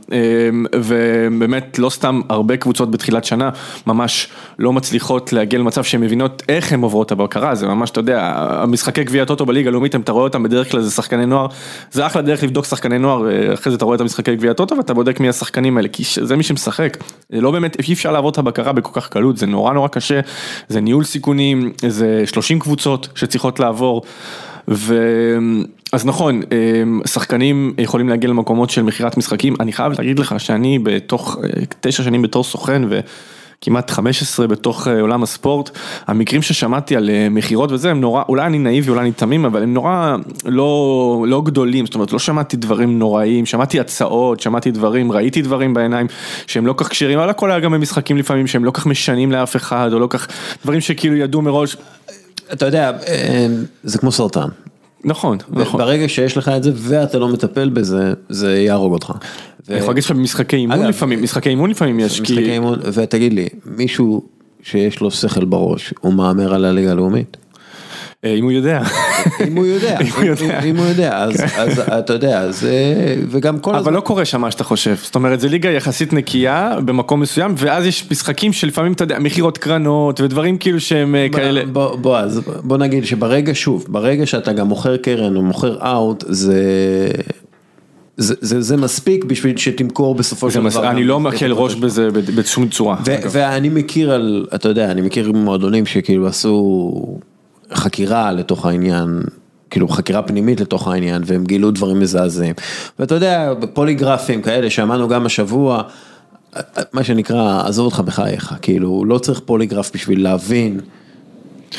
Speaker 4: ובאמת לא סתם הרבה קבוצות בתחילת שנה ממש לא מצליחות להגיע למצב שהן מבינות איך הן עוברות הבקרה, זה ממש אתה יודע, המשחקי גביע טוטו בליגה הלאומית, אתה רואה אותם בדרך כלל זה שחקני נוער, זה אחלה דרך לבדוק שחקני נוער, אחרי זה אתה רואה את המשחקי גביע טוטו ואתה בודק מי השחקנים האלה, כי זה מי שמשחק, זה לא באמת, אי אפשר לעבור את הבקרה בכל כך קלות, זה נורא נורא קשה, זה ניהול סיכונים, זה 30 קבוצות שצריכות לעבור. ו... אז נכון, שחקנים יכולים להגיע למקומות של מכירת משחקים, אני חייב להגיד לך שאני בתוך תשע שנים בתור סוכן ו... כמעט 15 בתוך אה, עולם הספורט, המקרים ששמעתי על אה, מכירות וזה הם נורא, אולי אני נאיבי, אולי אני תמים, אבל הם נורא לא, לא גדולים, זאת אומרת לא שמעתי דברים נוראים, שמעתי הצעות, שמעתי דברים, ראיתי דברים בעיניים שהם לא כך כשירים, אבל הכל היה גם במשחקים לפעמים שהם לא כך משנים לאף אחד, או לא כך, דברים שכאילו ידעו מראש.
Speaker 1: אתה יודע, אה, זה כמו סרטן.
Speaker 4: נכון, נכון.
Speaker 1: ברגע שיש לך את זה ואתה לא מטפל בזה, זה יהרוג אותך.
Speaker 4: אני יכול להגיד שבמשחקי אימון לפעמים, משחקי אימון לפעמים יש,
Speaker 1: משחקי אימון, ותגיד לי, מישהו שיש לו שכל בראש, הוא מהמר על הליגה הלאומית?
Speaker 4: אה, אם הוא יודע.
Speaker 1: אם הוא יודע, אם הוא יודע, אז אתה יודע, וגם כל
Speaker 4: הזמן. אבל לא קורה שם מה שאתה חושב, זאת אומרת, זה ליגה יחסית נקייה במקום מסוים, ואז יש משחקים שלפעמים, אתה יודע, מכירות קרנות ודברים כאילו שהם אה, כאלה.
Speaker 1: בוא, אז בוא נגיד שברגע, שוב, ברגע שאתה גם מוכר קרן או מוכר אאוט, זה... זה, זה, זה מספיק בשביל שתמכור בסופו של דבר.
Speaker 4: אני לא מקל ראש בזה בשום צורה.
Speaker 1: ואני מכיר על, אתה יודע, אני מכיר מועדונים שכאילו עשו חקירה לתוך העניין, כאילו חקירה פנימית לתוך העניין, והם גילו דברים מזעזעים. ואתה יודע, פוליגרפים כאלה, שמענו גם השבוע, מה שנקרא, עזוב אותך בחייך, כאילו, לא צריך פוליגרף בשביל להבין.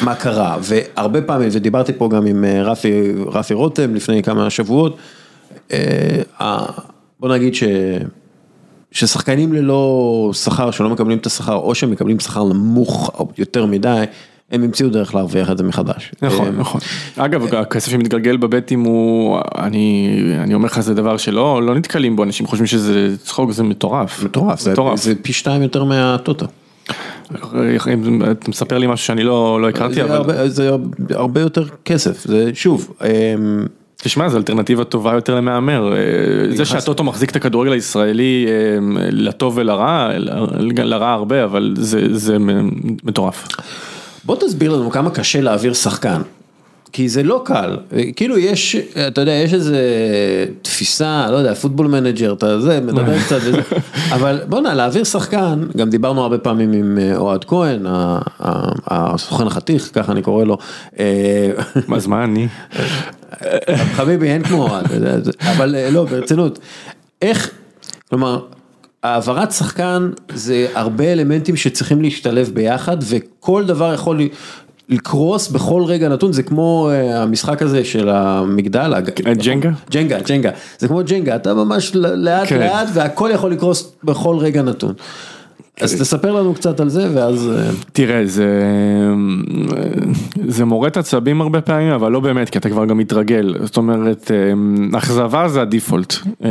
Speaker 1: מה קרה, והרבה פעמים, ודיברתי פה גם עם אה, רפי, רפי רותם לפני כמה שבועות, בוא נגיד ש... ששחקנים ללא שכר, שלא מקבלים את השכר, או שהם מקבלים שכר נמוך יותר מדי, הם המציאו דרך להרוויח את זה מחדש.
Speaker 4: נכון,
Speaker 1: אה,
Speaker 4: נכון. אגב, הכסף שמתגלגל בבטים הוא, אני, אני אומר לך, זה דבר שלא לא נתקלים בו, אנשים חושבים שזה צחוק, זה מטורף.
Speaker 1: מטורף, זה, זה פי שתיים יותר מהטוטו.
Speaker 4: אתה מספר לי משהו שאני לא, לא הכרתי,
Speaker 1: זה אבל... הרבה, זה הרבה יותר כסף, זה שוב.
Speaker 4: תשמע, זו אלטרנטיבה טובה יותר למהמר, אה, זה שהטוטו מחזיק את הכדורגל הישראלי אה, לטוב ולרע, לרע הרבה, אבל זה, זה מטורף.
Speaker 1: בוא תסביר לנו כמה קשה להעביר שחקן. כי זה לא קל, כאילו יש, אתה יודע, יש איזה תפיסה, לא יודע, פוטבול מנג'ר, אתה זה, מדבר קצת וזה, אבל בוא'נה, להעביר שחקן, גם דיברנו הרבה פעמים עם אה, אוהד כהן, הסוכן החתיך, ככה אני קורא לו.
Speaker 4: אז מה אני?
Speaker 1: חביבי, אין כמו אוהד, אבל אה, לא, ברצינות, איך, כלומר, העברת שחקן זה הרבה אלמנטים שצריכים להשתלב ביחד וכל דבר יכול לקרוס בכל רגע נתון, זה כמו אה, המשחק הזה של המגדל.
Speaker 4: ג'נגה?
Speaker 1: ג'נגה, ג'נגה, זה כמו ג'נגה, אתה ממש לאט כן. לאט והכל יכול לקרוס בכל רגע נתון. אז תספר לנו קצת על זה ואז... אה,
Speaker 4: תראה, זה, זה מורט עצבים הרבה פעמים, אבל לא באמת, כי אתה כבר גם מתרגל. זאת אומרת, אה, אכזבה זה הדיפולט. אה,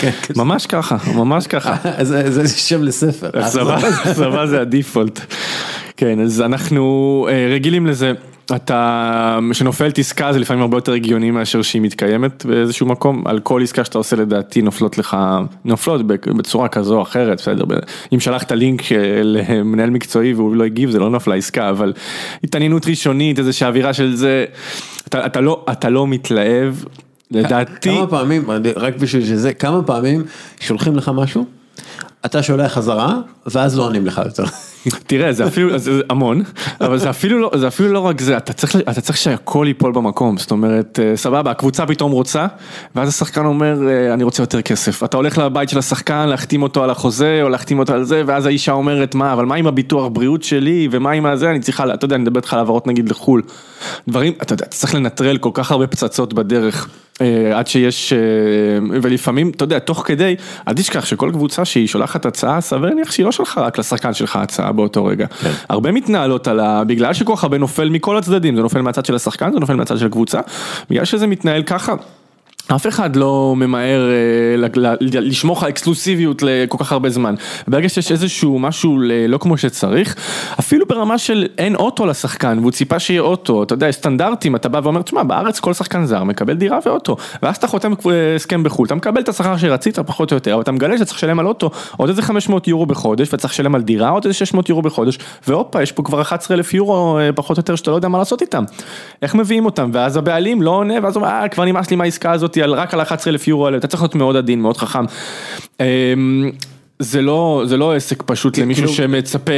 Speaker 4: כן, כן. ממש ככה, ממש ככה.
Speaker 1: זה שם לספר.
Speaker 4: אכזבה זה הדיפולט. כן, אז אנחנו רגילים לזה. אתה, כשנופלת עסקה זה לפעמים הרבה יותר הגיוני מאשר שהיא מתקיימת באיזשהו מקום, על כל עסקה שאתה עושה לדעתי נופלות לך, נופלות בצורה כזו או אחרת, בסדר, אם שלחת לינק אה, למנהל מקצועי והוא לא הגיב זה לא נפלה עסקה, אבל התעניינות ראשונית, איזושהי אווירה של זה, אתה, אתה, לא, אתה לא מתלהב, לדעתי.
Speaker 5: כמה פעמים, רק בשביל שזה, כמה פעמים שולחים לך משהו, אתה שולח חזרה, ואז לא עונים לך יותר.
Speaker 4: תראה, זה אפילו, זה המון, אבל זה אפילו לא, זה אפילו לא רק זה, אתה צריך, אתה צריך שהכל ייפול במקום, זאת אומרת, אה, סבבה, הקבוצה פתאום רוצה, ואז השחקן אומר, אה, אני רוצה יותר כסף. אתה הולך לבית של השחקן, להחתים אותו על החוזה, או להחתים אותו על זה, ואז האישה אומרת, מה, אבל מה עם הביטוח בריאות שלי, ומה עם הזה, אני צריכה, אתה יודע, אני מדבר איתך על העברות נגיד לחו"ל. דברים, אתה יודע, אתה צריך לנטרל כל כך הרבה פצצות בדרך. אה, עד שיש, ולפעמים, אתה יודע, תוך כדי, אל תשכח שכל קבוצה שהיא שולחת הצעה, סביר להניח שהיא לא שלחה רק לשחקן שלך הצעה באותו רגע. כן. הרבה מתנהלות על ה... בגלל שכל כך הרבה נופל מכל הצדדים, זה נופל מהצד של השחקן, זה נופל מהצד של הקבוצה, בגלל שזה מתנהל ככה. אף אחד לא ממהר אה, לשמור לך אקסקלוסיביות לכל כך הרבה זמן. ברגע שיש איזשהו משהו לא כמו שצריך, אפילו ברמה של אין אוטו לשחקן והוא ציפה שיהיה אוטו, אתה יודע, סטנדרטים, אתה בא ואומר, תשמע, בארץ כל שחקן זר מקבל דירה ואוטו, ואז אתה חותם הסכם בחו"ל, אתה מקבל את השכר שרצית פחות או יותר, אבל אתה מגלה שאתה צריך לשלם על אוטו עוד איזה 500 יורו בחודש, וצריך לשלם על דירה עוד איזה 600 יורו בחודש, והופה, יש פה כבר 11,000 יורו אה, פחות או יותר שאתה לא יודע מה לעשות איתם. איך מביאים אותם, ואז הבעלים לא עונה, ואז הוא אומר, אה, כבר נמאס לי מהעסקה על, רק על 11,000 יורו האלה, אתה צריך להיות מאוד עדין, מאוד חכם. אמ, זה לא, זה לא עסק פשוט למישהו כאילו, שמצפה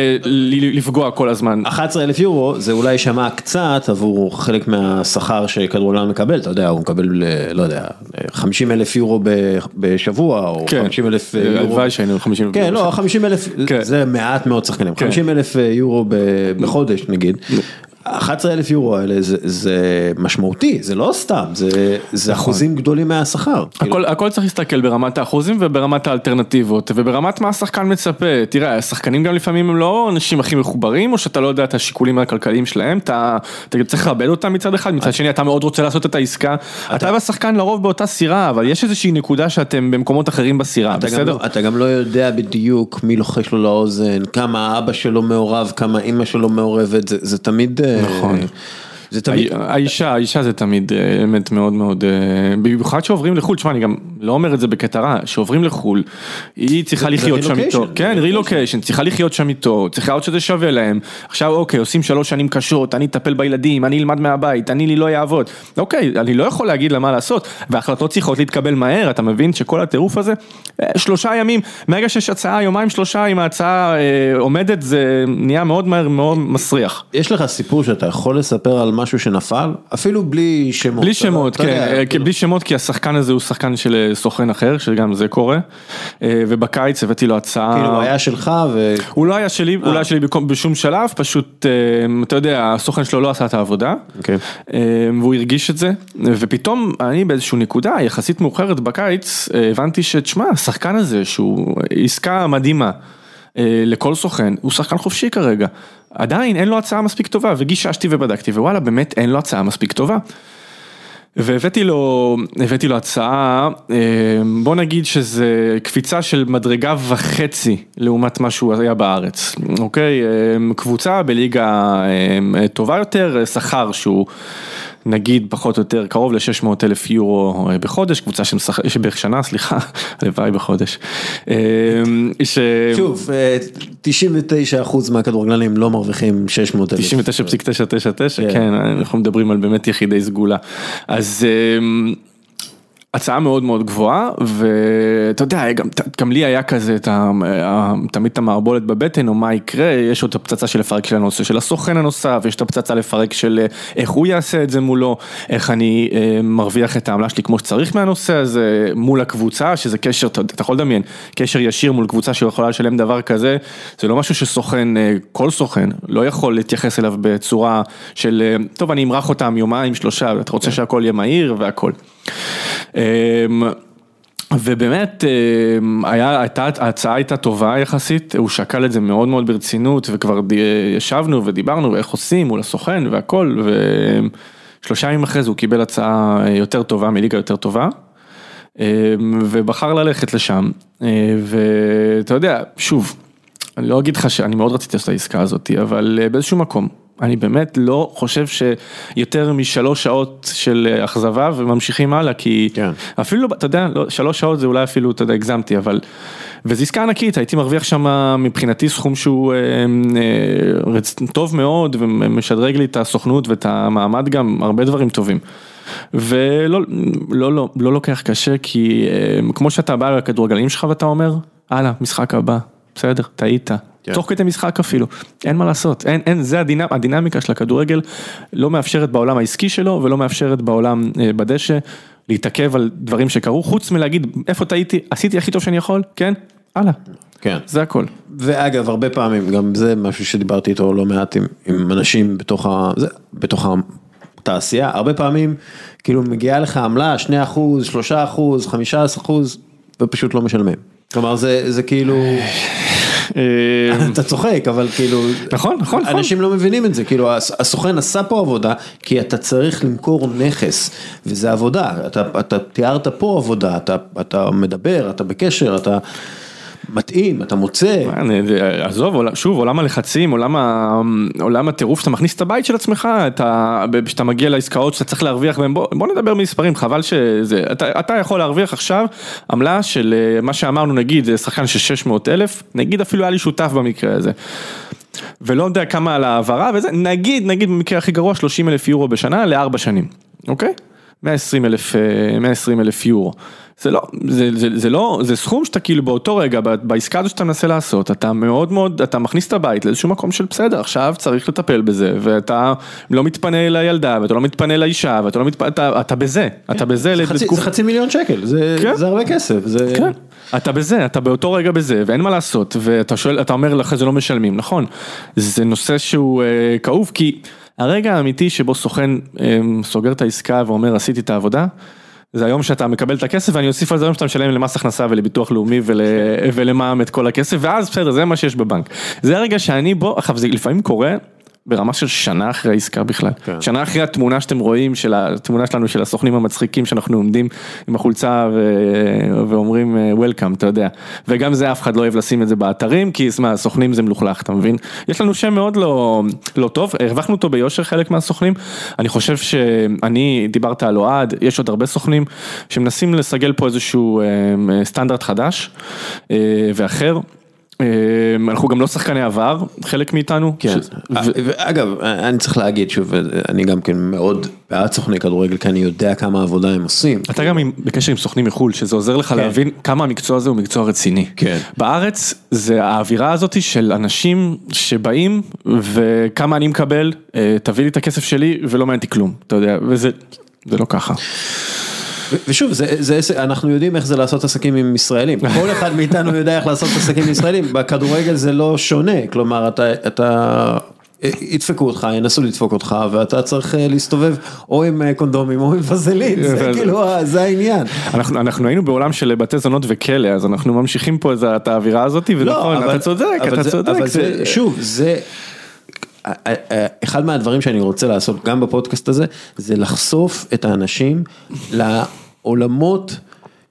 Speaker 4: לפגוע כל הזמן.
Speaker 5: 11 אלף יורו זה אולי שמע קצת עבור חלק מהשכר שכדורגלן מקבל, אתה יודע, הוא מקבל, אה, לא יודע, 50 אלף יורו בשבוע, או כן, 50 אלף יורו.
Speaker 4: הלוואי שהיינו 50 אלף.
Speaker 5: כן, לא, 50 אלף, כן. זה מעט מאוד שחקנים, כן. 50 אלף יורו בחודש נגיד. 11 אלף יורו האלה זה, זה משמעותי, זה לא סתם, זה, זה נכון. אחוזים גדולים מהשכר.
Speaker 4: הכל, כאילו. הכל צריך להסתכל ברמת האחוזים וברמת האלטרנטיבות וברמת מה השחקן מצפה. תראה, השחקנים גם לפעמים הם לא אנשים הכי מחוברים, או שאתה לא יודע את השיקולים הכלכליים שלהם, אתה, אתה צריך לכבד אותם מצד אחד, מצד שני אתה מאוד רוצה לעשות את העסקה. אתה, אתה והשחקן לרוב באותה סירה, אבל יש איזושהי נקודה שאתם במקומות אחרים בסירה,
Speaker 5: אתה
Speaker 4: בסדר?
Speaker 5: גם, לא- אתה גם לא יודע בדיוק מי לוחש לו לאוזן, כמה אבא שלו מעורב, כמה אימא שלו מעורבת, זה, זה תמיד...
Speaker 4: נכון. זה תמיד... האישה, האישה זה תמיד אמת אה, מאוד מאוד, אה, במיוחד שעוברים לחו"ל, תשמע אני גם לא אומר את זה בקטע רע, שעוברים לחו"ל, היא צריכה לחיות שם איתו, כן רילוקיישן, צריכה לחיות שם איתו, צריכה עוד שזה שווה להם, עכשיו אוקיי עושים שלוש שנים קשות, אני אטפל בילדים, אני אלמד מהבית, אני לי לא יעבוד, אוקיי, אני לא יכול להגיד לה מה לעשות, והחלטות צריכות להתקבל מהר, אתה מבין שכל הטירוף הזה, אה, שלושה ימים, מהרגע שיש הצעה, יומיים שלושה, אם ההצעה עומדת, זה נהיה מאוד מהר, מאוד מסריח.
Speaker 5: יש לך סיפור שאתה יכול לספר על משהו שנפל, אפילו בלי שמות.
Speaker 4: בלי שמות, כן, יודע, כאילו... בלי שמות כי השחקן הזה הוא שחקן של אה, סוכן אחר, שגם זה קורה, אה, ובקיץ הבאתי לו הצעה.
Speaker 5: כאילו הוא היה שלך ו...
Speaker 4: הוא לא היה שלי, הוא לא היה שלי בשום שלב, פשוט, אתה יודע, הסוכן שלו לא עשה את העבודה. אוקיי. והוא הרגיש את זה, ופתאום אני באיזושהי נקודה יחסית מאוחרת בקיץ, הבנתי שתשמע, השחקן הזה שהוא עסקה מדהימה. לכל סוכן, הוא שחקן חופשי כרגע. עדיין אין לו הצעה מספיק טובה, וגיששתי ובדקתי, ווואלה, באמת אין לו הצעה מספיק טובה. והבאתי לו, הבאתי לו הצעה, אה, בוא נגיד שזה קפיצה של מדרגה וחצי לעומת מה שהוא היה בארץ, אוקיי? אה, קבוצה בליגה אה, טובה יותר, שכר שהוא נגיד פחות או יותר קרוב ל-600 אלף יורו אה, בחודש, קבוצה שמשחקת, בערך שנה, סליחה, הלוואי בחודש. אה,
Speaker 5: ש... שוב, 99 אה, אחוז מהכדורגלנים לא מרוויחים 600 אלף.
Speaker 4: 99.999, כן. כן, אנחנו מדברים על באמת יחידי סגולה. אז... הצעה מאוד מאוד גבוהה ואתה יודע גם, גם לי היה כזה את ה, תמיד את המערבולת בבטן או מה יקרה יש עוד את הפצצה של לפרק של הנושא של הסוכן הנוסף יש את הפצצה לפרק של אה, איך הוא יעשה את זה מולו איך אני אה, מרוויח את העמלה שלי כמו שצריך מהנושא הזה מול הקבוצה שזה קשר אתה, אתה יכול לדמיין קשר ישיר מול קבוצה שיכולה לשלם דבר כזה זה לא משהו שסוכן אה, כל סוכן לא יכול להתייחס אליו בצורה של טוב אני אמרח אותם יומיים שלושה אתה רוצה כן. שהכל יהיה מהיר והכל. אמ, ובאמת אמ, היה, הייתה, ההצעה הייתה טובה יחסית, הוא שקל את זה מאוד מאוד ברצינות וכבר ישבנו ודיברנו ואיך עושים מול הסוכן והכל ושלושה ימים אחרי זה הוא קיבל הצעה יותר טובה מליגה יותר טובה אמ, ובחר ללכת לשם. ואתה יודע, שוב, אני לא אגיד לך שאני מאוד רציתי לעשות את העסקה הזאת, אבל באיזשהו מקום אני באמת לא חושב שיותר משלוש שעות של אכזבה וממשיכים הלאה, כי
Speaker 1: כן.
Speaker 4: אפילו, אתה יודע, לא, שלוש שעות זה אולי אפילו, אתה יודע, הגזמתי, אבל, וזו עסקה ענקית, הייתי מרוויח שם מבחינתי סכום שהוא אה, אה, רצ- טוב מאוד, ומשדרג לי את הסוכנות ואת המעמד גם, הרבה דברים טובים. ולא לא, לא, לא לוקח קשה, כי אה, כמו שאתה בא לכדורגלנים שלך ואתה אומר, הלאה, משחק הבא, בסדר, טעית.
Speaker 1: כן.
Speaker 4: תוך כדי משחק אפילו, אין מה לעשות, אין, אין, זה הדינמ, הדינמיקה של הכדורגל לא מאפשרת בעולם העסקי שלו ולא מאפשרת בעולם אה, בדשא להתעכב על דברים שקרו, חוץ מלהגיד איפה טעיתי, עשיתי הכי טוב שאני יכול, כן, הלאה,
Speaker 1: כן.
Speaker 4: זה הכל.
Speaker 1: ואגב, הרבה פעמים, גם זה משהו שדיברתי איתו לא מעט עם, עם אנשים בתוך, ה, זה, בתוך התעשייה, הרבה פעמים כאילו מגיעה לך עמלה 2 אחוז, 3 אחוז, 15 אחוז, ופשוט לא משלמים. כלומר זה, זה כאילו, אתה צוחק, אבל כאילו,
Speaker 4: נכון, נכון, נכון.
Speaker 1: אנשים לא מבינים את זה, כאילו הס- הסוכן עשה פה עבודה, כי אתה צריך למכור נכס, וזה עבודה, אתה, תיארת פה עבודה, אתה מדבר, אתה בקשר, אתה מתאים, אתה מוצא.
Speaker 4: אני- זה- עזוב, עול- שוב, עולם הלחצים, עולם הטירוף, שאתה מכניס את הבית של עצמך, אתה- כשאתה מגיע לעסקאות שאתה צריך להרוויח בהן, בוא נדבר במספרים, חבל שזה, אתה אתה יכול להרוויח עכשיו עמלה של אה, מה שאמרנו, נגיד, זה שחקן של 600 אלף, נגיד אפילו היה לי שותף במקרה הזה. ולא יודע כמה על העברה וזה, נגיד, נגיד במקרה הכי גרוע 30 אלף יורו בשנה לארבע שנים, אוקיי? 120 אלף, אה, 120 אלף יורו. זה לא, זה, זה, זה לא, זה סכום שאתה כאילו באותו רגע, בעסקה הזו שאתה מנסה לעשות, אתה מאוד מאוד, אתה מכניס את הבית לאיזשהו מקום של בסדר, עכשיו צריך לטפל בזה, ואתה לא מתפנה לילדה, ואתה לא מתפנה לאישה, ואתה לא מתפנה, אתה, אתה בזה, אתה בזה
Speaker 1: זה חצי,
Speaker 4: לתקופה-
Speaker 1: זה חצי מיליון שקל, זה,
Speaker 4: כן.
Speaker 1: זה הרבה כסף. זה...
Speaker 4: כן, אתה בזה, אתה באותו רגע בזה, ואין מה לעשות, ואתה שואל, אתה אומר לך זה לא משלמים, נכון, זה נושא שהוא אה, כאוב, כי הרגע האמיתי שבו סוכן אה, סוגר את העסקה ואומר עשיתי את העבודה, זה היום שאתה מקבל את הכסף ואני אוסיף על זה היום שאתה משלם למס הכנסה ולביטוח לאומי ול, ולמע"מ את כל הכסף ואז בסדר זה מה שיש בבנק. זה הרגע שאני בו, עכשיו זה לפעמים קורה ברמה של שנה אחרי העסקה בכלל.
Speaker 1: כן.
Speaker 4: שנה אחרי התמונה שאתם רואים, של התמונה שלנו של הסוכנים המצחיקים שאנחנו עומדים עם החולצה ו... ואומרים אה, Welcome, אתה יודע. וגם זה אף אחד לא אוהב לשים את זה באתרים, כי מה, הסוכנים זה מלוכלך, אתה מבין? יש לנו שם מאוד לא, לא טוב, הרווחנו אותו ביושר חלק מהסוכנים. אני חושב שאני, דיברת על אוהד, יש עוד הרבה סוכנים שמנסים לסגל פה איזשהו אה, סטנדרט חדש אה, ואחר. אה, אנחנו גם לא שחקני עבר, חלק מאיתנו.
Speaker 1: כן,
Speaker 4: ש-
Speaker 1: ו- ואגב, אני צריך להגיד שוב, אני גם כן מאוד בעד סוכני כדורגל, כי אני יודע כמה עבודה הם עושים.
Speaker 4: אתה גם עם- בקשר עם סוכנים מחו"ל, שזה עוזר לך להבין כמה המקצוע הזה הוא מקצוע רציני.
Speaker 1: כן.
Speaker 4: בארץ זה האווירה הזאת של אנשים שבאים וכמה אני מקבל, אה, תביא לי את הכסף שלי ולא מעניין אותי כלום, אתה יודע, וזה זה לא ככה.
Speaker 1: ושוב, זה, זה, אנחנו יודעים איך זה לעשות עסקים עם ישראלים, כל אחד מאיתנו יודע איך לעשות עסקים עם ישראלים, בכדורגל זה לא שונה, כלומר אתה, אתה, ידפקו אותך, ינסו לדפוק אותך, ואתה צריך אה, להסתובב או עם אה, קונדומים או עם וזלין, זה כאילו, זה העניין.
Speaker 4: אנחנו, אנחנו היינו בעולם של בתי זונות וכלא, אז אנחנו ממשיכים פה את האווירה הזאת, ונכון, אתה צודק,
Speaker 1: לא,
Speaker 4: אתה צודק.
Speaker 1: אבל
Speaker 4: זה-
Speaker 1: זה, שוב, זה, אחד מהדברים שאני רוצה לעשות גם בפודקאסט הזה, זה לחשוף את האנשים לעולמות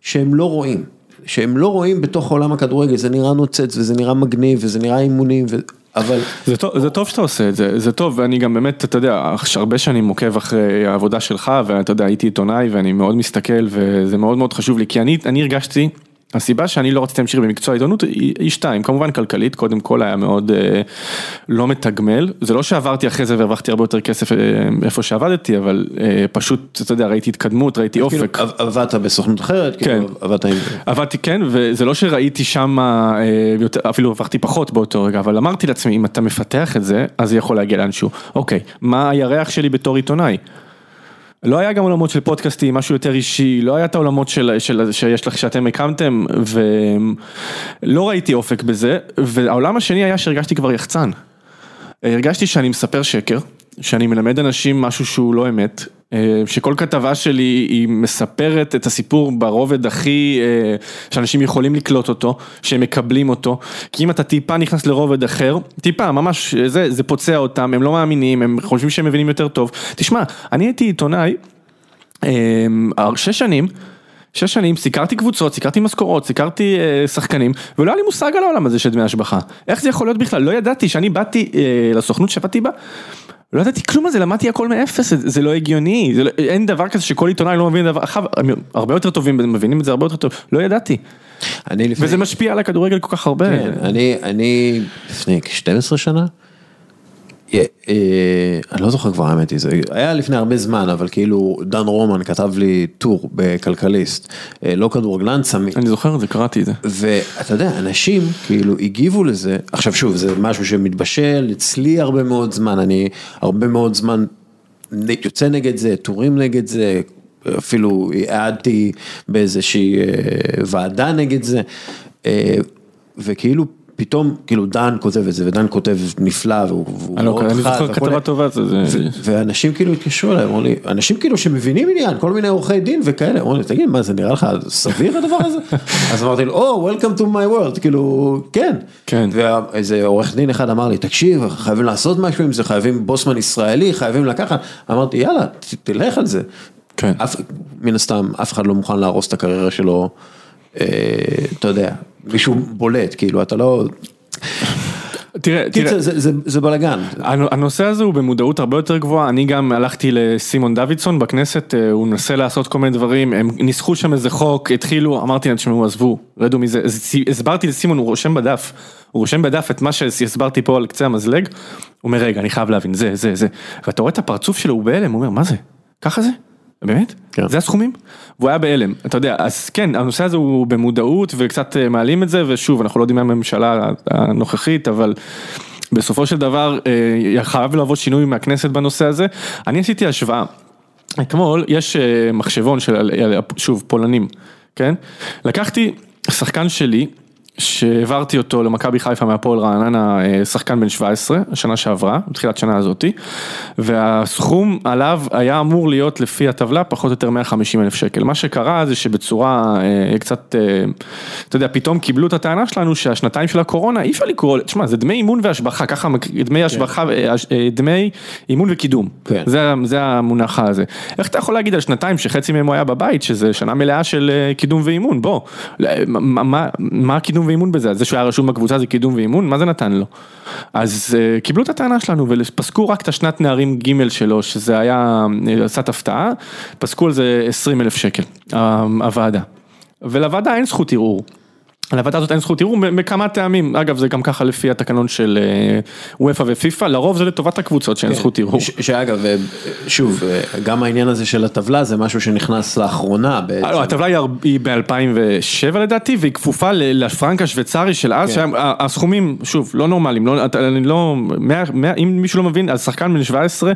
Speaker 1: שהם לא רואים. שהם לא רואים בתוך עולם הכדורגל, זה נראה נוצץ וזה נראה מגניב וזה נראה אימונים, ו... אבל
Speaker 4: זה טוב, זה טוב שאתה עושה את זה, זה טוב, ואני גם באמת, אתה יודע, הרבה שנים עוקב אחרי העבודה שלך, ואתה יודע, הייתי עיתונאי ואני מאוד מסתכל, וזה מאוד מאוד חשוב לי, כי אני, אני הרגשתי, הסיבה שאני לא רציתי להמשיך במקצוע העיתונות היא, שתיים, כמובן כלכלית, קודם כל היה מאוד אה, לא מתגמל, זה לא שעברתי אחרי זה והרווחתי הרבה יותר כסף אה, איפה שעבדתי, אבל אה, פשוט, אתה יודע, ראיתי התקדמות, ראיתי
Speaker 1: כאילו,
Speaker 4: אופק.
Speaker 1: עב- עבדת בסוכנות אחרת,
Speaker 4: כן.
Speaker 1: כאילו, עבדת עם...
Speaker 4: עבדתי כן, וזה לא שראיתי שם, אה, אפילו הרווחתי פחות באותו רגע, אבל אמרתי לעצמי, אם אתה מפתח את זה, אז זה יכול להגיע לאנשהו. אוקיי, מה הירח שלי בתור עיתונאי? לא היה גם עולמות של פודקאסטים, משהו יותר אישי, לא היה את העולמות של, של, שיש לך, שאתם הקמתם, ולא ראיתי אופק בזה, והעולם השני היה שהרגשתי כבר יחצן. הרגשתי שאני מספר שקר, שאני מלמד אנשים משהו שהוא לא אמת, אה, שכל כתבה שלי היא מספרת את הסיפור ברובד הכי, אה, שאנשים יכולים לקלוט אותו, שהם מקבלים אותו, כי אם אתה טיפה נכנס לרובד אחר, טיפה, ממש, זה, זה פוצע אותם, הם לא מאמינים, הם חושבים שהם מבינים יותר טוב. תשמע, אני הייתי עיתונאי, אה, שש שנים, שש שנים סיקרתי קבוצות, סיקרתי משכורות, סיקרתי אה, שחקנים, ולא היה לי מושג על העולם הזה של דמי השבחה. איך זה יכול להיות בכלל? לא ידעתי שאני באתי אה, לסוכנות שעבדתי בה, לא ידעתי כלום על זה, למדתי הכל מאפס, זה, זה לא הגיוני, זה לא, אין דבר כזה שכל עיתונאי לא מבין דבר, אחר, הרבה יותר טובים, מבינים את זה הרבה יותר טוב, לא ידעתי.
Speaker 1: אני לפני...
Speaker 4: וזה משפיע על הכדורגל כל כך הרבה.
Speaker 1: כן, אני, אני לפני כ-12 שנה, אני לא זוכר כבר האמת היא, זה היה לפני הרבה זמן, אבל כאילו דן רומן כתב לי טור בכלכליסט, אה, לא כדורגלן צמי.
Speaker 4: אני זוכר את זה, קראתי את זה.
Speaker 1: ואתה יודע, אנשים כאילו הגיבו לזה, עכשיו שוב, זה משהו שמתבשל, אצלי הרבה מאוד זמן, אני הרבה מאוד זמן יוצא נגד זה, טורים נגד זה, אפילו העדתי באיזושהי ועדה נגד זה, וכאילו פתאום כאילו דן כותב את זה ודן כותב נפלא והוא
Speaker 4: מאוד חד. אני זוכר כתבה טובה.
Speaker 1: ואנשים כאילו התקשרו אליי, אמרו לי, אנשים כאילו שמבינים עניין, כל מיני עורכי דין וכאלה, אמרו לי, תגיד, מה זה נראה לך סביר הדבר הזה? אז אמרתי לו, או, Welcome to my world, כאילו, כן.
Speaker 4: כן.
Speaker 1: ואיזה עורך דין אחד אמר לי, תקשיב, חייבים לעשות משהו עם זה, חייבים בוסמן ישראלי, חייבים לקחת. אמרתי, יאללה, תלך על זה.
Speaker 4: כן.
Speaker 1: מן הסתם, אף אחד לא מוכן להרוס את הקריירה שלו, אתה יודע. מישהו בולט, כאילו, אתה לא...
Speaker 4: תראה, תראה,
Speaker 1: זה, זה, זה בלאגן.
Speaker 4: הנושא הזה הוא במודעות הרבה יותר גבוהה, אני גם הלכתי לסימון דוידסון בכנסת, אה, הוא מנסה לעשות כל מיני דברים, הם ניסחו שם איזה חוק, התחילו, אמרתי להם, תשמעו, עזבו, רדו מזה, הסברתי לסימון, הוא רושם בדף, הוא רושם בדף את מה שהסברתי פה על קצה המזלג, הוא אומר, רגע, אני חייב להבין, זה, זה, זה, ואתה רואה את הפרצוף שלו, הוא בהלם, הוא אומר, מה זה? ככה זה? באמת? כן. זה הסכומים? והוא היה בהלם, אתה יודע, אז כן, הנושא הזה הוא במודעות וקצת אה, מעלים את זה, ושוב, אנחנו לא יודעים מה הממשלה הנוכחית, אבל בסופו של דבר אה, חייב לבוא שינוי מהכנסת בנושא הזה. אני עשיתי השוואה, אתמול יש אה, מחשבון של, שוב, פולנים, כן? לקחתי שחקן שלי, שהעברתי אותו למכבי חיפה מהפועל רעננה, אה, שחקן בן 17, השנה שעברה, בתחילת שנה הזאתי, והסכום עליו היה אמור להיות לפי הטבלה פחות או יותר 150 אלף שקל. מה שקרה זה שבצורה אה, קצת, אה, אתה יודע, פתאום קיבלו את הטענה שלנו שהשנתיים של הקורונה אי אפשר לקרוא, תשמע, זה דמי אימון והשבחה, ככה, דמי כן. השבחה, דמי אימון וקידום, כן. זה, זה המונח הזה. איך אתה יכול להגיד על שנתיים שחצי מהם הוא היה בבית, שזה שנה מלאה של קידום ואימון, בוא, מה, מה, מה הקידום ואימון בזה, זה שהוא היה רשום בקבוצה זה קידום ואימון, מה זה נתן לו? אז uh, קיבלו את הטענה שלנו ופסקו רק את השנת נערים ג' שלו, שזה היה עשת הפתעה, פסקו על זה 20 אלף שקל, הוועדה. ולוועדה אין זכות ערעור. לוועדה הזאת אין זכות ערעור מכמה טעמים, אגב זה גם ככה לפי התקנון של אה, וופא ופיפא, לרוב זה לטובת הקבוצות שאין כן. זכות ערעור.
Speaker 1: שאגב, אה, שוב, אה, גם העניין הזה של הטבלה זה משהו שנכנס לאחרונה בעצם. לא,
Speaker 4: הטבלה היא ב-2007 לדעתי, והיא כפופה לפרנק השוויצרי של אז, כן. שהסכומים, שוב, לא נורמליים, לא, אני לא, אם מישהו לא מבין, על שחקן בן 17,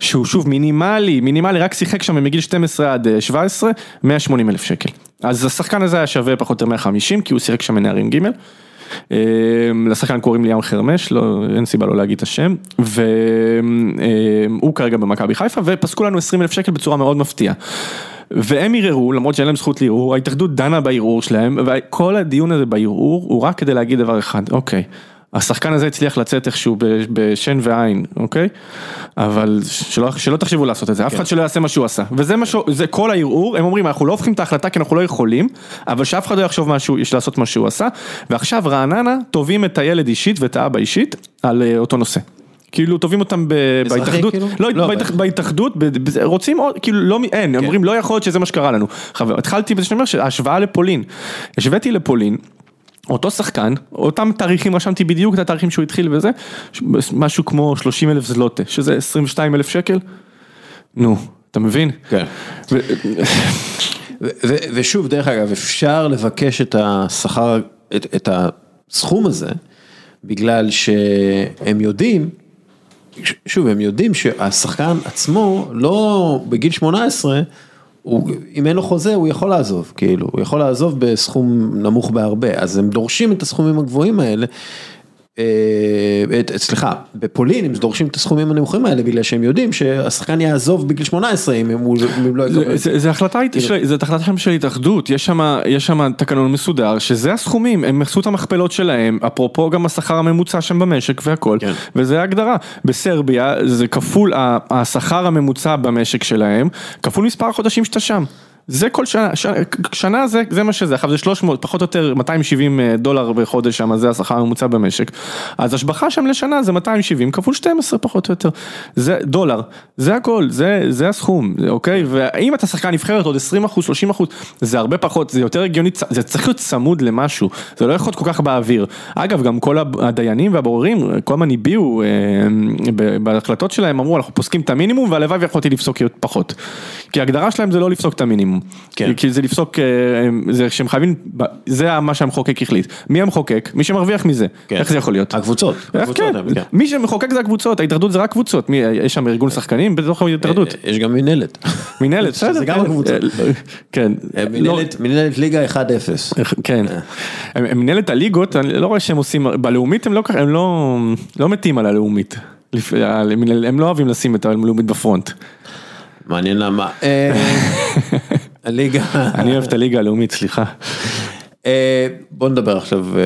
Speaker 4: שהוא שוב מינימלי, מינימלי, רק שיחק שם מגיל 12 עד 17, 180 אלף שקל. אז השחקן הזה היה שווה פחות או יותר 150, כי הוא שיחק שם מנערים ג'. אמ, לשחקן קוראים לי ים חרמש, לא, אין סיבה לא להגיד את השם, והוא כרגע במכבי חיפה, ופסקו לנו 20 אלף שקל בצורה מאוד מפתיעה. והם ערערו, למרות שאין להם זכות לערעור, ההתאחדות דנה בערעור שלהם, וכל הדיון הזה בערעור הוא רק כדי להגיד דבר אחד, אוקיי, השחקן הזה הצליח לצאת איכשהו בשן ועין, אוקיי? אבל שלא, שלא תחשבו לעשות את זה, אף אחד כן. שלא יעשה מה שהוא עשה. וזה מה שהוא, זה כל הערעור, הם אומרים אנחנו לא הופכים את ההחלטה כי אנחנו לא יכולים, אבל שאף אחד לא יחשוב משהו, יש לעשות מה שהוא עשה, ועכשיו רעננה תובעים את הילד אישית ואת האבא אישית על אה, אותו נושא. כאילו תובעים אותם בהתאחדות, כאילו? לא, לא בהתאחדות, רוצים עוד, כאילו לא, אין, כן. אומרים לא יכול להיות שזה מה שקרה לנו. התחלתי בזה שאני אומר שההשוואה לפולין, השוויתי לפולין. אותו שחקן, אותם תאריכים, רשמתי בדיוק את התאריכים שהוא התחיל וזה, משהו כמו 30 אלף זלוטה, שזה 22 אלף שקל, נו, אתה מבין?
Speaker 1: כן. ושוב, דרך אגב, אפשר לבקש את השכר, את, את הסכום הזה, בגלל שהם יודעים, שוב, הם יודעים שהשחקן עצמו, לא בגיל 18, הוא, אם אין לו חוזה הוא יכול לעזוב, כאילו, הוא יכול לעזוב בסכום נמוך בהרבה, אז הם דורשים את הסכומים הגבוהים האלה. אה, סליחה, בפולין הם דורשים את הסכומים הנמוכים האלה בגלל שהם יודעים שהשחקן יעזוב בגיל 18 אם הוא לא יקבל.
Speaker 4: זה החלטה החלטה של התאחדות, יש שם תקנון מסודר שזה הסכומים, הם עשו את המכפלות שלהם, אפרופו גם השכר הממוצע שם במשק והכל, כן. וזה ההגדרה. בסרביה זה כפול השכר הממוצע במשק שלהם, כפול מספר החודשים שאתה שם. זה כל שנה, ש... שנה זה, זה מה שזה, עכשיו זה 300, פחות או יותר 270 דולר בחודש שם, זה השכר הממוצע במשק. אז השבחה שם לשנה זה 270 כפול 12 פחות או יותר. זה דולר, זה הכל, זה, זה הסכום, אוקיי? ואם אתה שחקן נבחרת עוד 20 אחוז, 30 אחוז, זה הרבה פחות, זה יותר הגיוני, זה צריך להיות צמוד למשהו, זה לא יכול להיות כל כך באוויר. אגב, גם כל הדיינים והבוררים, כל הזמן הביעו, אה, בהחלטות שלהם אמרו, אנחנו פוסקים את המינימום והלוואי ויכולתי לפסוק פחות. כי ההגדרה שלהם זה לא לפסוק את המינימום. כן. כי זה לפסוק, אה, זה שהם חייבים, זה מה שהמחוקק החליט. מי המחוקק? מי שמרוויח מזה. כן. איך זה יכול להיות?
Speaker 1: הקבוצות.
Speaker 4: הקבוצות כן. כן. מי שמחוקק זה הקבוצות, ההתאחדות זה רק קבוצות. מי, יש שם ארגון שחקנים בתוך ההתאחדות.
Speaker 1: יש גם מינהלת.
Speaker 4: מינהלת, בסדר.
Speaker 1: זה גם הקבוצות. כן. מינהלת ליגה 1-0.
Speaker 4: כן. מינהלת הליגות, אני לא רואה שהם עושים, בלאומית הם לא, הם לא, לא מתים על הלאומית. הם לא אוהבים לשים את הלאומית בפרונט.
Speaker 1: מעניין למה. אה, הליגה.
Speaker 4: אני אוהב את הליגה הלאומית, סליחה.
Speaker 1: אה, בוא נדבר עכשיו אה,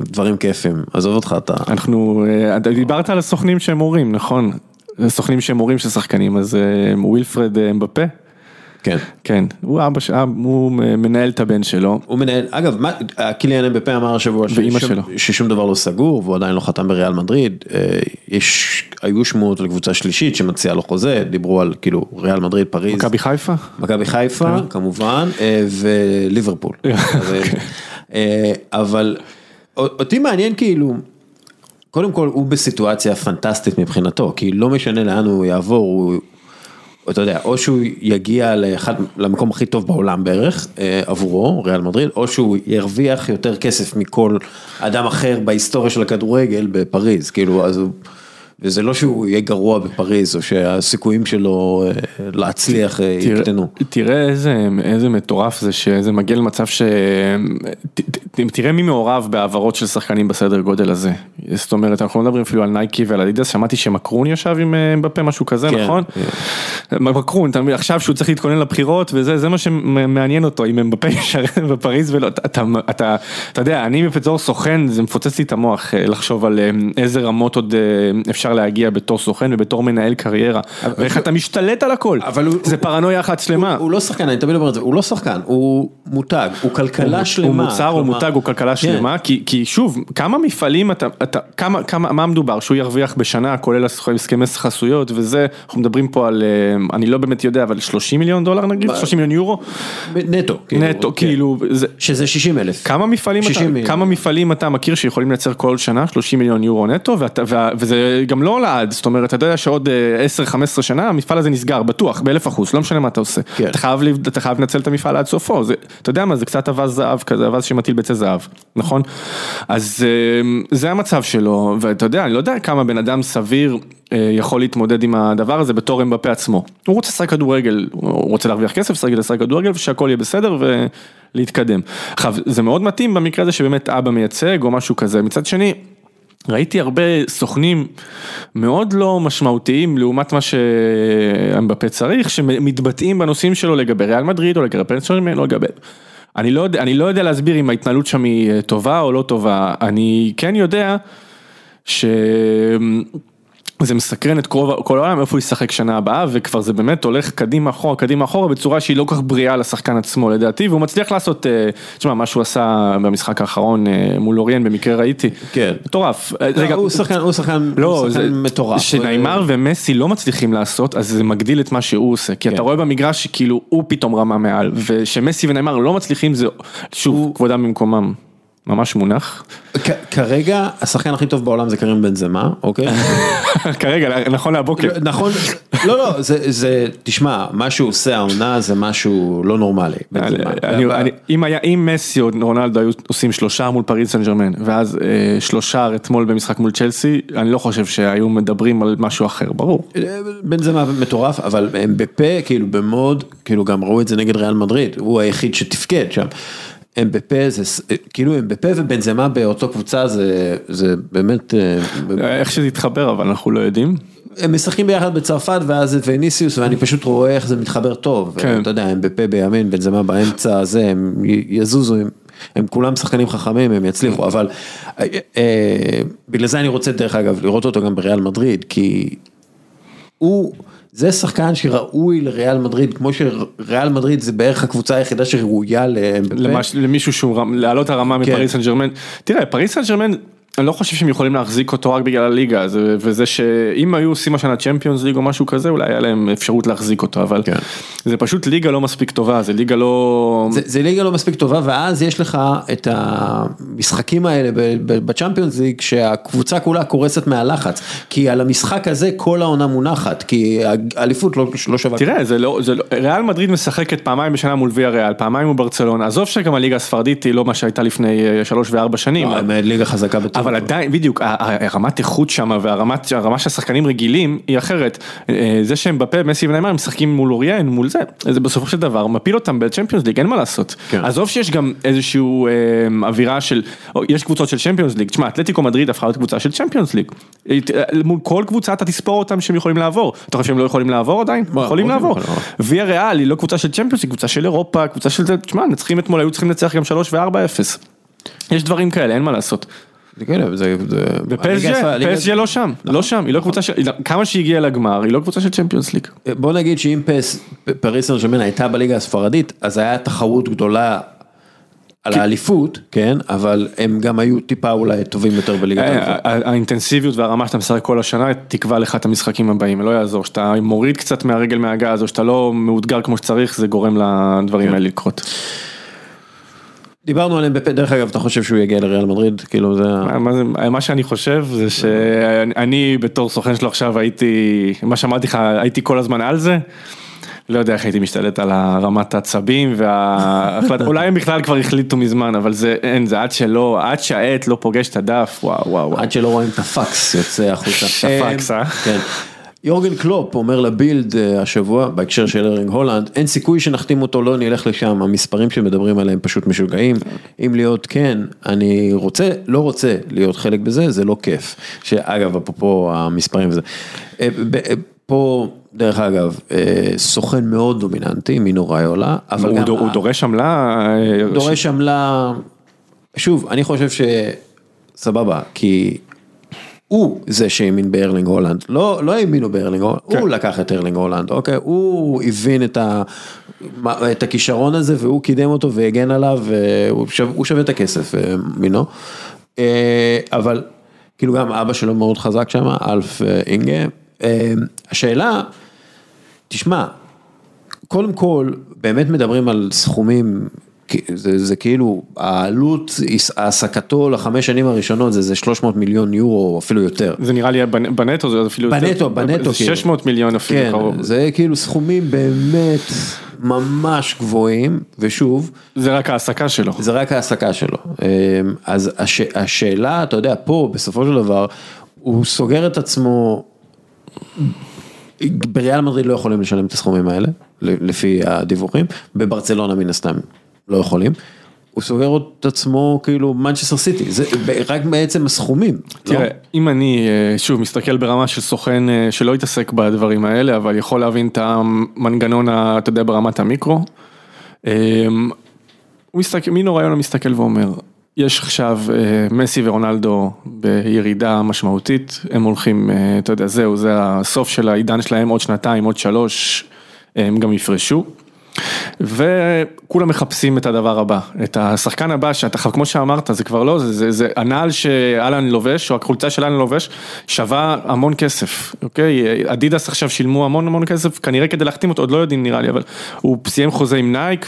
Speaker 1: דברים כיפים, עזוב אותך אתה.
Speaker 4: אנחנו, דיברת על הסוכנים שהם הורים, נכון? סוכנים שהם הורים של שחקנים, אז ווילפרד אמבפה.
Speaker 1: כן.
Speaker 4: כן, הוא אבא, הוא מנהל את הבן שלו.
Speaker 1: הוא מנהל, אגב, קיליאן אמבפה אמר השבוע ששום דבר לא סגור והוא עדיין לא חתם בריאל מדריד. יש, היו שמועות על קבוצה שלישית שמציעה לו חוזה, דיברו על כאילו ריאל מדריד, פריז.
Speaker 4: מכבי חיפה?
Speaker 1: מכבי חיפה, כן. כמובן, וליברפול. אבל אותי מעניין כאילו. קודם כל הוא בסיטואציה פנטסטית מבחינתו, כי לא משנה לאן הוא יעבור, הוא אתה יודע, או שהוא יגיע לאחד, למקום הכי טוב בעולם בערך אה, עבורו, ריאל מדריד, או שהוא ירוויח יותר כסף מכל אדם אחר בהיסטוריה של הכדורגל בפריז, כאילו, אז הוא... וזה לא שהוא יהיה גרוע בפריז או שהסיכויים שלו אה, להצליח אה, יקטנו.
Speaker 4: תראה איזה, איזה מטורף זה שזה מגיע למצב ש... תראה מי מעורב בהעברות של שחקנים בסדר גודל הזה. זאת אומרת אנחנו לא מדברים אפילו על נייקי ועל אדידס, שמעתי שמקרון ישב עם אה, בפה משהו כזה כן, נכון? כן. מקרון, אתה מבין עכשיו שהוא צריך להתכונן לבחירות וזה זה מה שמעניין אותו אם הם בפה ישרת בפריז ולא, אתה, אתה, אתה, אתה יודע אני בתור סוכן זה מפוצץ לי את המוח לחשוב על איזה רמות עוד אפשר. להגיע בתור סוכן ובתור מנהל קריירה, ואיך אתה משתלט על הכל, זה פרנויה אחת שלמה.
Speaker 1: הוא לא שחקן, אני תמיד אומר את זה, הוא לא שחקן, הוא מותג, הוא כלכלה שלמה.
Speaker 4: הוא מוצר, הוא מותג, הוא כלכלה כן. שלמה, כי שוב, כמה מפעלים אתה, כמה, מה מדובר, שהוא ירוויח בשנה, כולל הסכמי חסויות וזה, אנחנו מדברים פה על, אה, אני לא באמת יודע, אבל 30 מיליון דולר נגיד, 30 מיליון יורו?
Speaker 1: נטו.
Speaker 4: כאילו, נטו, כן. כאילו.
Speaker 1: שזה 60 אלף.
Speaker 4: כמה מפעלים אתה מכיר שיכולים לייצר כל שנה 30 מיליון יורו נטו, וזה גם לא לעד, זאת אומרת, אתה יודע שעוד 10-15 שנה המפעל הזה נסגר, בטוח, באלף אחוז, לא משנה מה אתה עושה. כן. אתה חייב, אתה חייב לנצל את המפעל עד סופו, זה, אתה יודע מה, זה קצת אבז זהב כזה, אבז שמטיל ביצי זהב, נכון? אז אה, זה המצב שלו, ואתה יודע, אני לא יודע כמה בן אדם סביר אה, יכול להתמודד עם הדבר הזה בתור אמבפה עצמו. הוא רוצה לשחק כדורגל, הוא רוצה להרוויח כסף, לשחק כדורגל ושהכל יהיה בסדר ולהתקדם. עכשיו, זה מאוד מתאים במקרה הזה שבאמת אבא מייצג או משהו כזה, מצד שני, ראיתי הרבה סוכנים מאוד לא משמעותיים לעומת מה שאמבפה צריך, שמתבטאים בנושאים שלו לגבי ריאל מדריד או לגבי פרנס שרמן, לא לגבי... אני לא, אני לא יודע להסביר אם ההתנהלות שם היא טובה או לא טובה, אני כן יודע ש... זה מסקרן את כל, העולם איפה הוא ישחק שנה הבאה וכבר זה באמת הולך קדימה אחורה קדימה אחורה בצורה שהיא לא כל כך בריאה לשחקן עצמו לדעתי והוא מצליח לעשות, אה, תשמע מה שהוא עשה במשחק האחרון אה, מול אוריאן במקרה ראיתי,
Speaker 1: כן,
Speaker 4: מטורף,
Speaker 1: לא, הוא שחקן, הוא שחקן,
Speaker 4: לא, הוא שחקן מטורף, שניימר ומסי לא מצליחים לעשות אז זה מגדיל את מה שהוא עושה, כי כן. אתה רואה במגרש שכאילו הוא פתאום רמה מעל ושמסי וניימר לא מצליחים זה שוב. כבודם במקומם. ממש מונח.
Speaker 1: כרגע השחקן הכי טוב בעולם זה קרים בן זמה, אוקיי?
Speaker 4: כרגע, נכון להבוקר.
Speaker 1: נכון, לא לא, זה, תשמע, מה שהוא עושה העונה זה משהו לא נורמלי.
Speaker 4: אם היה, אם מסי או רונלדו היו עושים שלושה מול פריז סן ג'רמן, ואז אה, שלושה אתמול במשחק מול צ'לסי, אני לא חושב שהיו מדברים על משהו אחר, ברור.
Speaker 1: בן זמה מטורף, אבל הם בפה, כאילו במוד, כאילו גם ראו את זה נגד ריאל מדריד, הוא היחיד שתפקד שם. הם בפה, זה כאילו הם בפה ובנזמה באותו קבוצה זה זה באמת.
Speaker 4: אה, איך שזה יתחבר אבל אנחנו לא יודעים.
Speaker 1: הם משחקים ביחד בצרפת ואז את וניסיוס ואני פשוט רואה איך זה מתחבר טוב. כן. אתה יודע, הם בפה בימין, בנזמה באמצע, זה, הם יזוזו, הם, הם כולם שחקנים חכמים, הם יצליחו, אבל אה, בגלל זה אני רוצה דרך אגב לראות אותו גם בריאל מדריד, כי הוא, זה שחקן שראוי לריאל מדריד, כמו שריאל מדריד זה בערך הקבוצה היחידה שראויה.
Speaker 4: למש- למישהו שהוא רם- להעלות הרמה
Speaker 1: כן.
Speaker 4: מפריס סן ג'רמן. תראה, פריס סן ג'רמן, אני לא חושב שהם יכולים להחזיק אותו רק בגלל הליגה, זה- וזה שאם היו עושים השנה צ'מפיונס ליג או משהו כזה, אולי היה להם אפשרות להחזיק אותו, אבל
Speaker 1: כן.
Speaker 4: זה פשוט ליגה לא מספיק טובה, זה ליגה לא...
Speaker 1: זה, זה ליגה לא מספיק טובה ואז יש לך את המשחקים האלה בצ'מפיונס ליג שהקבוצה כולה קורסת מהלחץ כי על המשחק הזה כל העונה מונחת כי האליפות לא, לא שווה.
Speaker 4: תראה, זה לא, זה לא, ריאל מדריד משחקת פעמיים בשנה מול ויה ריאל, פעמיים מול ברצלונה, עזוב שגם הליגה הספרדית היא לא מה שהייתה לפני אה, שלוש וארבע שנים.
Speaker 1: לא, הם ליגה חזקה בטוח.
Speaker 4: אבל עדיין, בדיוק, הרמת איכות שם והרמת הרמה שהשחקנים רגילים היא אחרת. אה, זה שהם בפה, מסי ונאמר, משחקים מול אוריאן, מול זה, זה בסופו של דבר מפיל אותם בצ'מפיונס ליג, אין מה לעשות.
Speaker 1: כן.
Speaker 4: עזוב שיש גם איזשהו אה, אווירה של, יש קבוצות של צ'מפיונס ליג, תשמע, אתלטיקו מדריד הפכה להיות קבוצה של צ'מפיונס ליג. אה, מול כל קבוצה אתה תספור אותם שהם יכולים לעבור. אתה חושב שהם לא יכולים לעבור עדיין? יכולים לעבור.
Speaker 1: יכולים
Speaker 4: ויה ריאל היא לא קבוצה של צ'מפיונס, היא קבוצה של אירופה, קבוצה של זה, תשמע, מנצחים אתמול, היו צריכים לנצח גם 3 ו-4-0. יש דברים כאלה, אין מה לעשות.
Speaker 1: כן,
Speaker 4: ופסז'ה לא שם, לא שם, היא לא קבוצה של, כמה שהיא הגיעה לגמר, היא לא קבוצה של צ'מפיונס ליג.
Speaker 1: בוא נגיד שאם פס, פריס סן ג'רמן הייתה בליגה הספרדית אז היה תחרות גדולה. על האליפות, כן, אבל הם גם היו טיפה אולי טובים יותר בליגת
Speaker 4: אה,
Speaker 1: האליפות.
Speaker 4: האינטנסיביות והרמה שאתה משחק כל השנה תקבע לך את המשחקים הבאים, לא יעזור, שאתה מוריד קצת מהרגל מהגז או שאתה לא מאותגר כמו שצריך, זה גורם לדברים האלה לקרות.
Speaker 1: דיברנו עליהם, בפ- דרך אגב, אתה חושב שהוא יגיע לריאל מדריד? כאילו זה...
Speaker 4: מה- מה שאני חושב זה שאני בתור סוכן שלו עכשיו הייתי, מה שאמרתי לך, הייתי כל הזמן על זה. לא יודע איך הייתי משתלט על הרמת העצבים וההחלטה, אולי הם בכלל כבר החליטו מזמן, אבל זה אין, זה עד שלא, עד שהעט לא פוגש את הדף, וואו וואו וואו.
Speaker 1: עד שלא רואים את הפקס יוצא החוצה.
Speaker 4: הפקס, אה?
Speaker 1: כן. יורגן קלופ אומר לבילד אה, השבוע בהקשר של ארינג הולנד אין סיכוי שנחתים אותו לא נלך לשם. המספרים שמדברים עליהם פשוט משוגעים. אם להיות כן אני רוצה לא רוצה להיות חלק בזה זה לא כיף. שאגב אפרופו המספרים וזה. אה, אה, פה דרך אגב סוכן מאוד דומיננטי מינו ראיולה אבל
Speaker 4: הוא
Speaker 1: גם
Speaker 4: הוא דורש עמלה,
Speaker 1: דורש עמלה, שוב, אני חושב שסבבה, כי הוא זה שהאמין בארלינג הולאנד, לא, לא האמינו בארלינג הולאנד,
Speaker 4: כן.
Speaker 1: הוא לקח את ארלינג הולאנד, אוקיי, הוא הבין את, ה, את הכישרון הזה והוא קידם אותו והגן עליו, והוא הוא שווה את הכסף, אה, מינו, אה, אבל כאילו גם אבא שלו מאוד חזק שם, אלף אה, אינגה, השאלה, תשמע, קודם כל, באמת מדברים על סכומים, זה, זה כאילו, העלות העסקתו לחמש שנים הראשונות זה, זה 300 מיליון יורו, או אפילו יותר.
Speaker 4: זה נראה לי בנ- בנטו זה אפילו יותר,
Speaker 1: בנטו, בנטו,
Speaker 4: זה
Speaker 1: כאילו.
Speaker 4: 600 מיליון אפילו
Speaker 1: כן,
Speaker 4: קרוב,
Speaker 1: זה כאילו סכומים באמת ממש גבוהים, ושוב,
Speaker 4: זה רק ההעסקה שלו.
Speaker 1: זה רק ההעסקה שלו. אמ, אז הש, השאלה, אתה יודע, פה בסופו של דבר, הוא סוגר את עצמו, בריאל מדריד לא יכולים לשלם את הסכומים האלה, לפי הדיווחים, בברצלונה מן הסתם לא יכולים. הוא סוגר את עצמו כאילו מנצ'סטר סיטי, זה רק בעצם הסכומים. לא?
Speaker 4: תראה, אם אני אה, שוב מסתכל ברמה של סוכן אה, שלא התעסק בדברים האלה, אבל יכול להבין את המנגנון, אתה יודע, ברמת המיקרו, אה, הוא מסתכל, מינו רעיון מסתכל ואומר, יש עכשיו מסי ורונלדו בירידה משמעותית, הם הולכים, אתה יודע, זהו, זה הסוף של העידן שלהם, עוד שנתיים, עוד שלוש, הם גם יפרשו. וכולם מחפשים את הדבר הבא, את השחקן הבא שאתה, כמו שאמרת, זה כבר לא, זה, זה, זה הנעל שאלן לובש, או החולצה של אלן לובש, שווה המון כסף, אוקיי? אדידס עכשיו שילמו המון המון כסף, כנראה כדי להחתים אותו, עוד לא יודעים נראה לי, אבל הוא סיים חוזה עם נייק,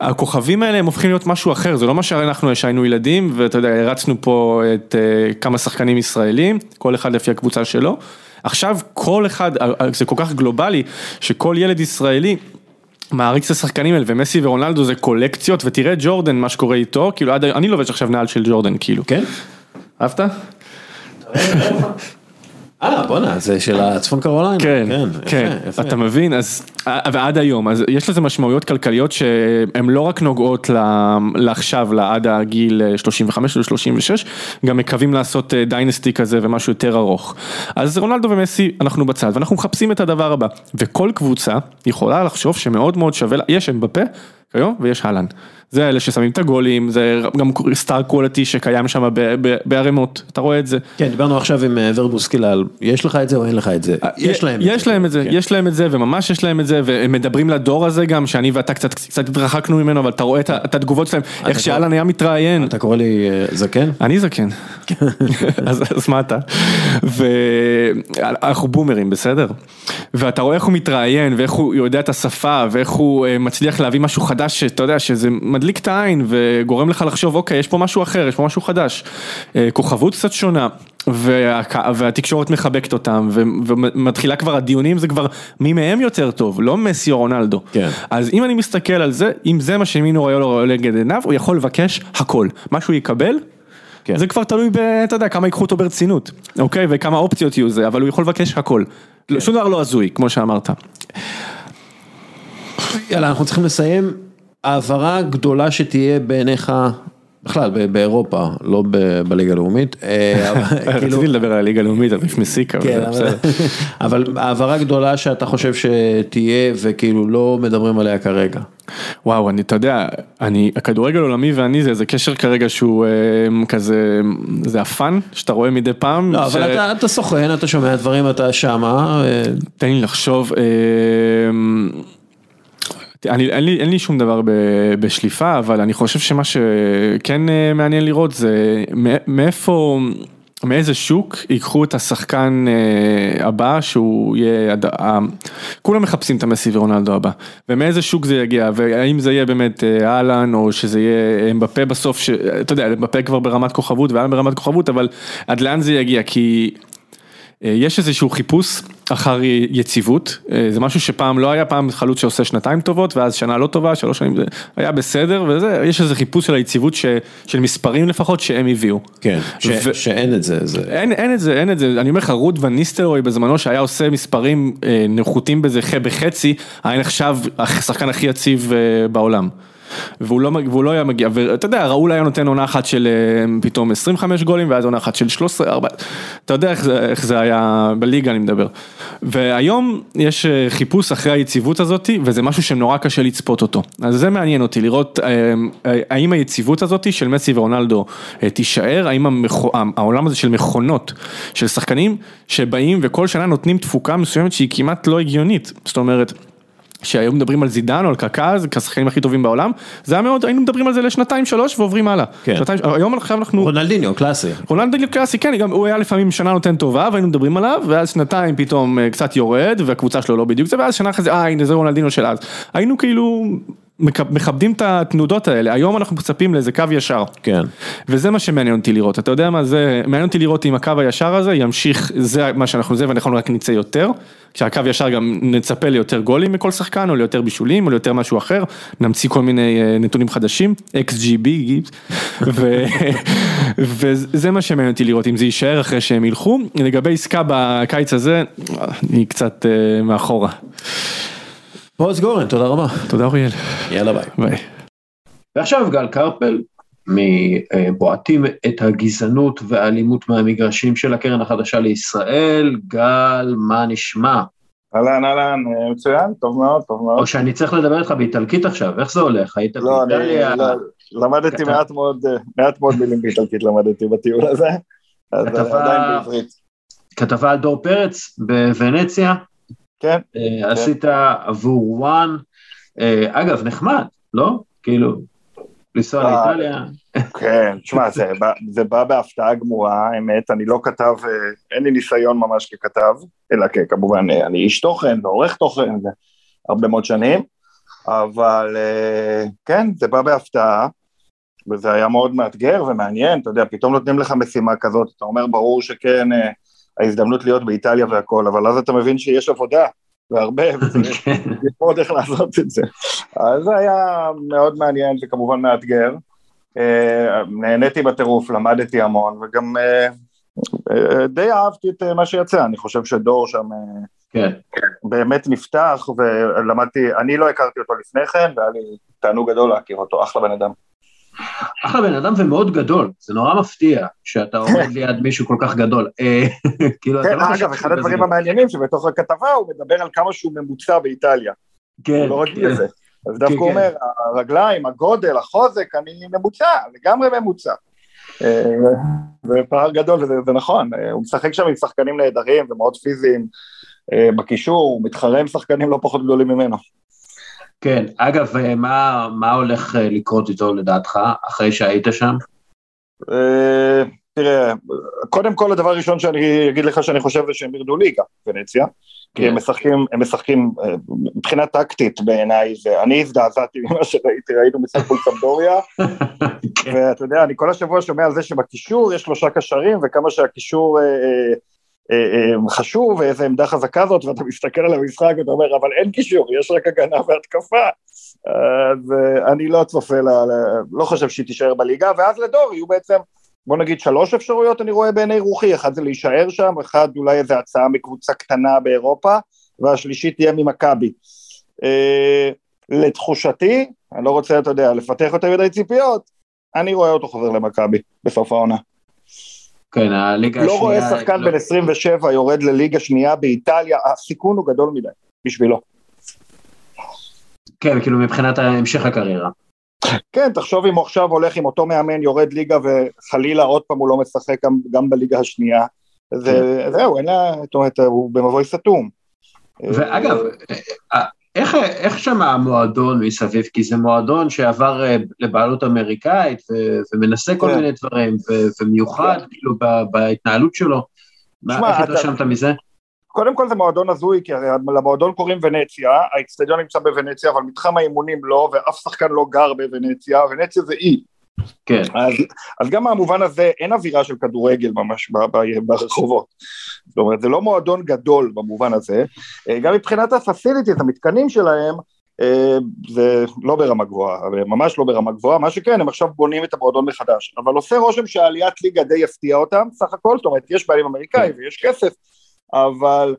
Speaker 4: והכוכבים האלה הם הופכים להיות משהו אחר, זה לא מה שאנחנו שהיינו ילדים, ואתה יודע, הרצנו פה את uh, כמה שחקנים ישראלים, כל אחד לפי הקבוצה שלו. עכשיו כל אחד, זה כל כך גלובלי, שכל ילד ישראלי, מעריץ את השחקנים האלה, ומסי ורונלדו זה קולקציות, ותראה ג'ורדן מה שקורה איתו, כאילו עד, אני לובש עכשיו נעל של ג'ורדן, כאילו.
Speaker 1: כן?
Speaker 4: אהבת?
Speaker 1: אה בואנה זה של הצפון קרוליינה.
Speaker 4: כן, כן,
Speaker 1: יפה.
Speaker 4: אתה מבין, אז, ועד היום, אז יש לזה משמעויות כלכליות שהן לא רק נוגעות לעכשיו, לעד הגיל 35 או 36, גם מקווים לעשות דיינסטי כזה ומשהו יותר ארוך. אז רונלדו ומסי, אנחנו בצד, ואנחנו מחפשים את הדבר הבא, וכל קבוצה יכולה לחשוב שמאוד מאוד שווה לה, יש הם בפה, כיום, ויש אהלן. זה אלה ששמים את הגולים, זה גם סטאר קוולטי שקיים שם בערימות, אתה רואה את זה.
Speaker 1: כן, דיברנו עכשיו עם אה, ורבוסקילל, יש לך את זה או אין לך את זה?
Speaker 4: יש להם את זה. יש להם את זה, כן. יש להם את זה, וממש יש להם את זה, והם מדברים לדור הזה גם, שאני ואתה קצת התרחקנו ממנו, אבל אתה רואה את התגובות שלהם, איך שאלן היה מתראיין.
Speaker 1: אתה קורא לי אה, זקן?
Speaker 4: אני זקן. אז מה אתה? ואנחנו בומרים, בסדר? ואתה רואה איך הוא מתראיין, ואיך הוא יודע את השפה, ואיך הוא אה, מצליח להביא משהו חדש, שאתה יודע, שזה מדליק את העין וגורם לך לחשוב, אוקיי, יש פה משהו אחר, יש פה משהו חדש. אה, כוכבות קצת שונה. וה, והתקשורת מחבקת אותם ומתחילה כבר הדיונים זה כבר מי מהם יותר טוב לא מסי או רונלדו
Speaker 1: כן.
Speaker 4: אז אם אני מסתכל על זה אם זה מה שמינו רואה לו נגד עיניו הוא יכול לבקש הכל מה שהוא יקבל כן. זה כבר תלוי ב... אתה יודע כמה ייקחו אותו ברצינות אוקיי וכמה אופציות יהיו זה אבל הוא יכול לבקש הכל כן. שום דבר לא הזוי כמו שאמרת.
Speaker 1: יאללה אנחנו צריכים לסיים העברה גדולה שתהיה בעיניך, בכלל באירופה, לא בליגה הלאומית.
Speaker 4: אה, כאילו- רציתי לדבר על הליגה הלאומית, אבל יש מסיק, אבל
Speaker 1: כן, העברה גדולה שאתה חושב שתהיה וכאילו לא מדברים עליה כרגע.
Speaker 4: וואו, אני, אתה יודע, אני, הכדורגל העולמי ואני זה איזה קשר כרגע שהוא אה, כזה, זה הפאן שאתה רואה מדי פעם.
Speaker 1: לא, ש... אבל אתה, אתה סוכן, אתה שומע דברים, אתה שמה. אה...
Speaker 4: תן לי לחשוב. אה, אין, לי, אין לי שום דבר ב, בשליפה, אבל אני חושב שמה שכן אה, מעניין לראות זה מאיפה, מאיזה שוק ייקחו את השחקן אה, הבא שהוא יהיה, כולם מחפשים את המסי ורונלדו הבא, ומאיזה שוק זה יגיע, והאם זה יהיה באמת אה, אהלן או שזה יהיה אמבפה בסוף, ש, אתה יודע, אמבפה כבר ברמת כוכבות ואהלן ברמת כוכבות, אבל עד לאן זה יגיע, כי יש איזשהו חיפוש אחר יציבות, אה, זה משהו שפעם לא היה, פעם חלוץ שעושה שנתיים טובות ואז שנה לא טובה, שלוש שנים זה היה בסדר וזה, יש איזה חיפוש של היציבות ש, של מספרים לפחות שהם הביאו.
Speaker 1: כן, ש, ו... שאין את זה. זה...
Speaker 4: אין, אין את זה, אין את זה, אני אומר לך רות וניסטרוי בזמנו שהיה עושה מספרים אה, נחותים בזה בחצי, היה נחשב השחקן הכי יציב בעולם. והוא לא, והוא לא היה מגיע, ואתה יודע, ראול היה נותן עונה אחת של אה, פתאום 25 גולים, ואז עונה אחת של 13, 4, אתה יודע איך זה, איך זה היה בליגה אני מדבר. והיום יש אה, חיפוש אחרי היציבות הזאת, וזה משהו שנורא קשה לצפות אותו. אז זה מעניין אותי, לראות אה, האם היציבות הזאת של מסי ורונלדו תישאר, האם המכו, העולם הזה של מכונות, של שחקנים שבאים וכל שנה נותנים תפוקה מסוימת שהיא כמעט לא הגיונית, זאת אומרת. שהיו מדברים על זידן או על קקז כשחקנים הכי טובים בעולם, זה היה מאוד, היינו מדברים על זה לשנתיים שלוש ועוברים הלאה.
Speaker 1: כן.
Speaker 4: שנתיים, היום עכשיו אנחנו...
Speaker 1: רונלדיניו קלאסי.
Speaker 4: רונלדיניו קלאסי, כן, גם הוא היה לפעמים שנה נותן טובה והיינו מדברים עליו, ואז שנתיים פתאום אה, קצת יורד והקבוצה שלו לא בדיוק זה, ואז שנה אחרי זה, אה הנה זה רונלדיניו של אז. היינו כאילו מכבדים את התנודות האלה, היום אנחנו מצפים לאיזה קו ישר.
Speaker 1: כן.
Speaker 4: וזה מה שמעניין אותי לראות, אתה יודע מה? זה, מעניין אותי לראות אם הקו הישר הזה ימשיך, זה מה שאנחנו זה ואנחנו רק נצא יותר, כשהקו ישר גם נצפה ליותר גולים מכל שחקן, או ליותר בישולים, או ליותר משהו אחר, נמציא כל מיני אה, נתונים חדשים, XGB, וזה מה שמעניין אותי לראות, אם זה יישאר אחרי שהם ילכו, לגבי עסקה בקיץ הזה, אני קצת אה, מאחורה.
Speaker 1: בועז גורן, תודה רבה.
Speaker 4: תודה אוריאל.
Speaker 1: יאללה ביי.
Speaker 4: ביי.
Speaker 1: ועכשיו גל קרפל, מבועטים את הגזענות והאלימות מהמגרשים של הקרן החדשה לישראל. גל, מה נשמע?
Speaker 6: אהלן, אהלן, מצוין, טוב מאוד, טוב מאוד.
Speaker 1: או שאני צריך לדבר איתך באיטלקית עכשיו, איך זה הולך? היית
Speaker 6: לא, באיטליה? לא, למדתי מעט מאוד, מעט מאוד מילים באיטלקית למדתי בטיול הזה, אז עדיין בעברית.
Speaker 1: כתבה על דור פרץ בוונציה.
Speaker 6: כן.
Speaker 1: אה, עשית עבור וואן, אה, אגב, נחמד, לא? כאילו, לנסוע אה, לאיטליה.
Speaker 6: כן, תשמע, זה, זה בא בהפתעה גמורה, האמת, אני לא כתב, אין לי ניסיון ממש ככתב, אלא כמובן, אני איש תוכן ועורך תוכן, הרבה מאוד שנים, אבל כן, זה בא בהפתעה, וזה היה מאוד מאתגר ומעניין, אתה יודע, פתאום נותנים לך משימה כזאת, אתה אומר, ברור שכן, ההזדמנות להיות באיטליה והכל, אבל אז אתה מבין שיש עבודה, והרבה, וצריך כן. ללמוד איך לעשות את זה. אז זה היה מאוד מעניין וכמובן מאתגר. אה, נהניתי בטירוף, למדתי המון, וגם אה, אה, די אהבתי את מה שיצא, אני חושב שדור שם
Speaker 1: כן.
Speaker 6: באמת נפתח, ולמדתי, אני לא הכרתי אותו לפני כן, והיה לי תענוג גדול להכיר אותו, אחלה בן אדם.
Speaker 1: אחלה בן אדם ומאוד גדול, זה נורא מפתיע שאתה עומד ליד מישהו כל כך גדול. אה,
Speaker 6: כאילו, כן, לא אגב, אחד הדברים המעניינים שבתוך הכתבה הוא מדבר על כמה שהוא ממוצע באיטליה.
Speaker 1: כן.
Speaker 6: לא רגיל לזה. אז דווקא הוא אומר, הרגליים, הגודל, החוזק, אני ממוצע, לגמרי ממוצע. זה פער גדול, וזה נכון, הוא משחק שם עם שחקנים נהדרים ומאוד פיזיים בקישור, הוא מתחרה עם שחקנים לא פחות גדולים ממנו.
Speaker 5: כן, אגב, מה, מה הולך לקרות איתו לדעתך, אחרי שהיית שם?
Speaker 6: תראה, קודם כל הדבר הראשון שאני אגיד לך שאני חושב זה שהם ירדו ליגה, ונציה. כי הם משחקים, הם משחקים, מבחינה טקטית בעיניי, אני הזדעזעתי ממה שראיתי, ראינו משחק מול סמדוריה, ואתה יודע, אני כל השבוע שומע על זה שבקישור יש שלושה קשרים, וכמה שהקישור חשוב, ואיזה עמדה חזקה זאת, ואתה מסתכל על המשחק ואתה אומר, אבל אין קישור, יש רק הגנה והתקפה. אז אני לא צופה, לא חושב שהיא תישאר בליגה, ואז לדור יהיו בעצם... בוא נגיד שלוש אפשרויות אני רואה בעיני רוחי, אחד זה להישאר שם, אחד אולי איזה הצעה מקבוצה קטנה באירופה, והשלישית תהיה ממכבי. אה, לתחושתי, אני לא רוצה, אתה יודע, לפתח יותר מדי ציפיות, אני רואה אותו חוזר למכבי בסוף העונה.
Speaker 5: כן, הליגה השנייה...
Speaker 6: לא רואה שחקן לא... בן 27 יורד לליגה שנייה באיטליה, הסיכון הוא גדול מדי, בשבילו.
Speaker 5: כן, כאילו מבחינת המשך הקריירה.
Speaker 6: כן, תחשוב אם הוא עכשיו הולך עם אותו מאמן, יורד ליגה וחלילה עוד פעם הוא לא משחק גם, גם בליגה השנייה. זה, כן. זהו, אין לה, זאת אומרת, הוא במבוי סתום.
Speaker 5: ואגב, איך, איך שם המועדון מסביב? כי זה מועדון שעבר אה, לבעלות אמריקאית ו, ומנסה כל כן. מיני דברים, ו, ומיוחד כן. כאילו בהתנהלות שלו. מה, איך התרשמת מזה?
Speaker 6: קודם כל זה מועדון הזוי, כי למועדון קוראים ונציה, האצטדיון נמצא בוונציה, אבל מתחם האימונים לא, ואף שחקן לא גר בוונציה, ונציה זה אי.
Speaker 5: כן.
Speaker 6: אז, אז גם מהמובן הזה אין אווירה של כדורגל ממש ב, ב, ברחובות. זאת אומרת, זה לא מועדון גדול במובן הזה. אה, גם מבחינת הפסיליטיז, המתקנים שלהם, אה, זה לא ברמה גבוהה, ממש לא ברמה גבוהה, מה שכן, הם עכשיו בונים את המועדון מחדש, אבל עושה רושם שעליית ליגה די הפתיעה אותם, סך הכל, זאת אומרת, יש בעלים אמריקאי ויש כסף, אבל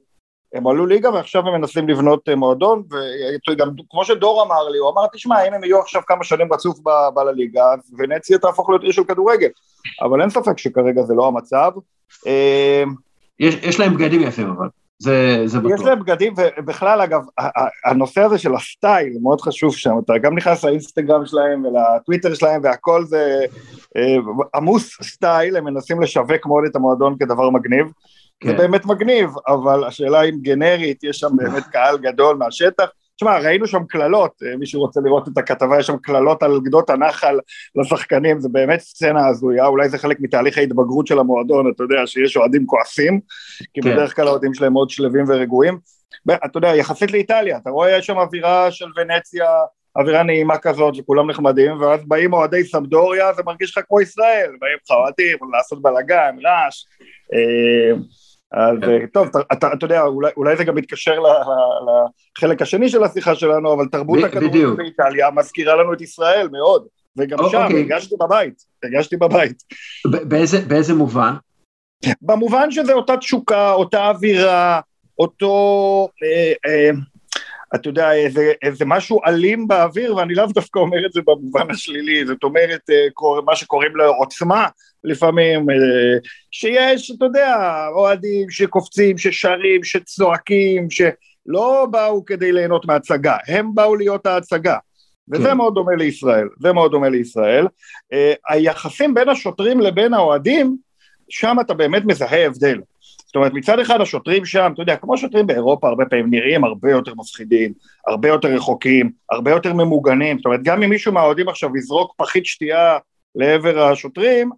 Speaker 6: הם עלו ליגה ועכשיו הם מנסים לבנות אה, מועדון, וגם כמו שדור אמר לי, הוא אמר, תשמע, אם הם יהיו עכשיו כמה שנים רצוף בליגה, ונציה תהפוך להיות עיר של כדורגל, אבל אין ספק שכרגע זה לא המצב.
Speaker 5: אה, יש, יש להם בגדים יפים אבל. זה, זה בטוח.
Speaker 6: יש להם בגדים, ובכלל אגב, הנושא הזה של הסטייל מאוד חשוב שם, אתה גם נכנס לאינסטגרם שלהם ולטוויטר שלהם והכל זה אה, עמוס סטייל, הם מנסים לשווק מאוד את המועדון כדבר מגניב. כן. זה באמת מגניב, אבל השאלה אם גנרית, יש שם באמת קהל גדול מהשטח. תשמע, ראינו שם קללות, אה, מי שרוצה לראות את הכתבה, יש שם קללות על גדות הנחל לשחקנים, זה באמת סצנה הזויה, אולי זה חלק מתהליך ההתבגרות של המועדון, אתה יודע, שיש אוהדים כועסים, כי כן. בדרך כלל האוהדים שלהם מאוד שלווים ורגועים. אתה יודע, יחסית לאיטליה, אתה רואה, יש שם אווירה של ונציה, אווירה נעימה כזאת, וכולם נחמדים, ואז באים אוהדי סמדוריה, זה מרגיש לך כמו ישראל, באים אוהדים, לעשות בלאגן, רעש. אה, אז כן. אה, טוב, אתה, אתה יודע, אולי, אולי זה גם מתקשר לחלק השני של השיחה שלנו, אבל תרבות הכדורגל באיטליה מזכירה לנו את ישראל מאוד, וגם או, שם אוקיי. הרגשתי בבית, הרגשתי בבית.
Speaker 5: באיזה, באיזה מובן?
Speaker 6: במובן שזה אותה תשוקה, אותה אווירה, אותו, אה, אה, אתה יודע, איזה, איזה משהו אלים באוויר, ואני לאו דווקא אומר את זה במובן השלילי, זאת אומרת, אה, מה שקוראים לו עוצמה, לפעמים, אה, שיש, אתה יודע, אוהדים שקופצים, ששרים, שצועקים, שלא באו כדי ליהנות מהצגה, הם באו להיות ההצגה. וזה כן. מאוד דומה לישראל, זה מאוד דומה לישראל. Uh, היחסים בין השוטרים לבין האוהדים, שם אתה באמת מזהה הבדל. זאת אומרת, מצד אחד השוטרים שם, אתה יודע, כמו שוטרים באירופה הרבה פעמים נראים הרבה יותר מפחידים, הרבה יותר רחוקים, הרבה יותר ממוגנים, זאת אומרת, גם אם מישהו מהאוהדים עכשיו יזרוק פחית שתייה לעבר השוטרים,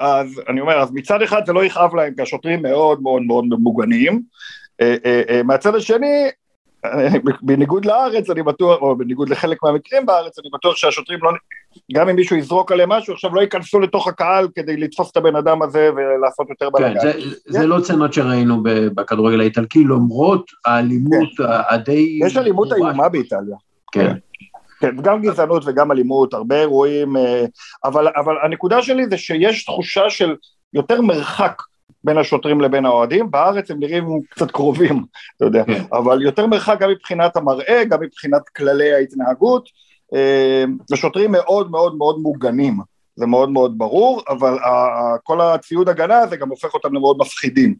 Speaker 6: אז אני אומר, אז מצד אחד זה לא יכאב להם, כי השוטרים מאוד מאוד מאוד ממוגנים. אה, אה, אה, מהצד השני, בניגוד לארץ, אני בטוח, או בניגוד לחלק מהמקרים בארץ, אני בטוח שהשוטרים לא, גם אם מישהו יזרוק עליהם משהו, עכשיו לא ייכנסו לתוך הקהל כדי לתפוס את הבן אדם הזה ולעשות יותר
Speaker 5: בלגן. כן, זה, זה לא צנות שראינו בכדורגל האיטלקי, למרות האלימות כן. הדי...
Speaker 6: יש אלימות איומה באיטליה.
Speaker 5: כן.
Speaker 6: כן, גם גזענות וגם אלימות, הרבה אירועים, אה, אבל, אבל הנקודה שלי זה שיש תחושה של יותר מרחק בין השוטרים לבין האוהדים, בארץ הם נראים קצת קרובים, אתה יודע, כן. אבל יותר מרחק גם מבחינת המראה, גם מבחינת כללי ההתנהגות, אה, השוטרים מאוד מאוד מאוד מוגנים, זה מאוד מאוד ברור, אבל כל הציוד הגנה הזה גם הופך אותם למאוד מפחידים.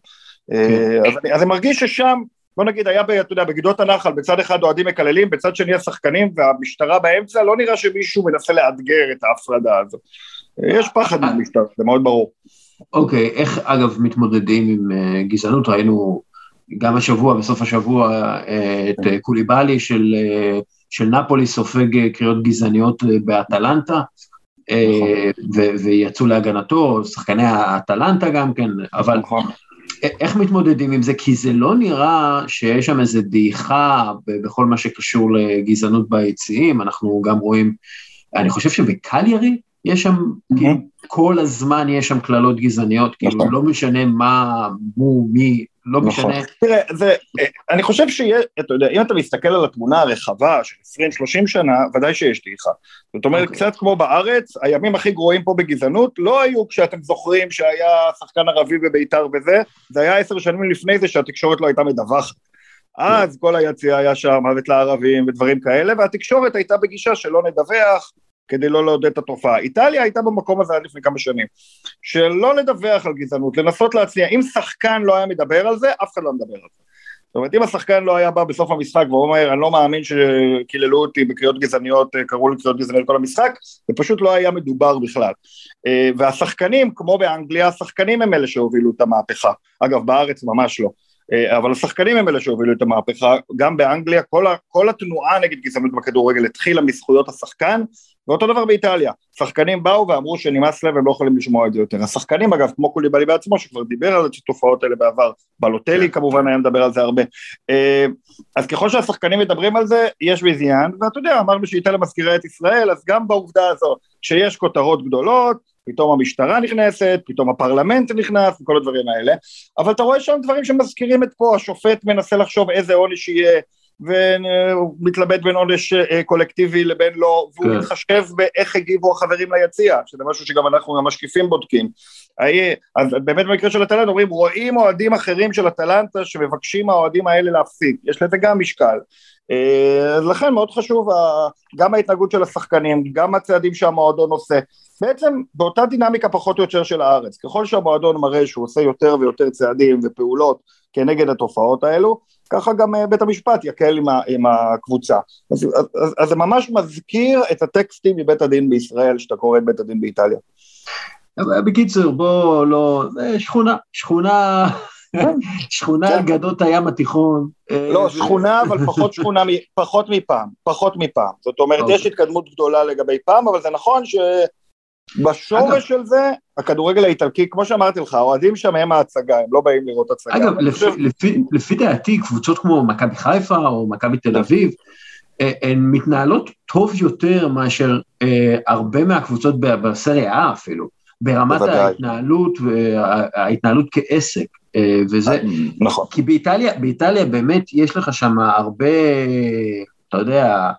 Speaker 6: אה, כן. אז, אני, אז אני מרגיש ששם בוא נגיד, היה, ב- אתה יודע, בגדות הנחל, בצד אחד אוהדים מקללים, בצד שני השחקנים והמשטרה באמצע, לא נראה שמישהו מנסה לאתגר את ההפרדה הזאת. יש פחד מהמשטרה, זה מאוד ברור.
Speaker 1: אוקיי, איך אגב מתמודדים עם אה, גזענות? ראינו גם השבוע, בסוף השבוע, אה, את אה, קוליבאלי של, של נפולי סופג קריאות גזעניות באטלנטה, ו- ויצאו להגנתו, שחקני האטלנטה גם כן, אבל
Speaker 6: נכון.
Speaker 1: איך מתמודדים עם זה? כי זה לא נראה שיש שם איזה דעיכה בכל מה שקשור לגזענות ביציעים, אנחנו גם רואים, אני חושב שבקליירי יש שם, כאילו, כל הזמן יש שם קללות גזעניות, כאילו
Speaker 6: נכון.
Speaker 1: לא משנה מה, מו, מי, לא
Speaker 6: נכון.
Speaker 1: משנה.
Speaker 6: תראה, זה, אה, אני חושב שיהיה, אתה יודע, אם אתה מסתכל על התמונה הרחבה של 20-30 שנה, ודאי שיש דעיכה. זאת אומרת,
Speaker 1: אוקיי.
Speaker 6: קצת כמו בארץ, הימים הכי גרועים פה בגזענות לא היו כשאתם זוכרים שהיה שחקן ערבי בביתר וזה, זה היה עשר שנים לפני זה שהתקשורת לא הייתה מדווחת. אז כל היציע היה שם, מוות לערבים ודברים כאלה, והתקשורת הייתה בגישה שלא נדווח, כדי לא לעודד את התופעה. איטליה הייתה במקום הזה עד לפני כמה שנים. שלא לדווח על גזענות, לנסות להצליח. אם שחקן לא היה מדבר על זה, אף אחד לא מדבר על זה. זאת אומרת, אם השחקן לא היה בא בסוף המשחק ואומר, אני לא מאמין שקיללו אותי בקריאות גזעניות, אה, קראו לי קריאות גזעניות כל המשחק, זה פשוט לא היה מדובר בכלל. אה, והשחקנים, כמו באנגליה, השחקנים הם אלה שהובילו את המהפכה. אגב, בארץ ממש לא. אה, אבל השחקנים הם אלה שהובילו את המהפכה, גם באנגליה, כל, ה, כל התנועה נגד גזענות בכדורגל התחילה מזכויות השחקן, ואותו דבר באיטליה, שחקנים באו ואמרו שנמאס להם והם לא יכולים לשמוע את זה יותר. השחקנים אגב, כמו קוליבאלי בעצמו, שכבר דיבר על התופעות האלה בעבר, בלוטלי כמובן היה מדבר על זה הרבה. אה, אז ככל שהשחקנים מדברים על זה, יש מזיין, ואתה יודע, אמרנו שאיטליה מזכירה את ישראל, אז גם בעובדה הזו, שיש כותרות גדולות, פתאום המשטרה נכנסת, פתאום הפרלמנט נכנס, וכל הדברים האלה, אבל אתה רואה שם דברים שמזכירים את פה, השופט מנסה לחשוב איזה עונש יהיה, והוא מתלבט בין עונש אה, קולקטיבי לבין לא, והוא
Speaker 1: כן.
Speaker 6: מתחשב באיך הגיבו החברים ליציע, שזה משהו שגם אנחנו המשקיפים בודקים. אז באמת במקרה של אטלנטה אומרים, רואים אוהדים אחרים של אטלנטה שמבקשים מהאוהדים האלה להפסיק, יש לזה גם משקל. אה, אז לכן מאוד חשוב ה- גם ההתנהגות של השחקנים, גם הצעדים שהמועדון עושה, בעצם באותה דינמיקה פחות או יותר של הארץ, ככל שהמועדון מראה שהוא עושה יותר ויותר צעדים ופעולות כנגד התופעות האלו, ככה גם אה, בית המשפט יקל עם, ה, עם הקבוצה. אז, אז, אז, זה ממש מזכיר את הטקסטים מבית הדין בישראל, שאתה קורא את בית הדין באיטליה.
Speaker 1: בקיצור, בוא לא, אה, שכונה, שכונה, שכונה על
Speaker 6: כן.
Speaker 1: גדות הים התיכון.
Speaker 6: לא, שכונה, אבל פחות שכונה, פחות מפעם, פחות מפעם. זאת אומרת,
Speaker 1: אוקיי.
Speaker 6: יש התקדמות גדולה לגבי פעם, אבל זה נכון שבשורש. של זה, הכדורגל האיטלקי, כמו שאמרתי לך, האוהדים שם הם ההצגה, הם לא באים לראות הצגה.
Speaker 1: אגב, לפי, דעתי, קבוצות כמו מכבי חיפה או מכבי תל אביב, אה, הן מתנהלות טוב יותר מאשר אה, הרבה מהקבוצות בסריה A אפילו, ברמת. ההתנהלות, ההתנהלות כעסק, וזה,
Speaker 6: נכון.
Speaker 1: כי באיטליה, באיטליה באמת יש לך שם הרבה, אתה יודע,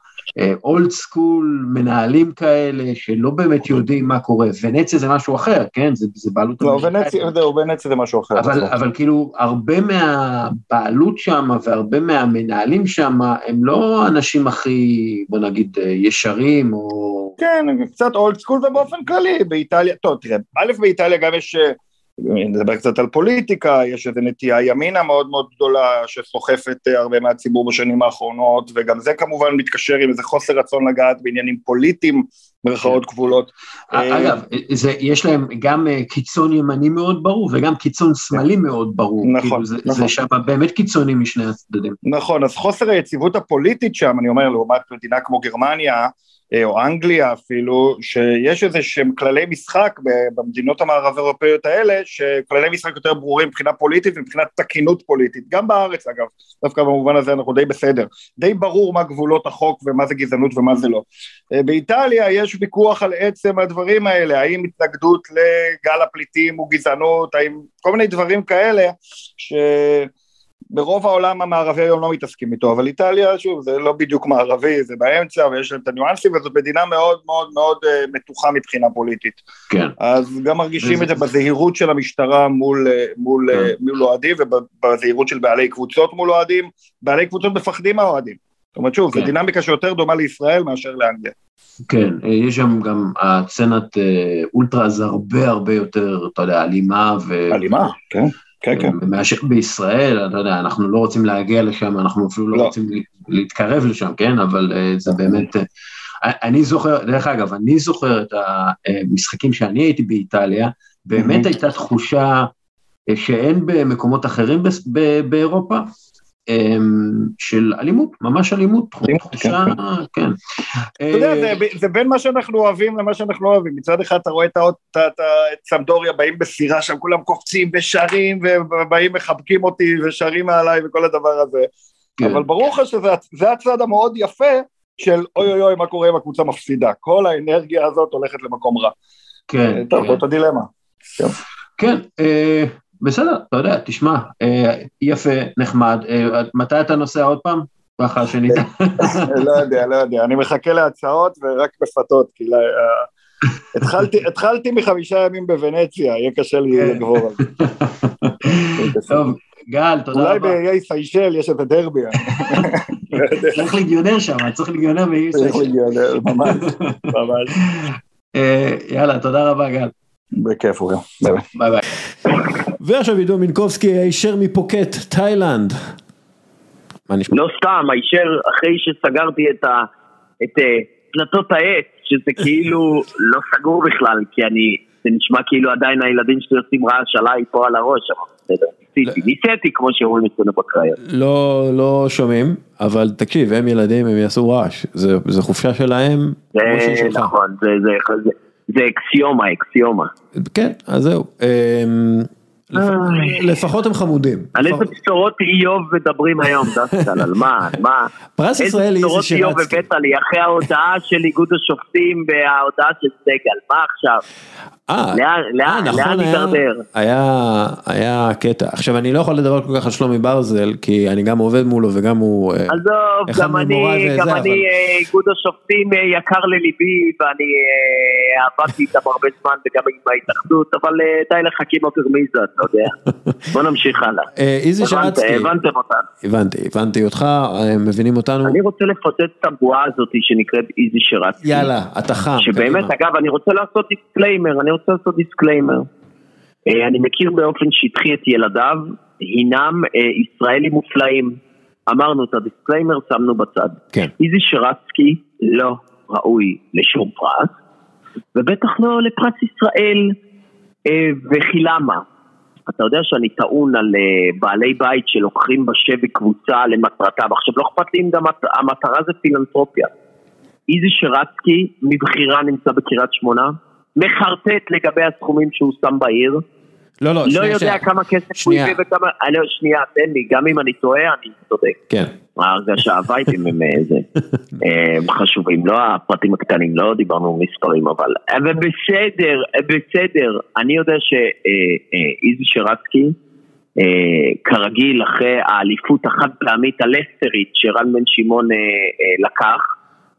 Speaker 1: אולד סקול מנהלים כאלה שלא באמת יודעים מה קורה, ונציה זה משהו אחר, כן? זה, זה בעלות
Speaker 6: לא. ונציה, זהו, ונציה זה משהו אחר.
Speaker 1: אבל. אבל כאילו הרבה מהבעלות שם והרבה מהמנהלים שם הם לא האנשים הכי בוא נגיד ישרים או
Speaker 6: כן, קצת אולד סקול ובאופן כללי, באיטליה, טוב תראה, א' באיטליה גם יש, אה, נדבר קצת על פוליטיקה, יש איזו נטייה ימינה מאוד מאוד גדולה שסוחפת אה, הרבה מהציבור בשנים האחרונות, וגם זה כמובן מתקשר עם איזה חוסר רצון לגעת בעניינים פוליטיים, במרכאות כבולות. אה,
Speaker 1: אגב זה יש להם גם אה, קיצון ימני מאוד ברור וגם קיצון שמאלי מאוד ברור
Speaker 6: נכון,
Speaker 1: כאילו, זה,
Speaker 6: נכון.
Speaker 1: זה שם באמת קיצונים משני הצדדים.
Speaker 6: נכון, אז חוסר היציבות הפוליטית שם, אני אומר, לעומת מדינה כמו גרמניה, אה, או אנגליה אפילו, שיש איזה שהם כללי משחק במדינות המערב אירופאיות האלה, שכללי משחק יותר ברורים מבחינה פוליטית ומבחינת תקינות פוליטית, גם בארץ אגב, דווקא במובן הזה אנחנו די בסדר, די ברור מה גבולות החוק ומה זה גזענות ומה זה לא. אה, באיטליה יש ויכוח על עצם הדברים האלה, האם התנגדות לגל הפליטים הוא גזענות, האם כל מיני דברים כאלה, ש... ברוב העולם המערבי היום לא מתעסקים איתו, אבל איטליה, שוב, זה לא בדיוק מערבי, זה באמצע, ויש להם את הניואנסים, וזאת מדינה מאוד מאוד מאוד אה, מתוחה מבחינה פוליטית.
Speaker 1: כן.
Speaker 6: אז גם מרגישים את זה בזהירות של המשטרה מול, אה, מול,
Speaker 1: כן.
Speaker 6: אה, מול אוהדים, ובזהירות של בעלי קבוצות מול אוהדים, בעלי קבוצות מפחדים מהאוהדים. זאת אומרת, שוב, זו
Speaker 1: כן.
Speaker 6: דינמיקה שיותר דומה לישראל מאשר לאנגליה.
Speaker 1: כן, יש שם גם הסצנת אולטרה זה הרבה הרבה יותר, אתה יודע, אלימה ו...
Speaker 6: אלימה, כן. כן, כן.
Speaker 5: מאשר בישראל, אתה יודע, אנחנו לא רוצים להגיע לשם, אנחנו אפילו לא
Speaker 6: לא.
Speaker 5: רוצים להתקרב לשם, כן? אבל אה, זה באמת... אה, אני זוכר, דרך אגב, אני זוכר את המשחקים שאני הייתי באיטליה, באמת הייתה תחושה אה, שאין במקומות אחרים באירופה, של אלימות, ממש אלימות, תחושה, כן.
Speaker 6: אתה יודע, זה, זה בין מה שאנחנו אוהבים למה שאנחנו לא אוהבים. מצד אחד אתה רואה את, סמדוריה באים בסירה שם, כולם קופצים ושרים ובאים מחבקים אותי ושרים מעליי וכל הדבר הזה.
Speaker 5: כן.
Speaker 6: אבל ברור לך שזה זה הצד המאוד יפה של אוי אוי אוי מה קורה אם הקבוצה מפסידה. כל האנרגיה הזאת הולכת למקום רע.
Speaker 5: כן,
Speaker 6: טוב,
Speaker 5: כן.
Speaker 6: זאת הדילמה.
Speaker 5: כן, אה, בסדר, אתה יודע, תשמע, אה, יפה, נחמד, אה, מתי אתה נוסע עוד פעם? ככה שנדע.
Speaker 6: לא יודע, לא יודע, אני מחכה להצעות ורק בפתות, כי אה, התחלתי, מחמישה ימים בוונציה, יהיה קשה לי
Speaker 5: כן.
Speaker 6: לגבור על זה.
Speaker 5: טוב, גל, תודה
Speaker 6: אולי
Speaker 5: רבה.
Speaker 6: באיי סיישל יש איזה דרבי, אני לא יודע,
Speaker 5: צריך ליגיונר שם, צריך ליגיונר מאיש.
Speaker 6: צריך להגיע, ממש, ממש.
Speaker 5: אה, יאללה, תודה רבה, גל.
Speaker 6: בכיף אורי.
Speaker 5: ביי ביי.
Speaker 1: ועכשיו עידו מינקובסקי הישר מפוקט, תאילנד. מה נשמע?
Speaker 7: לא סתם, הישר אחרי שסגרתי את, ה, את אה, פלטות העץ, שזה כאילו לא סגור בכלל, כי אני, זה נשמע כאילו עדיין הילדים שלי עושים רעש עליי פה על הראש, אבל בסדר, ניסיתי, ניסיתי כמו שאומרים אצלנו בקריות.
Speaker 1: לא, לא שומעים, אבל תקשיב, הם ילדים, הם יעשו רעש, זה, חופשה שלהם,
Speaker 7: זה. נכון, זה, אקסיומה, אקסיומה.
Speaker 1: כן, אז זהו. לפ- לפחות הם חמודים.
Speaker 7: על איזה בשורות איוב מדברים היום, דסקל, על מה, על מה?
Speaker 1: פרס
Speaker 7: איזה
Speaker 1: ישראל
Speaker 7: בשורות
Speaker 1: איזי
Speaker 7: איוב
Speaker 1: שרצקי.
Speaker 7: הבאת לי אחרי ההודעה של איגוד השופטים וההודעה של סגל, מה עכשיו?
Speaker 1: אה,
Speaker 7: לאן-
Speaker 1: אה, נכון,
Speaker 7: נידרדר?
Speaker 1: היה, היה קטע. עכשיו אני לא יכול לדבר כל כך על שלומי ברזל, כי אני גם עובד מולו וגם הוא... אה,
Speaker 7: עזוב, גם אני, איגוד השופטים יקר לליבי ואני עבדתי איתם הרבה זמן וגם עם ההתאחדות, אבל די לחכימא ברמיזא, אתה יודע. בוא נמשיך הלאה.
Speaker 1: אה, איזי שרצקי,
Speaker 7: הבנתם אותנו.
Speaker 1: הבנתי, הבנתי אותך, אה, מבינים אותנו.
Speaker 7: אני רוצה לפוצץ את הבועה הזאת שנקראת איזי שרצקי.
Speaker 1: יאללה, אתה חם.
Speaker 7: שבאמת. אגב, אני רוצה לעשות disclaimer, אני רוצה לעשות disclaimer. אה, אני מכיר באופן שטחי את ילדיו, הינם ישראלים מופלאים. אמרנו את ה disclaimer, שמנו בצד.
Speaker 1: כן.
Speaker 7: איזי שרצקי לא ראוי לשום פרס, ובטח לא לפרס ישראל, וכי למה? אתה יודע שאני טעון על אה, בעלי בית שלוקחים בשבי קבוצה למטרתם. עכשיו, לא אכפת לי אם גם המטרה זה פילנטרופיה. איזי שרצקי מבחירה נמצא בקריית שמונה, מחרטט לגבי הסכומים שהוא שם בעיר,
Speaker 1: לא, לא,
Speaker 7: לא
Speaker 1: שנייה,
Speaker 7: יודע
Speaker 1: שנייה.
Speaker 7: כמה כסף הוא. הביא וכמה... אני, שנייה, תן לי, גם אם אני טועה, אני צודק.
Speaker 1: כן.
Speaker 7: ההרגשה, הווייבים הם אה, זה, אה, הם חשובים, לא הפרטים הקטנים, לא דיברנו מספרים, אבל... אבל בסדר, אה, בסדר. אני יודע שאיזי שרצקי, אה, כרגיל, אחרי האליפות החד פעמית הלסטרית שרן בן שמעון אה, אה, לקח,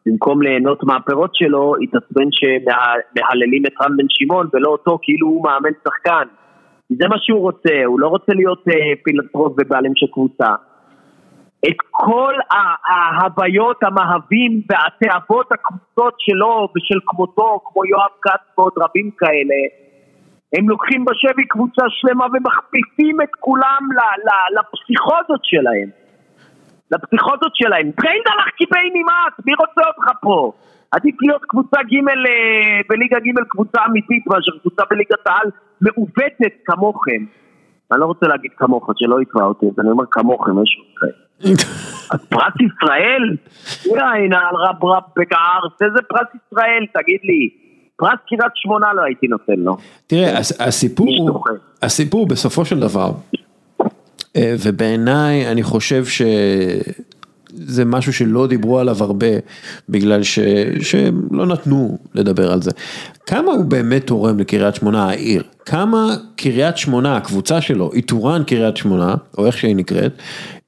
Speaker 7: במקום ליהנות מהפירות שלו, התעצבן שמהללים את רן בן שמעון ולא אותו כאילו הוא מאמן שחקן. זה מה שהוא רוצה, הוא לא רוצה להיות אה, פילנטרופ ובעלים של קבוצה. את כל ההוויות, המאהבים והתאוות הקבוצות שלו ושל כמותו, כמו יואב כץ ועוד רבים כאלה, הם לוקחים בשבי קבוצה שלמה ומכפיפים את כולם לפסיכוזות שלהם. לפסיכוזות שלהם. טריינד הלך קיבי נמאס, מי רוצה אותך פה? עדיף להיות קבוצה ג' אה, בליגה ג' קבוצה אמיתית מאשר קבוצה בליגת העל מעוותת כמוכם. אני לא רוצה להגיד כמוך, שלא יקרא אותי, אז אני אומר כמוכם, יש אתכם. אז פרס ישראל? הנה על רב רב בגערס, איזה פרס ישראל, תגיד לי. פרס קריית שמונה לא הייתי נותן לו.
Speaker 1: תראה, הס- הסיפור. הסיפור בסופו של דבר, אה, ובעיניי אני חושב שזה משהו שלא דיברו עליו הרבה, בגלל ש, שלא נתנו לדבר על זה. כמה הוא באמת תורם לקריית שמונה העיר? כמה קריית שמונה, הקבוצה שלו, איתורן קריית שמונה, או איך שהיא נקראת,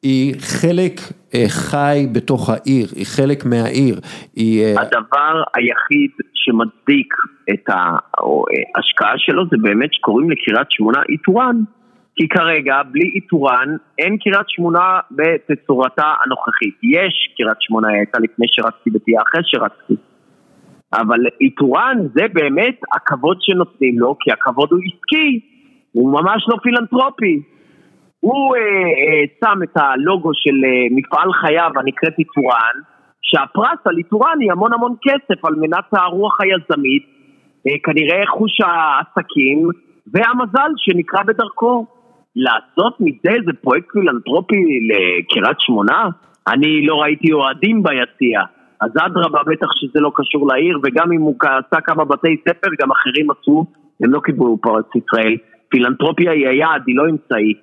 Speaker 1: היא חלק אה, חי בתוך העיר, היא חלק מהעיר, היא... אה,
Speaker 7: הדבר היחיד שמצדיק את ההשקעה שלו זה באמת שקוראים לקריית שמונה איתורן. כי כרגע, בלי איתורן, אין קריית שמונה בתצורתה הנוכחית. יש קריית שמונה, היא הייתה לפני שרצתי ותהיה אחרי שרצתי. אבל איתורן זה באמת הכבוד שנותנים לו, כי הכבוד הוא עסקי, הוא ממש לא פילנטרופי. הוא אה, אה, שם את הלוגו של אה, מפעל חייו הנקראת איתורן, שהפרס על איתורן היא המון המון כסף על מנת הרוח היזמית, אה, כנראה חוש העסקים והמזל שנקרא בדרכו. לעשות מזה איזה פרויקט פילנטרופי לקריית שמונה? אני לא ראיתי אוהדים ביציע. אז אדרבה, בטח שזה לא קשור לעיר, וגם אם הוא עשה כמה בתי ספר, גם אחרים עשו, הם לא קיבלו פרס ישראל. פילנטרופיה היא היעד, היא לא אמצעי.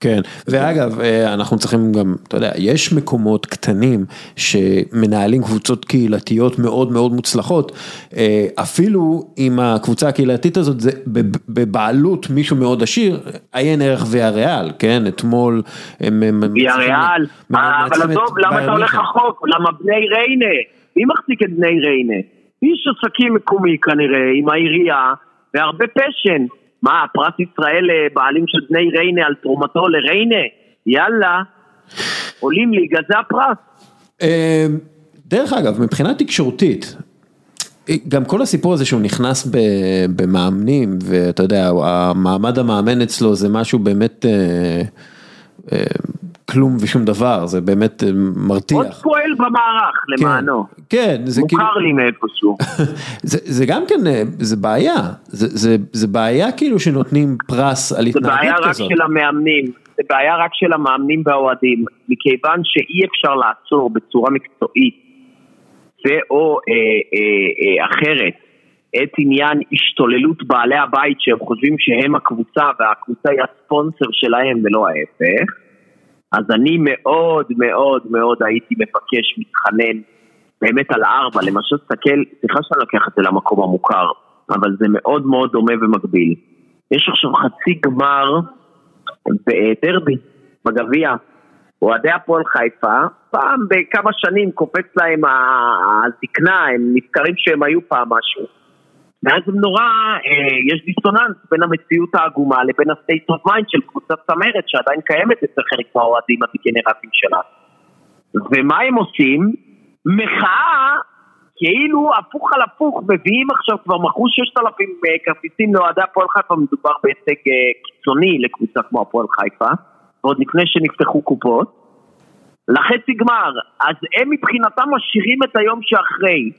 Speaker 1: כן, ואגב, אה, אנחנו צריכים גם, אתה יודע, יש מקומות קטנים שמנהלים קבוצות קהילתיות מאוד מאוד מוצלחות, אה, אפילו אם הקבוצה הקהילתית הזאת זה בבעלות מישהו מאוד עשיר, עיין ערך ויה ריאל, כן, אתמול הם...
Speaker 7: ויה ריאל, אבל עזוב, למה אתה הולך רחוק? למה בני ריינה? מי מחזיק את בני ריינה? איש עסקים מקומי כנראה, עם העירייה, והרבה פשן. מה, פרס ישראל אה, בעלים של בני ריינה על תרומתו לריינה? יאללה, עולים ליגה זה הפרס.
Speaker 1: אה, דרך אגב, מבחינה תקשורתית, גם כל הסיפור הזה שהוא נכנס במאמנים, ואתה יודע, המעמד המאמן אצלו זה משהו באמת... כלום ושום דבר, זה באמת אה, מרתיח.
Speaker 7: עוד פועל במערך כן, למענו.
Speaker 1: כן, זה
Speaker 7: כאילו... מוכר לי מאיפשהו.
Speaker 1: זה, זה גם כן, אה, זה בעיה, זה, זה, זה בעיה כאילו שנותנים פרס על התנהגות כזאת.
Speaker 7: זה בעיה רק של המאמנים, זה בעיה רק של המאמנים והאוהדים, מכיוון שאי אפשר לעצור בצורה מקצועית ואו אה, אה, אה, אחרת את עניין השתוללות בעלי הבית שהם חושבים שהם הקבוצה והקבוצה היא הספונסר שלהם ולא ההפך. אז אני מאוד מאוד מאוד הייתי מבקש, מתחנן, באמת על ארבע, למשל, תסתכל, סליחה שאני לוקח את זה למקום המוכר, אבל זה מאוד מאוד דומה ומקביל. יש עכשיו חצי גמר בדרבי, בגביע. אוהדי הפועל חיפה, פעם בכמה שנים קופץ להם הזקנה, הם נזכרים שהם היו פעם משהו. ואז נורא, אה, יש דיסוננס בין המציאות העגומה לבין ה-state of mind של קבוצת צמרת שעדיין קיימת אצל חלק מהאוהדים הדגנרטיים שלה. ומה הם עושים? מחאה כאילו הפוך על הפוך, מביאים עכשיו, כבר מכרו 6,000 אה, כרטיסים לאוהדי הפועל חיפה, מדובר בהישג אה, קיצוני לקבוצה כמו הפועל חיפה, ועוד לפני שנפתחו קופות. לחצי גמר, אז הם מבחינתם משאירים את היום שאחרי.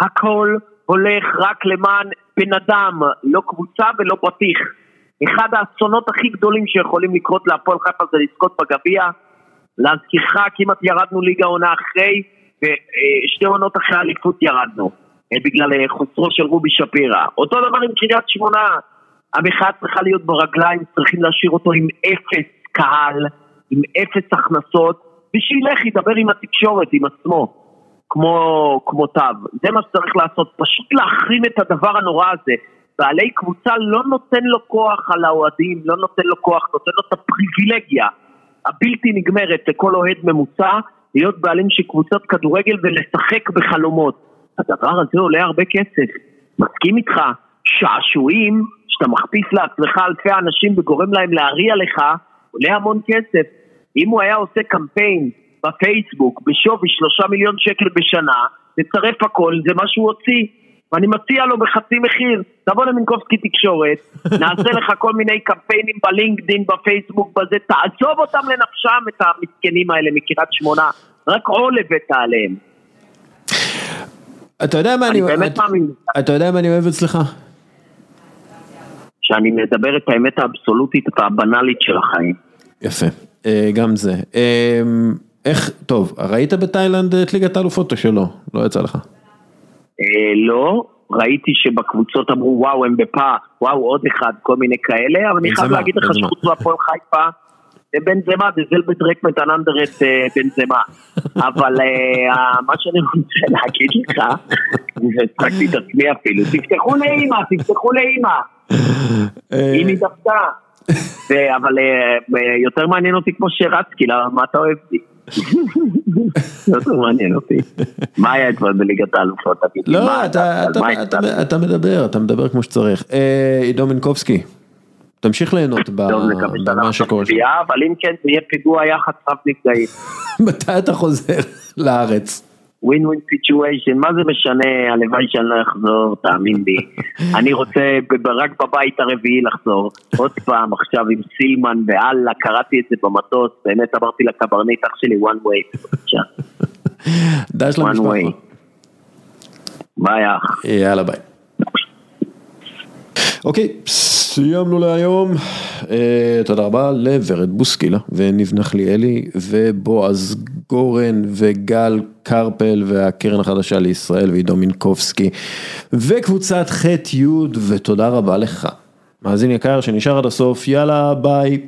Speaker 7: הכל הולך רק למען בן אדם, לא קבוצה ולא בטיח. אחד האסונות הכי גדולים שיכולים לקרות להפועל חיפה זה לזכות בגביע. להזכירך, כמעט ירדנו ליגה עונה אחרי, ושתי עונות אחרי האליפות ירדנו. אה, בגלל אה, חוסרו של רובי שפירא. אותו דבר עם קריית שמונה. המחאה צריכה להיות ברגליים, צריכים להשאיר אותו עם אפס קהל, עם אפס הכנסות, ושילך ידבר עם התקשורת, עם עצמו. כמו, כמו תו. זה מה שצריך לעשות, פשוט להחרים את הדבר הנורא הזה. בעלי קבוצה לא נותן לו כוח על האוהדים, לא נותן לו כוח, נותן לו את הפריבילגיה הבלתי נגמרת לכל אוהד ממוצע להיות בעלים של קבוצות כדורגל ולשחק בחלומות. הדבר הזה עולה הרבה כסף. מסכים איתך, שעשועים שאתה מכפיס לעצמך אלפי אנשים וגורם להם להריע לך, עולה המון כסף. אם הוא היה עושה קמפיין בפייסבוק בשווי שלושה מיליון שקל בשנה, נצרף הכל, זה מה שהוא הוציא. ואני מציע לו בחצי מחיר, תבוא למינקובסקי תקשורת, נעשה לך כל מיני קמפיינים בלינקדין, בפייסבוק, בזה, תעזוב אותם לנפשם, את המסכנים האלה מקריית שמונה, רק עול הבאת עליהם.
Speaker 1: אתה יודע מה אני,
Speaker 7: אני באמת מאמין.
Speaker 1: אתה יודע מה אני אוהב אצלך?
Speaker 7: שאני מדבר את האמת האבסולוטית והבנאלית של החיים.
Speaker 1: יפה, אה, גם זה. אה, איך, טוב, ראית בתאילנד את ליגת האלופות או שלא? לא יצא לך.
Speaker 7: אה, לא, ראיתי שבקבוצות אמרו וואו הם בפער, וואו עוד אחד, כל מיני כאלה, אבל אני חייב להגיד לך שחוץ מהפועל חיפה, זה בן זמה, זה זלבט רקמנט אננדר את בן זמה. אבל אה, מה שאני רוצה להגיד לך, והצחקתי את עצמי אפילו, תפתחו לאימא, תפתחו לאימא.
Speaker 1: אה,
Speaker 7: אם היא דווקא. אבל יותר מעניין אותי כמו שרצקי, מה אתה אוהב לי? לא מעניין אותי. מה היה אתמול בליגת האלופות?
Speaker 1: לא, אתה מדבר, אתה מדבר כמו שצריך. אה, עידו מנקובסקי, תמשיך ליהנות במה שקורה
Speaker 7: שם. אבל אם כן, יהיה פיגוע יחד רב נפגעים.
Speaker 1: מתי אתה חוזר לארץ?
Speaker 7: win win situation, מה זה משנה, הלוואי שאני לא אחזור, תאמין לי. אני רוצה רק בבית הרביעי לחזור. עוד פעם, עכשיו עם סילמן ואללה, קראתי את זה במטוס, באמת אמרתי לקברניט, אח שלי, one way, בבקשה.
Speaker 1: דש למשפחה.
Speaker 7: ביי אח.
Speaker 1: יאללה ביי. אוקיי, סיימנו להיום, uh, תודה רבה לוורד בוסקילה וניב נחליאלי ובועז גורן וגל קרפל והקרן החדשה לישראל ועידו מינקובסקי וקבוצת ח' י' ותודה רבה לך. מאזין יקר שנשאר עד הסוף, יאללה ביי.